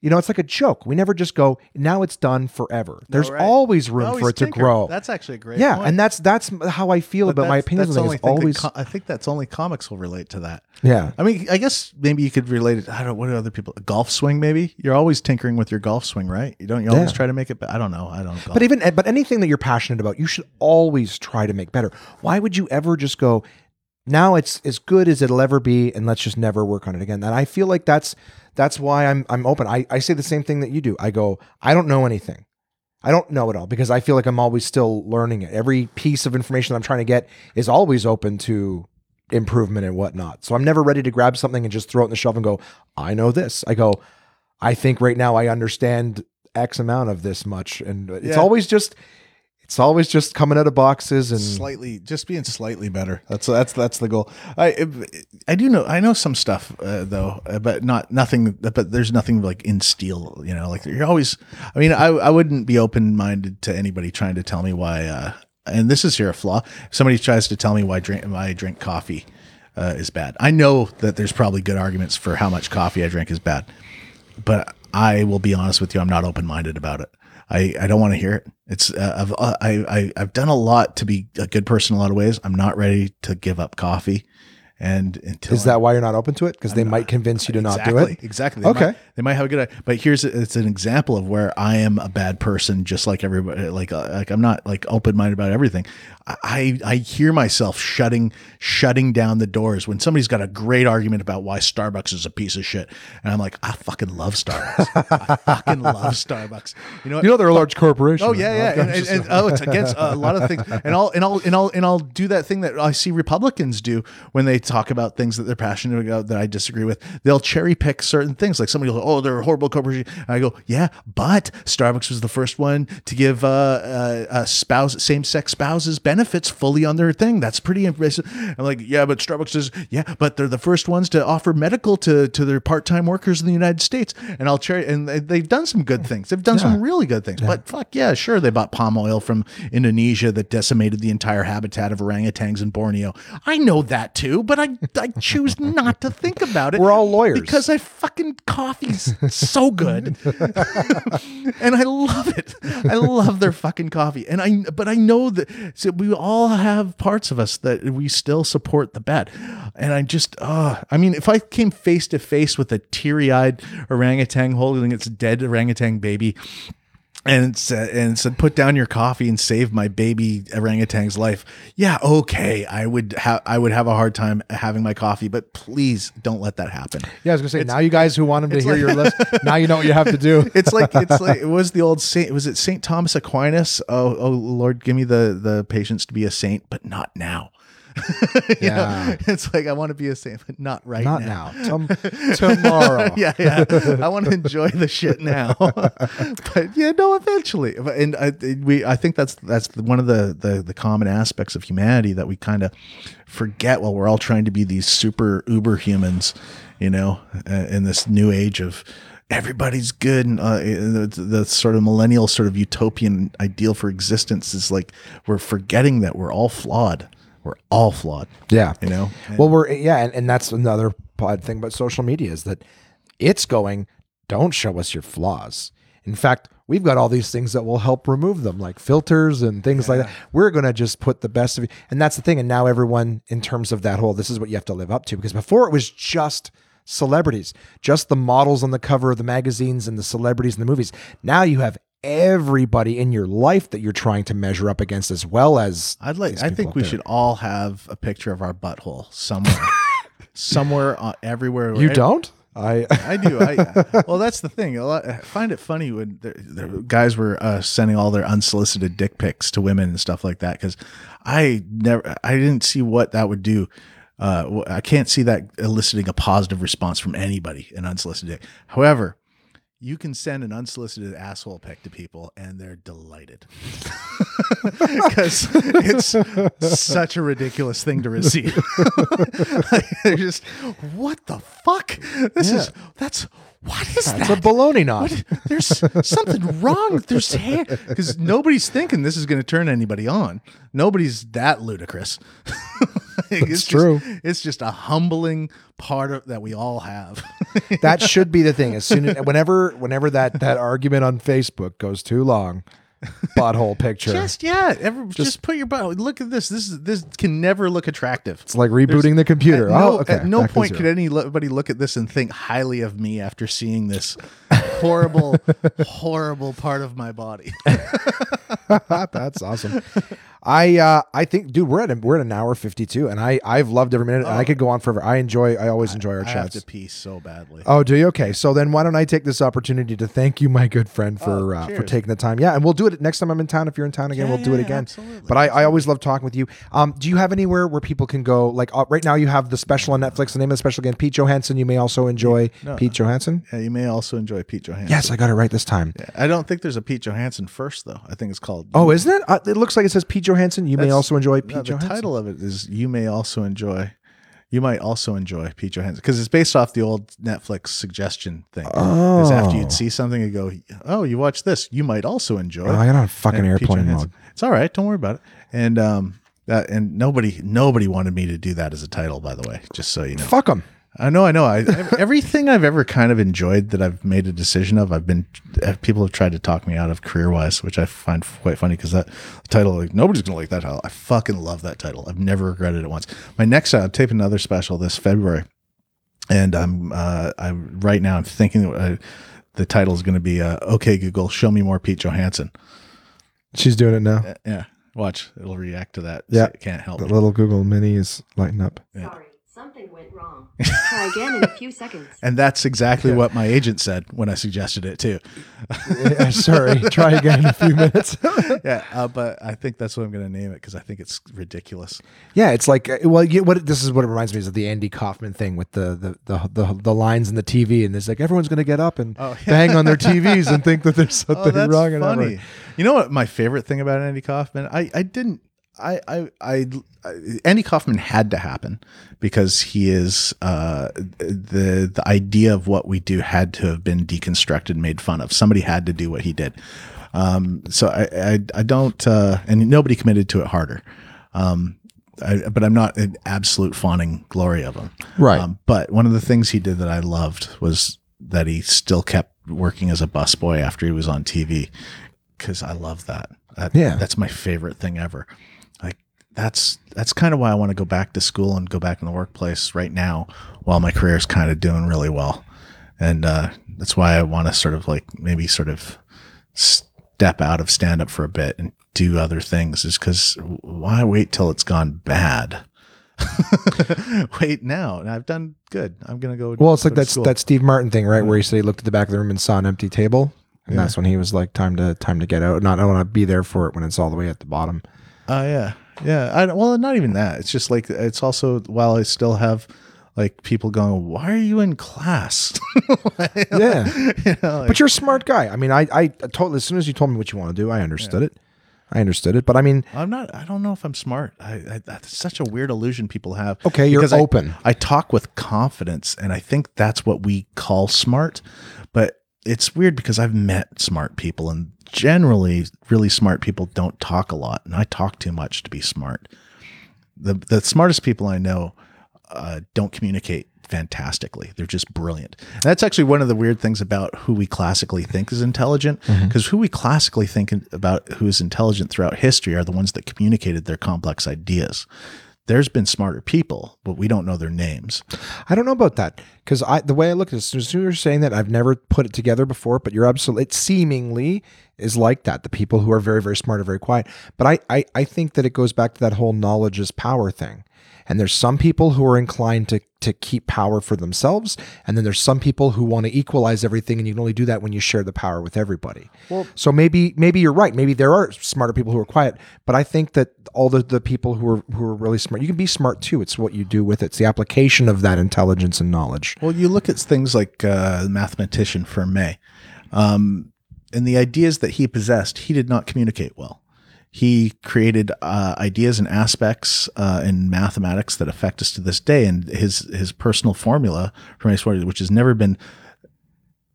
You know, it's like a joke. We never just go, now it's done forever. There's right. always room Always for it to grow. That's actually a great. yeah, point. and that's that's how I feel But about my opinions that's on things. only Always, that co- I think that's only comics will relate to that. yeah. I mean, I guess maybe you could relate it. I don't. know, What do other people? A golf swing, maybe. You're always tinkering with your golf swing, right? You don't. You always Yeah. try to make it. But I don't know. I don't. Golf. But even but anything that you're passionate about, you should always try to make better. Why would you ever just go, now it's as good as it'll ever be, and let's just never work on it again? And I feel like that's that's why I'm I'm open. I, I say the same thing that you do. I go, I don't know anything. I don't know it all because I feel like I'm always still learning it. Every piece of information that I'm trying to get is always open to improvement and whatnot. So I'm never ready to grab something and just throw it in the shelf and go, I know this. I go, I think right now I understand X amount of this much. And it's Yeah. always just it's always just coming out of boxes and slightly just being slightly better. That's that's that's the goal. I i do know i know some stuff uh, though uh, but not nothing but there's nothing like in steel you know like you're always i mean i i wouldn't be open-minded to anybody trying to tell me why uh and this is here a flaw. If somebody tries to tell me why drink why i drink coffee uh, is bad. I know that there's probably good arguments for how much coffee i drink is bad but I will be honest with you, I'm not open minded about it. I, I don't want to hear it. It's uh, I've uh, I, I I've done a lot to be a good person in a lot of ways. I'm not ready to give up coffee, and until is that why you're not open to it? Because they might convince you to not do it. Exactly. They Okay. Might, they might have a good, idea, but here's it's an example of where I am a bad person, just like everybody. Like uh, like I'm not like open minded about everything. I I hear myself shutting shutting down the doors when somebody's got a great argument about why Starbucks is a piece of shit, and I'm like, I fucking love Starbucks. I fucking love Starbucks. You know what? You know they're a large corporation. Oh yeah, yeah, and, and- and- oh, it's against a lot of things, and I'll and I'll and I'll and I'll do that thing that I see Republicans do when they talk about things that they're passionate about that I disagree with. They'll cherry pick certain things, like somebody will, oh, they're a horrible corporation. And I go, yeah, but Starbucks was the first one to give uh, uh, uh spouse same sex spouses benefits fully on their thing. That's pretty impressive. I'm like, yeah, but Starbucks is yeah, but they're the first ones to offer medical to to their part time workers in the United States, and I'll cherry and they- they've done some good things. They've done some really good things. But fuck yeah, sure, they bought palm oil from Indonesia that decimated the entire habitat of orangutans in Borneo. I know that too, but I I choose not to think about it. We're all lawyers. because I fucking coffee's so good, [LAUGHS] and I love it. I love their fucking coffee, and I but I know that so we all have parts of us that we still support the bad, and I just uh I mean if I came face to face with a teary eyed orangutan holding its dead orangutan baby and said and said put down your coffee and save my baby orangutan's life yeah okay i would have i would have a hard time having my coffee but please don't let that happen Yeah, I was gonna say. Now you guys who want them to hear like- your list, [LAUGHS] now you know what you have to do. it's like [LAUGHS] it's like it was the old saint was it saint thomas aquinas oh oh lord give me the the patience to be a saint but not now [LAUGHS] You know? Yeah. it's like i want to be a saint but not right Not now, now. [LAUGHS] Tom- tomorrow. [LAUGHS] yeah, yeah. I want to enjoy the shit now, but yeah, no, eventually. But- And I, we, I think that's that's one of the, the the common aspects of humanity that we kind of forget while we're all trying to be these super uber humans, you know, uh, in this new age of everybody's good and uh, the, the sort of millennial sort of utopian ideal for existence is like we're forgetting that we're all flawed. We're all flawed. Yeah. You know? Well, we're yeah, and, and that's another pod thing about social media is that it's going, don't show us your flaws. In fact, we've got all these things that will help remove them, like filters and things like that. We're gonna just put the best of you. And that's the thing. And now everyone, in terms of that whole, this is what you have to live up to. Because before it was just celebrities, just the models on the cover of the magazines and the celebrities in the movies. Now you have everybody in your life that you're trying to measure up against as well as I'd like. I think we there. should all have a picture of our butthole somewhere, [LAUGHS] somewhere, uh, everywhere. You don't? I [LAUGHS] I do. I [LAUGHS] well, that's the thing. A lot, I find it funny when the, the guys were uh, sending all their unsolicited dick pics to women and stuff like that. Because I never, I didn't see what that would do. Uh, I can't see that eliciting a positive response from anybody. An unsolicited dick. However, you can send an unsolicited asshole pic to people and they're delighted [LAUGHS] because it's such a ridiculous thing to receive. [LAUGHS] they're just, what the fuck? This is that's what is It's that? a baloney knot. There's something wrong. There's hair because nobody's thinking this is going to turn anybody on. Nobody's that ludicrous. [LAUGHS] [LAUGHS] it's That's just- true. it's just a humbling part of that we all have. [LAUGHS] that should be the thing. As soon as whenever whenever that that argument on Facebook goes too long, butthole picture. just yeah, ever, just, put your butt. Look at this. This is this can never look attractive. it's like rebooting the computer. At no, oh, okay. at no back point could anybody look at this and think highly of me after seeing this horrible, [LAUGHS] horrible part of my body. That's awesome. I uh I think dude, we're at a, we're at an hour 52 and I I've loved every minute and I could go on forever. I enjoy I always enjoy our I have to pee so badly. Oh, do you? Okay. So then why don't I take this opportunity to thank you, my good friend, for Oh, uh, for taking the time. Yeah, and we'll do it next time I'm in town. If you're in town again, Yeah, we'll do yeah, it again. absolutely, But I, I always love talking with you. Um, do you have anywhere where people can go? Like uh, right now, you have the special on Netflix. The name of the special again, Pete Johansson. You may also enjoy No. Pete Johansson. Yeah, you may also enjoy Pete Johansson. Yes, I got it right this time. Yeah, I don't think there's a Pete Johansson first though. I think it's called. Oh, isn't it? Uh, it looks like it says Pete Johansson. Hansen, you may That's- also enjoy Pete No, the Johansson. title of it is "You May Also Enjoy." You might also enjoy Pete Johansson because it's based off the old Netflix suggestion thing. Because after Oh. you'd see something, you go, "Oh, you watch this, you might also enjoy." Oh, I got on fucking And Pete airplane Johansson. mode. It's all right. Don't worry about it. And um, that and nobody nobody wanted me to do that as a title, by the way. Just so you know. Fuck them. I know, I know. I [LAUGHS] everything I've ever kind of enjoyed that I've made a decision of, I've been uh, people have tried to talk me out of career wise, which I find quite funny because that title, like nobody's gonna like that title. I fucking love that title. I've never regretted it once. My next, I'm taping another special this February, and I'm uh, I right now I'm thinking uh, the title is going to be uh, "Okay Google, show me more Pete Johansson." She's doing it now. Uh, yeah, watch, it'll react to that. Yeah. So it can't help. The it. little Google Mini is lighting up. Something went wrong. [LAUGHS] Try again in a few seconds. And that's exactly what my agent said when I suggested it too. Yeah, Sorry. [LAUGHS] Try again in a few minutes. [LAUGHS] yeah, uh, but I think that's what I'm going to name it because I think it's ridiculous. Yeah, it's like uh, well, you, what this is what it reminds me is of the Andy Kaufman thing with the the the the, the lines in the TV, and it's like everyone's going to get up and Oh, bang on their TVs and think that there's Oh, something that's wrong. and funny. You know what? My favorite thing about Andy Kaufman, I I didn't. I, I, I, Andy Kaufman had to happen because he is uh, the the idea of what we do had to have been deconstructed, made fun of. Somebody had to do what he did. Um, so I, I, I don't, uh, and nobody committed to it harder. Um, I, but I'm not an absolute fawning glory of him. Right. Um, but one of the things he did that I loved was that he still kept working as a busboy after he was on TV because I love that. That- Yeah. That's my favorite thing ever. Like that's that's kind of why I want to go back to school and go back in the workplace right now while my career is kind of doing really well. And uh, that's why I want to sort of like maybe sort of step out of stand up for a bit and do other things is because why wait till it's gone bad? [LAUGHS] wait now. And I've done good. I'm gonna go. Well, it's like go to that's that Steve Martin thing, right? Where he said he looked at the back of the room and saw an empty table, and that's when he was like, "Time to time to get out." Not I want to be there for it when it's all the way at the bottom. Oh yeah, yeah. I, well, not even that. It's just like it's also while I still have like people going, "Why are you in class?" [LAUGHS] Yeah. you know, like- But you're a smart guy. I mean, I, I totally, as soon as you told me what you want to do, I understood it. I understood it. But I mean, I'm not. I don't know if I'm smart. I, I that's such a weird illusion people have. Okay, you're Because I- open. I, talk with confidence, and I think that's what we call smart. It's weird because I've met smart people, and generally, really smart people don't talk a lot, and I talk too much to be smart. The the smartest people I know uh, don't communicate fantastically. They're just brilliant. And that's actually one of the weird things about who we classically think is intelligent, because who we classically think about who is intelligent throughout history are the ones that communicated their complex ideas. There's been smarter people, but we don't know their names. I don't know about that because I the way I look at this, as you're saying that, I've never put it together before. But you're absolutely, it seemingly is like that. The people who are very, very smart are very quiet. But I, I, I think that it goes back to that whole knowledge is power thing. And there's some people who are inclined to to keep power for themselves, and then there's some people who want to equalize everything, and you can only do that when you share the power with everybody. Well- so maybe maybe you're right. Maybe there are smarter people who are quiet, but I think that all the, the people who are who are really smart, you can be smart too. It's what you do with it. It's the application of that intelligence and knowledge. Well, you look at things like uh, mathematician Fermat, um, and the ideas that he possessed, he did not communicate well. He created uh, ideas and aspects uh, in mathematics that affect us to this day, and his his personal formula for formula, which has never been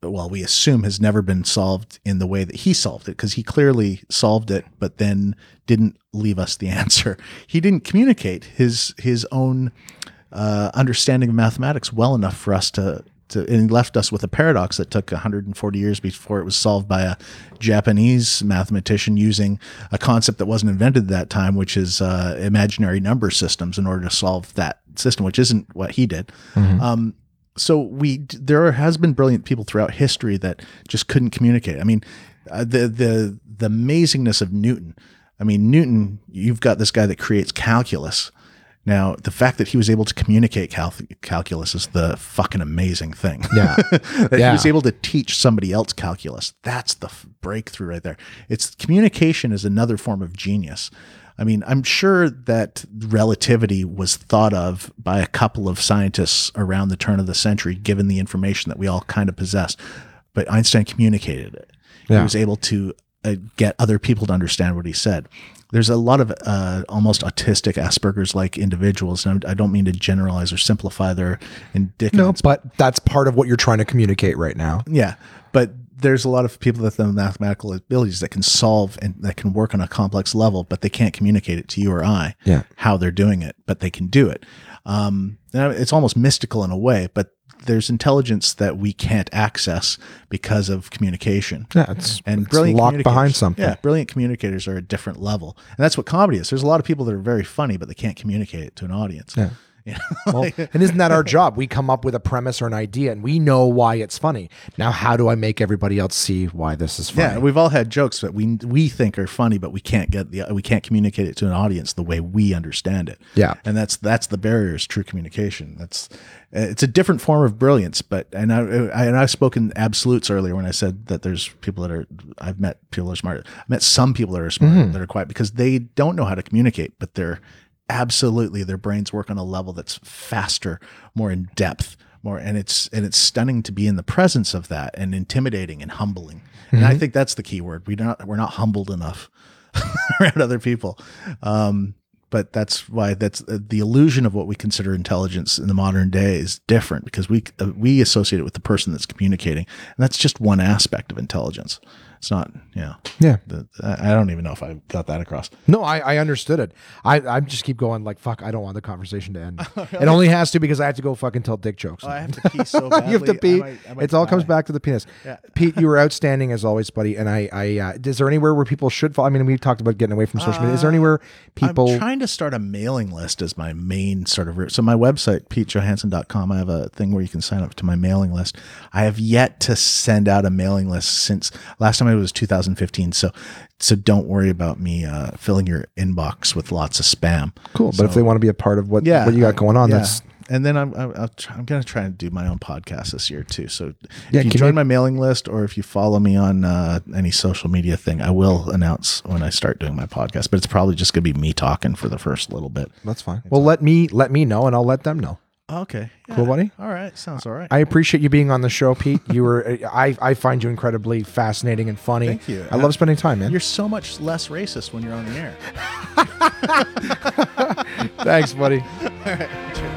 well, we assume has never been solved in the way that he solved it because he clearly solved it, but then didn't leave us the [LAUGHS] answer. He didn't communicate his his own uh, understanding of mathematics well enough for us to. To, and he left us with a paradox that took 140 years before it was solved by a Japanese mathematician using a concept that wasn't invented at that time, which is uh, imaginary number systems, in order to solve that system, which isn't what he did. Um, so we there has been brilliant people throughout history that just couldn't communicate. I mean, uh, the the the amazingness of Newton. I mean, Newton. You've got this guy that creates calculus. Now, the fact that he was able to communicate cal- calculus is the fucking amazing thing. Yeah. [LAUGHS] that Yeah. he was able to teach somebody else calculus. That's the f- breakthrough right there. It's communication is another form of genius. I mean, I'm sure that relativity was thought of by a couple of scientists around the turn of the century, given the information that we all kind of possessed. But Einstein communicated it. Yeah. He was able to uh, get other people to understand what he said. There's a lot of uh, almost autistic Asperger's like individuals, and I don't mean to generalize or simplify their indicators. No, but that's part of what you're trying to communicate right now. Yeah, but there's a lot of people that have mathematical abilities that can solve and that can work on a complex level, but they can't communicate it to you or I. Yeah. how they're doing it, but they can do it. Um, it's almost mystical in a way, but there's intelligence that we can't access because of communication. Yeah, it's, And it's brilliant locked behind something. Yeah, brilliant communicators are a different level, and that's what comedy is. There's a lot of people that are very funny, but they can't communicate it to an audience. Yeah. You know? [LAUGHS] Well, and isn't that our job? We come up with a premise or an idea and we know why it's funny. Now, how do I make everybody else see why this is funny? Yeah, we've all had jokes that we we think are funny, but we can't get the we can't communicate it to an audience the way we understand it. Yeah. and that's that's the barrier is true communication. That's eh, it's a different form of brilliance, but and I, I and I've spoken absolutes earlier when I said that there's people that are I've met people that are smart. I've met some people that are smart mm-hmm. that are quiet because they don't know how to communicate, but they're absolutely their brains work on a level that's faster, more in depth, more and it's and it's stunning to be in the presence of that and intimidating and humbling. And I think that's the key word. We not we're not humbled enough [LAUGHS] around other people. Um, but that's why that's uh, the illusion of what we consider intelligence in the modern day is different because we uh, we associate it with the person that's communicating, and that's just one aspect of intelligence. It's not, know, Yeah. the, I don't even know if I got that across. No, I, I understood it. I, I just keep going like, fuck, I don't want the conversation to end. [LAUGHS] It only has to because I have to go fucking tell dick jokes. Oh, I have to pee so [LAUGHS] badly. you have to pee. might- I might it all comes back to the penis. Pete, you were outstanding as always, buddy. And I, I, uh, is there anywhere where people should follow? I mean, we've talked about getting away from social media. Is there anywhere people? I'm trying to start a mailing list as my main sort of route. So my website, petejohansson.com, I have a thing where you can sign up to my mailing list. I have yet to send out a mailing list since last time it was 2015. So so don't worry about me uh, filling your inbox with lots of spam. cool. But if they want to be a part of what, Yeah, what you got going on, yeah. that's and then I'm I'm, I'll try, I'm going to try and do my own podcast this year too. So Yeah, if you join you- my mailing list or if you follow me on uh, any social media thing, I will announce when I start doing my podcast. But it's probably just going to be me talking for the first little bit. that's fine. Well, let me let me know, and I'll let them know. Oh, okay. Cool, buddy. All right. Sounds all right. I appreciate you being on the show, Pete. You were [LAUGHS] I, I find you incredibly fascinating and funny. Thank you. I love spending time, man. You're so much less racist when you're on the air. [LAUGHS] Thanks, buddy. [LAUGHS] All right.